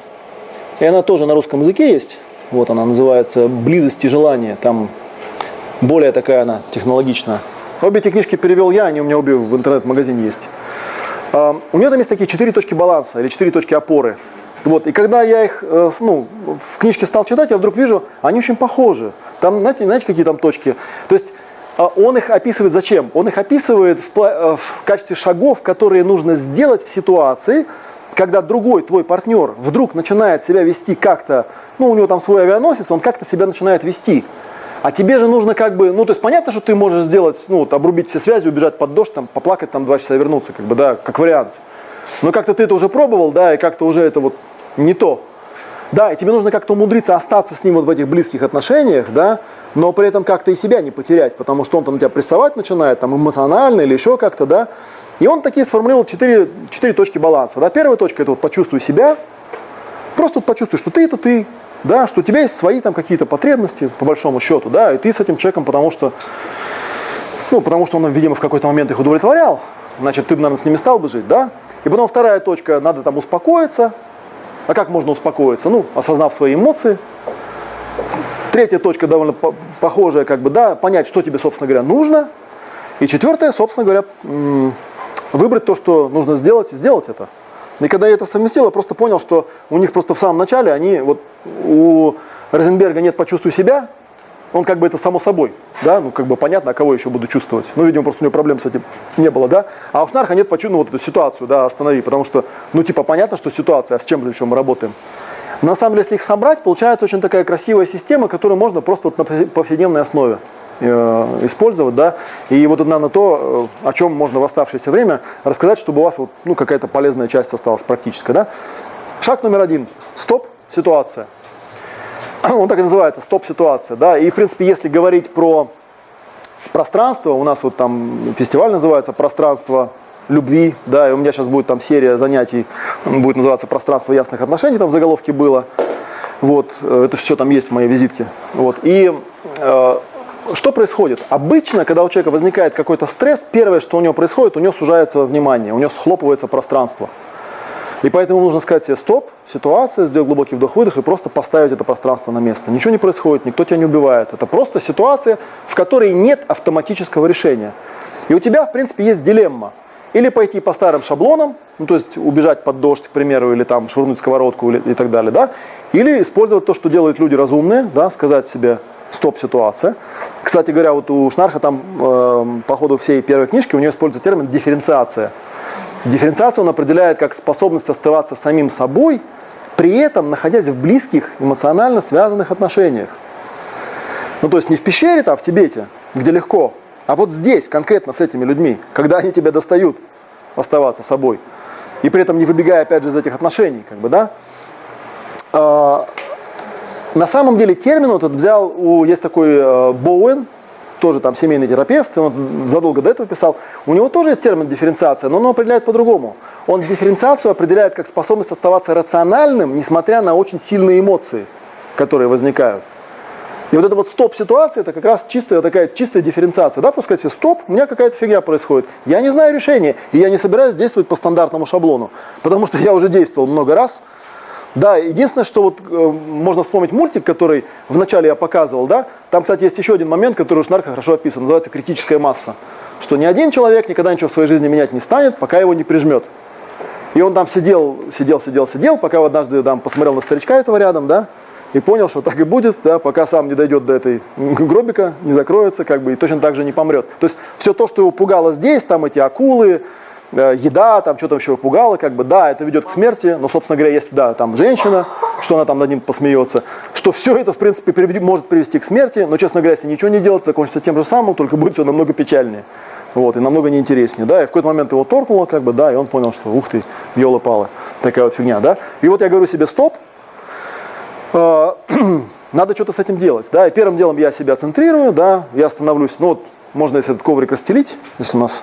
и она тоже на русском языке есть. Вот она называется «Близость и желание». Там более такая она технологичная. Обе эти книжки перевел я, они у меня обе в интернет-магазине есть. А, У нее там есть такие четыре точки баланса или четыре точки опоры. Вот, и когда я их э, ну, в книжке стал читать, я вдруг вижу, они очень похожи. Там, знаете, знаете какие там точки? То есть а, он их описывает зачем? Он их описывает в, э, в качестве шагов, которые нужно сделать в ситуации, когда другой твой партнер вдруг начинает себя вести как-то, ну, у него там свой авианосец, он как-то себя начинает вести. А тебе же нужно как бы, ну, то есть понятно, что ты можешь сделать, ну, вот, обрубить все связи, убежать под дождь, там, поплакать, там, два часа и вернуться, как бы, да, как вариант. Но как-то ты это уже пробовал, да, и как-то уже это вот не то. Да, и тебе нужно как-то умудриться остаться с ним вот в этих близких отношениях, да, но при этом как-то и себя не потерять, потому что он там тебя прессовать начинает, там, эмоционально или еще как-то, да. И он такие сформулировал четыре, четыре точки баланса, да. Первая точка – это вот почувствуй себя, просто вот почувствуй, что ты – это ты, да, что у тебя есть свои там какие-то потребности, по большому счету, да, и ты с этим человеком, потому что, ну, потому что он, видимо, в какой-то момент их удовлетворял, значит, ты бы, наверное, с ними стал бы жить, да. И потом вторая точка – надо там успокоиться, а как можно успокоиться? Ну, осознав свои эмоции. Третья точка довольно по- похожая, как бы, да, понять, что тебе, собственно говоря, нужно. И четвертая, собственно говоря, выбрать то, что нужно сделать, и сделать это. И когда я это совместил, я просто понял, что у них просто в самом начале, они, вот у Розенберга нет «почувствуй себя», он как бы это само собой, да, ну как бы понятно, а кого еще буду чувствовать. Ну, видимо, просто у него проблем с этим не было, да. А у Шнарха нет почувствовать ну, вот эту ситуацию, да, останови, потому что, ну, типа, понятно, что ситуация, а с чем же еще мы работаем. На самом деле, если их собрать, получается очень такая красивая система, которую можно просто вот на повсе- повседневной основе э, использовать, да. И вот это, наверное, то, э, о чем можно в оставшееся время рассказать, чтобы у вас вот, ну, какая-то полезная часть осталась практическая, да. Шаг номер один. Стоп, ситуация. Он так и называется, стоп-ситуация, да. И, в принципе, если говорить про пространство, у нас вот там фестиваль называется «Пространство любви», да, и у меня сейчас будет там серия занятий, будет называться «Пространство ясных отношений», там в заголовке было. Вот, э, это все там есть в моей визитке. Вот, и э, что происходит? Обычно, когда у человека возникает какой-то стресс, первое, что у него происходит, у него сужается внимание, у него схлопывается пространство. И поэтому нужно сказать себе стоп, ситуация, сделать глубокий вдох-выдох и просто поставить это пространство на место. Ничего не происходит, никто тебя не убивает. Это просто ситуация, в которой нет автоматического решения. И у тебя, в принципе, есть дилемма. Или пойти по старым шаблонам, ну, то есть убежать под дождь, к примеру, или там швырнуть сковородку или, и так далее, да, или использовать то, что делают люди разумные, да, сказать себе стоп, ситуация. Кстати говоря, вот у Шнарха там э, по ходу всей первой книжки у него используется термин дифференциация. Дифференциацию он определяет как способность оставаться самим собой, при этом находясь в близких, эмоционально связанных отношениях. Ну, то есть не в пещере, а в Тибете, где легко, а вот здесь, конкретно с этими людьми, когда они тебя достают оставаться собой. И при этом не выбегая, опять же, из этих отношений, как бы, да. А, на самом деле термин этот взял, у, есть такой э, Боуэн, тоже там семейный терапевт, он задолго до этого писал, у него тоже есть термин дифференциация, но он определяет по-другому. Он дифференциацию определяет как способность оставаться рациональным, несмотря на очень сильные эмоции, которые возникают. И вот эта вот стоп-ситуация, это как раз чистая такая чистая дифференциация. Да, просто сказать стоп, у меня какая-то фигня происходит. Я не знаю решения, и я не собираюсь действовать по стандартному шаблону, потому что я уже действовал много раз. Да, единственное, что вот э, можно вспомнить мультик, который вначале я показывал, да, там, кстати, есть еще один момент, который у Шнарка хорошо описан, называется критическая масса. Что ни один человек никогда ничего в своей жизни менять не станет, пока его не прижмет. И он там сидел, сидел, сидел, сидел, пока однажды там посмотрел на старичка этого рядом, да, и понял, что так и будет, да, пока сам не дойдет до этой гробика, не закроется, как бы, и точно так же не помрет. То есть все то, что его пугало здесь, там эти акулы, э, еда, там что-то еще пугало, как бы, да, это ведет к смерти, но, собственно говоря, если, да, там женщина, что она там над ним посмеется, что все это, в принципе, приведи, может привести к смерти, но, честно говоря, если ничего не делать, закончится тем же самым, только будет все намного печальнее. Вот, и намного неинтереснее, да, и в какой-то момент его торкнуло, как бы, да, и он понял, что, ух ты, елы-палы, такая вот фигня, да. И вот я говорю себе, стоп, надо что-то с этим делать. Да? И первым делом я себя центрирую, да, я становлюсь, ну вот, можно если этот коврик расстелить, если у нас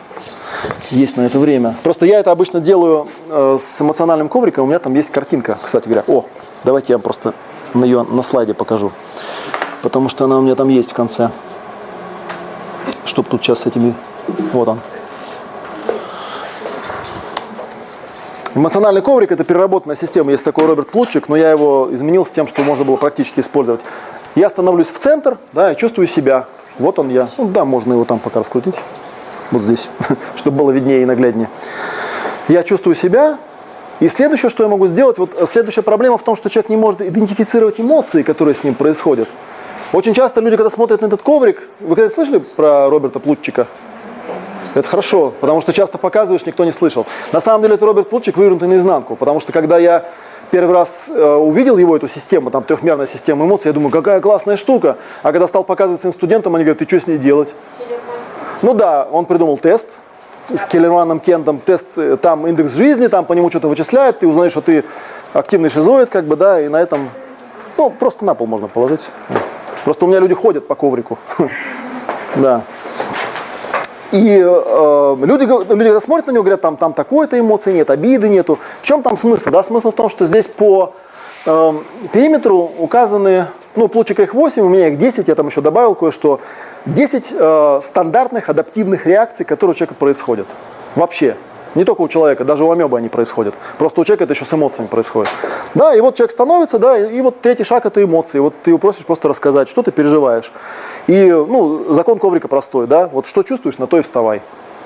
есть на это время. Просто я это обычно делаю э, с эмоциональным ковриком, у меня там есть картинка, кстати говоря. О, давайте я просто на ее на слайде покажу, потому что она у меня там есть в конце. Чтоб тут сейчас с этими, вот он. Эмоциональный коврик – это переработанная система. Есть такой Роберт Плутчик, но я его изменил с тем, что можно было практически использовать. Я становлюсь в центр, да, и чувствую себя. Вот он я. Ну, да, можно его там пока раскрутить. Вот здесь, чтобы было виднее и нагляднее. Я чувствую себя, и следующее, что я могу сделать, вот следующая проблема в том, что человек не может идентифицировать эмоции, которые с ним происходят. Очень часто люди, когда смотрят на этот коврик, вы когда слышали про Роберта Плутчика? Это хорошо, потому что часто показываешь, никто не слышал. На самом деле это Роберт Плутчик вывернутый наизнанку, потому что когда я первый раз э, увидел его, эту систему, там трехмерная система эмоций, я думаю, какая классная штука. А когда стал показывать своим студентам, они говорят, ты что с ней делать? Ну да, он придумал тест с Келлерманом Кентом, тест, э, там индекс жизни, там по нему что-то вычисляет, ты узнаешь, что ты активный шизоид, как бы, да, и на этом, ну, просто на пол можно положить. Просто у меня люди ходят по коврику. Да. И э, люди, люди, смотрят на него, говорят, там, там такой-то эмоции нет, обиды нету. В чем там смысл? Да, смысл в том, что здесь по э, периметру указаны, ну, плотчика их 8, у меня их 10, я там еще добавил кое-что. 10 э, стандартных адаптивных реакций, которые у человека происходят. Вообще. Не только у человека, даже у амебы они происходят. Просто у человека это еще с эмоциями происходит. Да, и вот человек становится, да, и, вот третий шаг это эмоции. Вот ты его просишь просто рассказать, что ты переживаешь. И, ну, закон коврика простой, да, вот что чувствуешь, на то и вставай.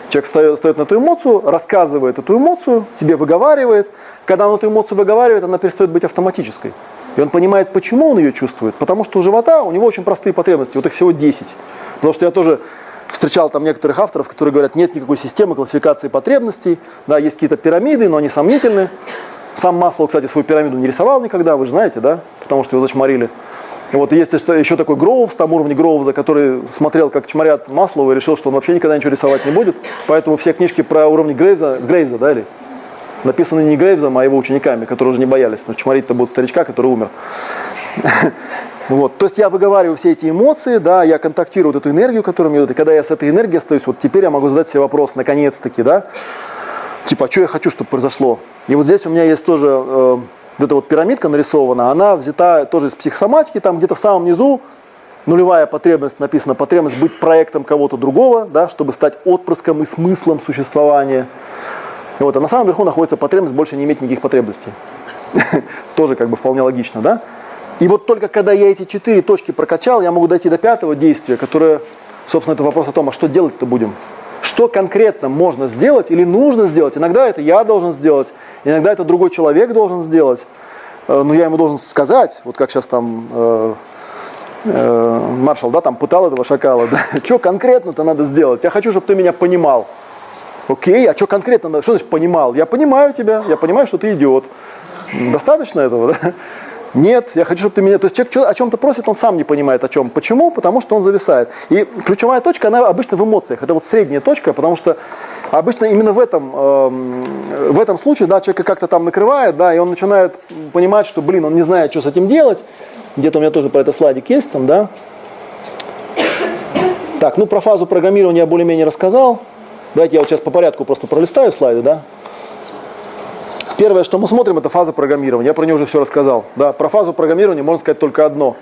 Человек встает, встает на эту эмоцию, рассказывает эту эмоцию, тебе выговаривает. Когда он эту эмоцию выговаривает, она перестает быть автоматической. И он понимает, почему он ее чувствует. Потому что у живота у него очень простые потребности, вот их всего 10. Потому что я тоже встречал там некоторых авторов, которые говорят, нет никакой системы классификации потребностей, да, есть какие-то пирамиды, но они сомнительны. Сам Маслоу, кстати, свою пирамиду не рисовал никогда, вы же знаете, да, потому что его зачморили. И вот есть еще такой Гроувс, там уровень Гроувза, который смотрел, как чморят Маслова и решил, что он вообще никогда ничего рисовать не будет. Поэтому все книжки про уровни Грейвза, Грейвза, да, или написаны не Грейвзом, а его учениками, которые уже не боялись, потому что чморить-то будет старичка, который умер. Вот. То есть я выговариваю все эти эмоции, да, я контактирую вот эту энергию, которая мне идет, и когда я с этой энергией остаюсь, вот теперь я могу задать себе вопрос, наконец-таки, да, типа, а что я хочу, чтобы произошло? И вот здесь у меня есть тоже э, вот эта вот пирамидка нарисована, она взята тоже из психосоматики, там где-то в самом низу нулевая потребность, написана потребность быть проектом кого-то другого, да, чтобы стать отпрыском и смыслом существования. Вот, а на самом верху находится потребность больше не иметь никаких потребностей. Тоже как бы вполне логично, да? И вот только когда я эти четыре точки прокачал, я могу дойти до пятого действия, которое, собственно, это вопрос о том, а что делать-то будем? Что конкретно можно сделать или нужно сделать? Иногда это я должен сделать, иногда это другой человек должен сделать. Э, но я ему должен сказать, вот как сейчас там э, э, маршал, да, там пытал этого шакала, да, что конкретно-то надо сделать? Я хочу, чтобы ты меня понимал. Окей, а что конкретно надо? Что значит понимал? Я понимаю тебя, я понимаю, что ты идиот. Достаточно этого, да? Нет, я хочу, чтобы ты меня... То есть человек о чем-то просит, он сам не понимает о чем. Почему? Потому что он зависает. И ключевая точка, она обычно в эмоциях. Это вот средняя точка, потому что обычно именно в этом, э, в этом случае, да, человека как-то там накрывает, да, и он начинает понимать, что, блин, он не знает, что с этим делать. Где-то у меня тоже про это слайдик есть там, да. Так, ну про фазу программирования я более-менее рассказал. Давайте я вот сейчас по порядку просто пролистаю слайды, да. Первое, что мы смотрим, это фаза программирования. Я про нее уже все рассказал. Да, про фазу программирования можно сказать только одно.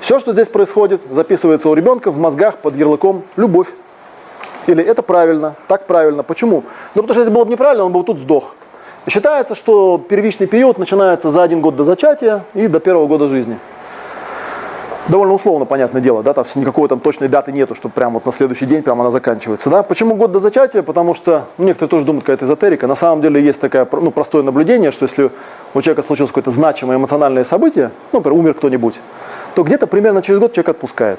Все, что здесь происходит, записывается у ребенка в мозгах под ярлыком «любовь». Или это правильно, так правильно. Почему? Ну, потому что если было бы неправильно, он бы вот тут сдох. Считается, что первичный период начинается за один год до зачатия и до первого года жизни. Довольно условно, понятное дело, да, там никакой там точной даты нету, что прямо вот на следующий день прямо она заканчивается, да. Почему год до зачатия? Потому что, ну, некоторые тоже думают, какая-то эзотерика. На самом деле есть такое, ну, простое наблюдение, что если у человека случилось какое-то значимое эмоциональное событие, ну, например, умер кто-нибудь, то где-то примерно через год человек отпускает.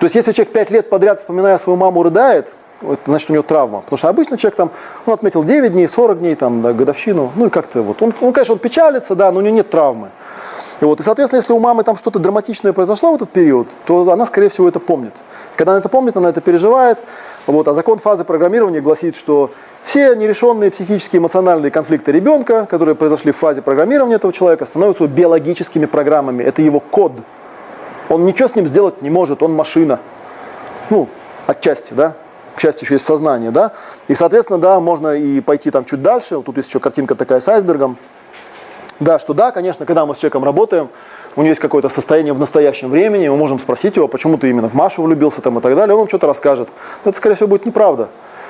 То есть если человек 5 лет подряд, вспоминая свою маму, рыдает, это значит у него травма. Потому что обычно человек там, он отметил 9 дней, 40 дней, там, да, годовщину, ну и как-то вот. Он, он, конечно, он печалится, да, но у него нет травмы. И, вот, и, соответственно, если у мамы там что-то драматичное произошло в этот период, то она, скорее всего, это помнит. Когда она это помнит, она это переживает. Вот, а закон фазы программирования гласит, что все нерешенные психические эмоциональные конфликты ребенка, которые произошли в фазе программирования этого человека, становятся биологическими программами. Это его код. Он ничего с ним сделать не может, он машина. Ну, отчасти, да к счастью, еще есть сознание, да, и, соответственно, да, можно и пойти там чуть дальше, вот тут есть еще картинка такая с айсбергом, да, что да, конечно, когда мы с человеком работаем, у него есть какое-то состояние в настоящем времени, мы можем спросить его, почему ты именно в Машу влюбился там и так далее, он нам что-то расскажет. Но это, скорее всего, будет неправда.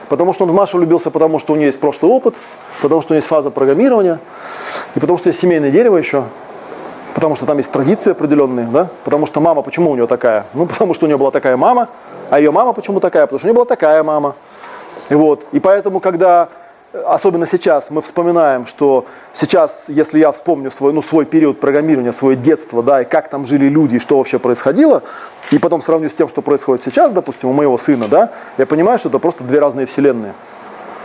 Потому что он в Машу влюбился, потому что у нее есть прошлый опыт, потому что у нее есть фаза программирования, и потому что есть семейное дерево еще, потому что там есть традиции определенные, да? Потому что мама, почему у нее такая? Ну, потому что у нее была такая мама, а ее мама почему такая? Потому что у нее была такая мама. И вот, и поэтому, когда особенно сейчас мы вспоминаем, что сейчас, если я вспомню свой, ну, свой период программирования, свое детство, да, и как там жили люди, и что вообще происходило, и потом сравню с тем, что происходит сейчас, допустим, у моего сына, да, я понимаю, что это просто две разные вселенные.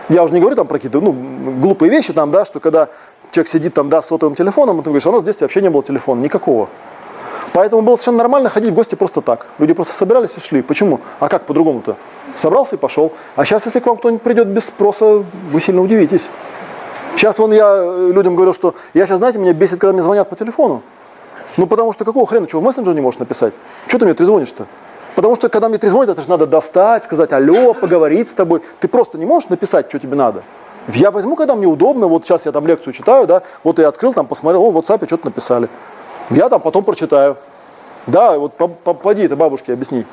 Я уже не говорю там про какие-то ну, глупые вещи, там, да, что когда человек сидит там, да, с сотовым телефоном, и ты говоришь, а у нас детстве вообще не было телефона, никакого. Поэтому было совершенно нормально ходить в гости просто так. Люди просто собирались и шли. Почему? А как по-другому-то? Собрался и пошел. А сейчас, если к вам кто-нибудь придет без спроса, вы сильно удивитесь. Сейчас вон я э, людям говорю, что я сейчас, знаете, меня бесит, когда мне звонят по телефону. Ну, потому что какого хрена, что в мессенджер не можешь написать? Что ты мне трезвонишь-то? Потому что, когда мне трезвонят, это же надо достать, сказать алло, поговорить с тобой. Ты просто не можешь написать, что тебе надо. Я возьму, когда мне удобно, вот сейчас я там лекцию читаю, да, вот я открыл, там посмотрел, о, в WhatsApp что-то написали. Я там потом прочитаю. Да, вот поди это бабушке объясни.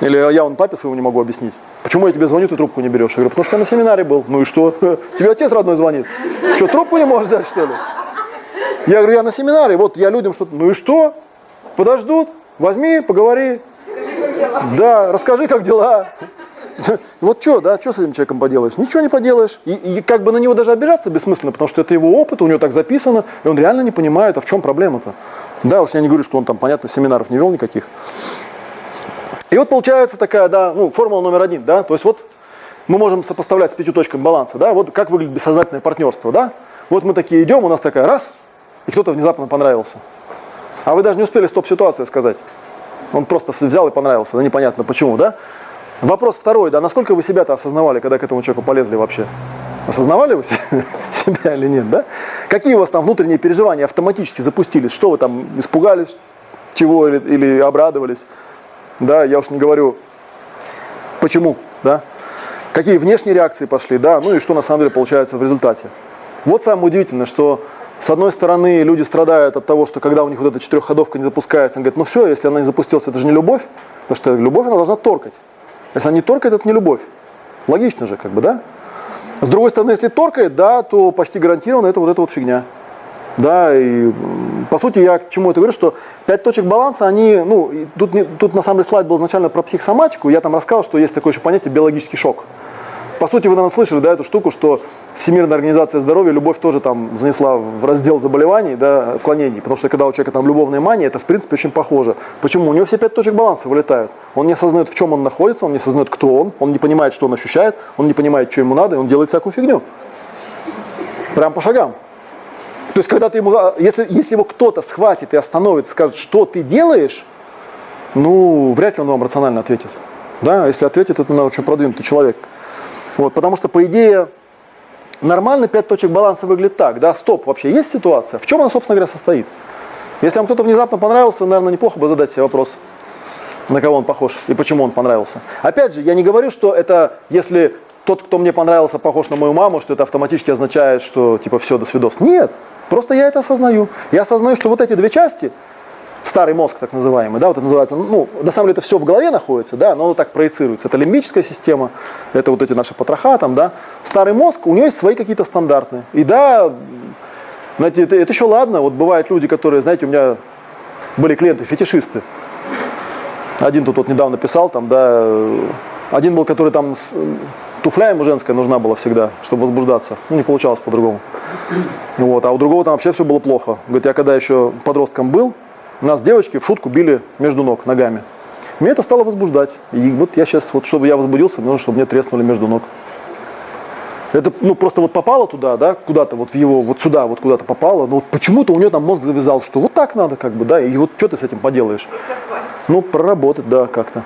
Или я он папе своему не могу объяснить. Почему я тебе звоню, ты трубку не берешь? Я говорю, потому что я на семинаре был. Ну и что? Тебе отец родной звонит. Что, трубку не можешь взять, что ли? Я говорю, я на семинаре, вот я людям что-то. Ну и что? Подождут, возьми, поговори. Да, расскажи, как дела. Вот что, да, что с этим человеком поделаешь? Ничего не поделаешь. И, и как бы на него даже обижаться бессмысленно, потому что это его опыт, у него так записано, и он реально не понимает, а в чем проблема-то. Да, уж я не говорю, что он там, понятно, семинаров не вел никаких. И вот получается такая, да, ну, формула номер один, да, то есть вот мы можем сопоставлять с пятью точками баланса, да, вот как выглядит бессознательное партнерство, да. Вот мы такие идем, у нас такая раз, и кто-то внезапно понравился. А вы даже не успели стоп-ситуация сказать. Он просто взял и понравился, да, непонятно почему, да. Вопрос второй, да, насколько вы себя-то осознавали, когда к этому человеку полезли вообще? Осознавали вы себя или нет, да? Какие у вас там внутренние переживания автоматически запустились? Что вы там испугались, чего или, или обрадовались? Да, я уж не говорю, почему, да? Какие внешние реакции пошли, да? Ну и что на самом деле получается в результате? Вот самое удивительное, что с одной стороны люди страдают от того, что когда у них вот эта четырехходовка не запускается, они говорят, ну все, если она не запустилась, это же не любовь, потому что любовь она должна торкать. Если она не торкает, это не любовь. Логично же, как бы, да? С другой стороны, если торкает, да, то почти гарантированно это вот эта вот фигня. Да, и по сути я к чему это говорю, что пять точек баланса, они, ну, тут, тут на самом деле слайд был изначально про психосоматику, я там рассказал, что есть такое еще понятие биологический шок. По сути, вы, наверное, слышали, да, эту штуку, что Всемирная организация здоровья любовь тоже там занесла в раздел заболеваний, да, отклонений, потому что когда у человека там любовная мания, это, в принципе, очень похоже. Почему? У него все пять точек баланса вылетают. Он не осознает, в чем он находится, он не осознает, кто он, он не понимает, что он ощущает, он не понимает, что ему надо, и он делает всякую фигню. Прям по шагам. То есть, когда ты ему, если, если его кто-то схватит и остановит, скажет, что ты делаешь, ну, вряд ли он вам рационально ответит. Да, если ответит, это, наверное, очень продвинутый человек. Вот, потому что, по идее, нормально пять точек баланса выглядит так. Да, стоп, вообще есть ситуация? В чем она, собственно говоря, состоит? Если вам кто-то внезапно понравился, наверное, неплохо бы задать себе вопрос. на кого он похож и почему он понравился. Опять же, я не говорю, что это, если тот, кто мне понравился, похож на мою маму, что это автоматически означает, что типа все, до свидос. Нет, просто я это осознаю. Я осознаю, что вот эти две части, старый мозг так называемый, да, вот это называется, ну, на самом деле это все в голове находится, да, но оно так проецируется. Это лимбическая система, это вот эти наши потроха там, да. Старый мозг, у него есть свои какие-то стандартные. И да, знаете, это, это еще ладно, вот бывают люди, которые, знаете, у меня были клиенты, фетишисты. Один тут вот недавно писал, там, да, один был, который там туфля ему женская нужна была всегда, чтобы возбуждаться. Ну, не получалось по-другому. Вот. А у другого там вообще все было плохо. Говорит, я когда еще подростком был, нас девочки в шутку били между ног ногами. Меня это стало возбуждать. И вот я сейчас, вот чтобы я возбудился, нужно, чтобы мне треснули между ног. Это ну, просто вот попало туда, да, куда-то вот в его, вот сюда вот куда-то попало, но вот почему-то у нее там мозг завязал, что вот так надо, как бы, да, и вот что ты с этим поделаешь? Ну, проработать, да, как-то.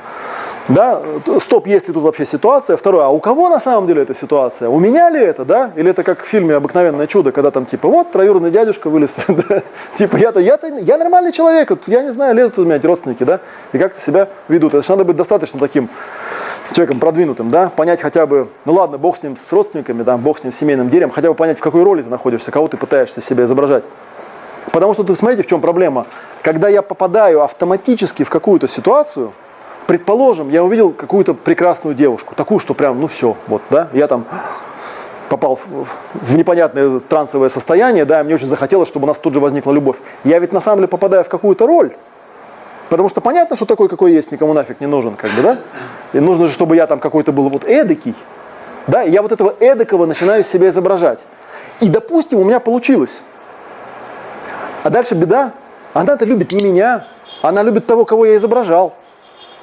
Да, стоп, есть ли тут вообще ситуация? Второе, а у кого на самом деле эта ситуация? У меня ли это, да? Или это как в фильме «Обыкновенное чудо», когда там типа, вот, троюродный дядюшка вылез, да? типа, я-то, я-то, я нормальный человек, вот, я не знаю, лезут у меня эти родственники, да? И как-то себя ведут. Это же надо быть достаточно таким человеком продвинутым, да? Понять хотя бы, ну ладно, бог с ним, с родственниками, да, бог с ним, с семейным деревом, хотя бы понять, в какой роли ты находишься, кого ты пытаешься себя изображать. Потому что, ты смотрите, в чем проблема. Когда я попадаю автоматически в какую-то ситуацию, Предположим, я увидел какую-то прекрасную девушку, такую, что прям, ну все, вот, да, я там попал в, непонятное трансовое состояние, да, мне очень захотелось, чтобы у нас тут же возникла любовь. Я ведь на самом деле попадаю в какую-то роль, потому что понятно, что такой, какой есть, никому нафиг не нужен, как бы, да, и нужно же, чтобы я там какой-то был вот эдакий, да, и я вот этого эдакого начинаю себя изображать. И, допустим, у меня получилось. А дальше беда, она-то любит не меня, она любит того, кого я изображал.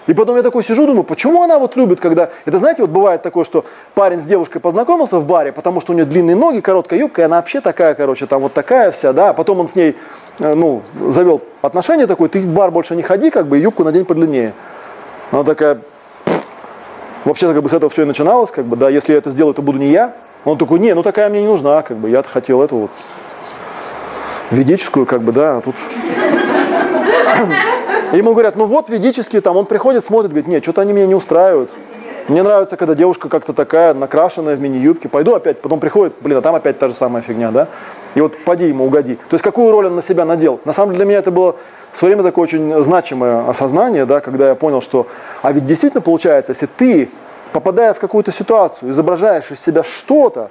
И потом я такой сижу, думаю, почему она вот любит, когда... Это знаете, вот бывает такое, что парень с девушкой познакомился в баре, потому что у нее длинные ноги, короткая юбка, и она вообще такая, короче, там вот такая вся, да, а потом он с ней, э, ну, завел отношения такой, ты в бар больше не ходи, как бы, и юбку надень подлиннее. Она такая, вообще как бы с этого все и начиналось, как бы, да, если я это сделаю, то буду не я. Он такой, не, ну такая мне не нужна, как бы, я-то хотел эту вот ведическую, как бы, да, а тут... И ему говорят, ну вот ведический, там, он приходит, смотрит, говорит, нет, что-то они меня не устраивают. Мне нравится, когда девушка как-то такая, накрашенная в мини-юбке. Пойду опять, потом приходит, блин, а там опять та же самая фигня, да? И вот поди ему, угоди. То есть какую роль он на себя надел? На самом деле для меня это было в свое время такое очень значимое осознание, да, когда я понял, что, а ведь действительно получается, если ты, попадая в какую-то ситуацию, изображаешь из себя что-то,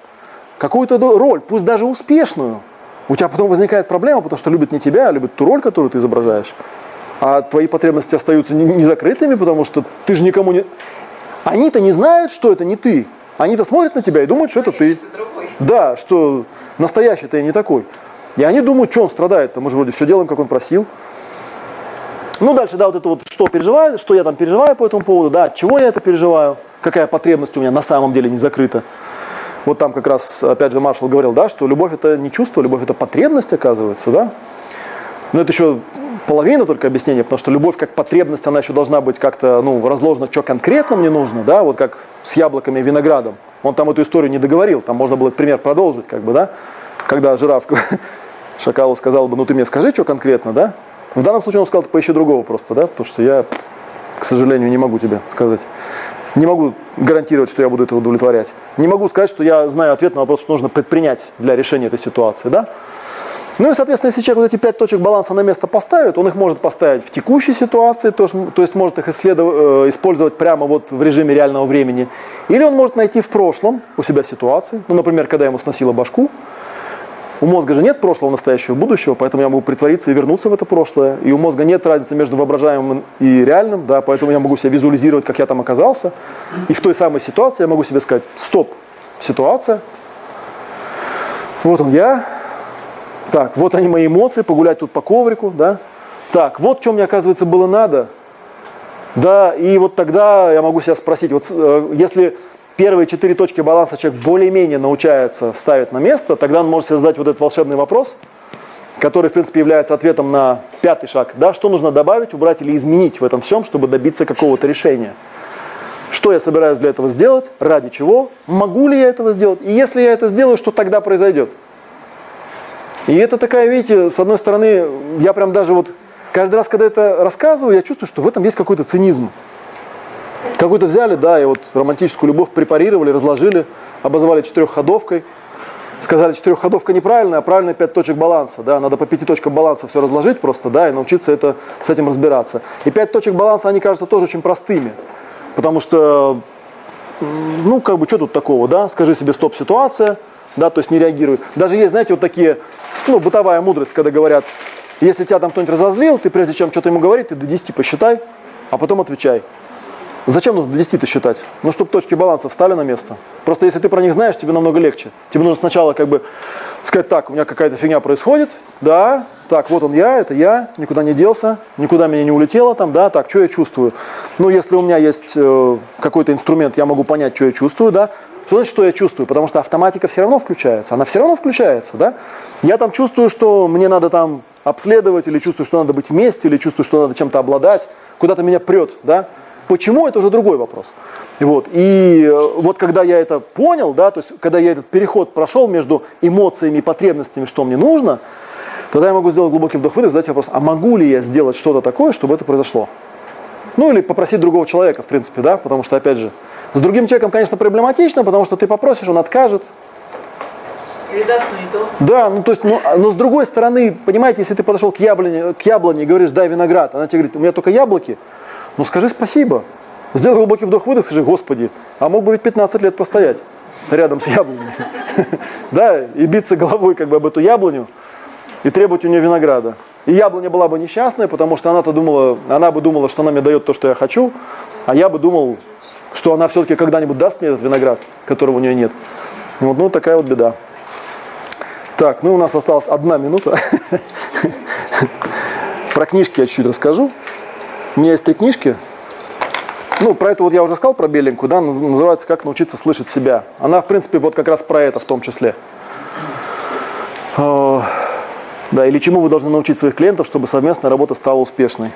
какую-то роль, пусть даже успешную, у тебя потом возникает проблема, потому что любят не тебя, а любят ту роль, которую ты изображаешь а твои потребности остаются не закрытыми, потому что ты же никому не... Они-то не знают, что это не ты. Они-то смотрят на тебя и думают, что это ты. Да, что настоящий-то я не такой. И они думают, что он страдает-то, мы же вроде все делаем, как он просил. Ну, дальше, да, вот это вот, что переживаю, что я там переживаю по этому поводу, да, чего я это переживаю, какая потребность у меня на самом деле не закрыта. Вот там как раз, опять же, Маршал говорил, да, что любовь это не чувство, любовь это потребность, оказывается, да. Но это еще половина только объяснения, потому что любовь как потребность, она еще должна быть как-то ну, разложена, что конкретно мне нужно, да, вот как с яблоками и виноградом. Он там эту историю не договорил, там можно было этот пример продолжить, как бы, да, когда жираф шакалу сказал бы, ну ты мне скажи, что конкретно, да. В данном случае он сказал, ты поищи другого просто, да, потому что я, к сожалению, не могу тебе сказать. Не могу гарантировать, что я буду это удовлетворять. Не могу сказать, что я знаю ответ на вопрос, что нужно предпринять для решения этой ситуации, да. Ну и, соответственно, если человек вот эти пять точек баланса на место поставит, он их может поставить в текущей ситуации, то, то есть может их э, использовать прямо вот в режиме реального времени. Или он может найти в прошлом у себя ситуации, ну, например, когда ему сносило башку, у мозга же нет прошлого, настоящего, будущего, поэтому я могу притвориться и вернуться в это прошлое. И у мозга нет разницы между воображаемым и реальным, да, поэтому я могу себя визуализировать, как я там оказался. И в той самой ситуации я могу себе сказать, стоп, ситуация, вот он я, так, вот они мои эмоции, погулять тут по коврику, да. Так, вот что мне, оказывается, было надо. Да, и вот тогда я могу себя спросить, вот э, если первые четыре точки баланса человек более-менее научается ставить на место, тогда он может себе задать вот этот волшебный вопрос, который, в принципе, является ответом на пятый шаг. Да, что нужно добавить, убрать или изменить в этом всем, чтобы добиться какого-то решения. Что я собираюсь для этого сделать, ради чего, могу ли я этого сделать, и если я это сделаю, что тогда произойдет. И это такая, видите, с одной стороны, я прям даже вот каждый раз, когда это рассказываю, я чувствую, что в этом есть какой-то цинизм. Какую-то взяли, да, и вот романтическую любовь препарировали, разложили, обозвали четырехходовкой. Сказали, четырехходовка неправильная, а правильно пять точек баланса. Да, надо по пяти точкам баланса все разложить просто, да, и научиться это, с этим разбираться. И пять точек баланса, они кажутся тоже очень простыми. Потому что, ну, как бы, что тут такого, да? Скажи себе стоп-ситуация, да, то есть не реагируй. Даже есть, знаете, вот такие, ну, бытовая мудрость, когда говорят, если тебя там кто-нибудь разозлил, ты прежде чем что-то ему говорить, ты до 10 посчитай, а потом отвечай. Зачем нужно до 10 считать? Ну, чтобы точки баланса встали на место. Просто если ты про них знаешь, тебе намного легче. Тебе нужно сначала как бы сказать, так, у меня какая-то фигня происходит, да, так, вот он я, это я, никуда не делся, никуда меня не улетело там, да, так, что я чувствую? Ну, если у меня есть э, какой-то инструмент, я могу понять, что я чувствую, да, что значит, что я чувствую? Потому что автоматика все равно включается, она все равно включается, да. Я там чувствую, что мне надо там обследовать, или чувствую, что надо быть вместе, или чувствую, что надо чем-то обладать, куда-то меня прет, да, Почему, это уже другой вопрос. Вот. И э, вот когда я это понял, да, то есть когда я этот переход прошел между эмоциями и потребностями, что мне нужно, тогда я могу сделать глубокий вдох-выдох, задать вопрос, а могу ли я сделать что-то такое, чтобы это произошло? Ну или попросить другого человека, в принципе, да, потому что, опять же, с другим человеком, конечно, проблематично, потому что ты попросишь, он откажет. Или даст, но не то. Да, ну то есть, ну, но с другой стороны, понимаете, если ты подошел к яблоне, к яблоне и говоришь, дай виноград, она тебе говорит, у меня только яблоки, ну скажи спасибо. Сделай глубокий вдох-выдох, скажи, Господи, а мог бы ведь 15 лет постоять рядом с яблоней. Да, и биться головой как бы об эту яблоню и требовать у нее винограда. И яблоня была бы несчастная, потому что она-то думала, она бы думала, что она мне дает то, что я хочу, а я бы думал, что она все-таки когда-нибудь даст мне этот виноград, которого у нее нет. Вот, ну, такая вот беда. Так, ну у нас осталась одна минута. Про книжки я чуть-чуть расскажу. У меня есть три книжки. Ну, про это вот я уже сказал, про беленькую, да, называется «Как научиться слышать себя». Она, в принципе, вот как раз про это в том числе. А, да, или чему вы должны научить своих клиентов, чтобы совместная работа стала успешной.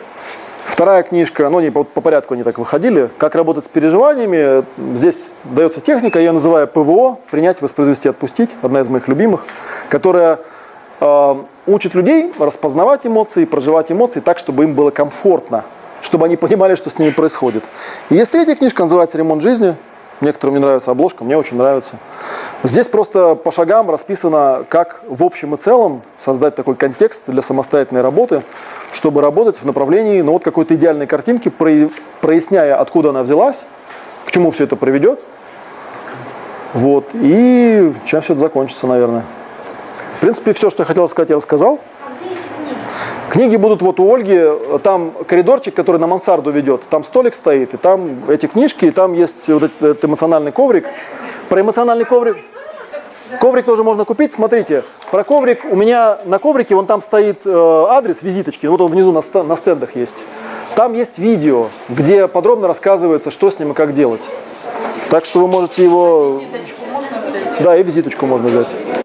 Вторая книжка, ну, не по, по порядку они так выходили. «Как работать с переживаниями». Здесь дается техника, я ее называю ПВО, принять, воспроизвести, отпустить. Одна из моих любимых, которая э, учит людей распознавать эмоции, проживать эмоции так, чтобы им было комфортно чтобы они понимали, что с ними происходит. И есть третья книжка, называется «Ремонт жизни». Некоторым не нравится обложка, мне очень нравится. Здесь просто по шагам расписано, как в общем и целом создать такой контекст для самостоятельной работы, чтобы работать в направлении ну, вот какой-то идеальной картинки, проясняя, откуда она взялась, к чему все это приведет. Вот, и чем все это закончится, наверное. В принципе, все, что я хотел сказать, я рассказал. Книги будут вот у Ольги, там коридорчик, который на мансарду ведет, там столик стоит, и там эти книжки, и там есть вот этот эмоциональный коврик. Про эмоциональный коврик, коврик тоже можно купить, смотрите, про коврик, у меня на коврике, вон там стоит э, адрес визиточки, вот он внизу на, на стендах есть. Там есть видео, где подробно рассказывается, что с ним и как делать. Так что вы можете его... Визиточку можно взять? Да, и визиточку можно взять.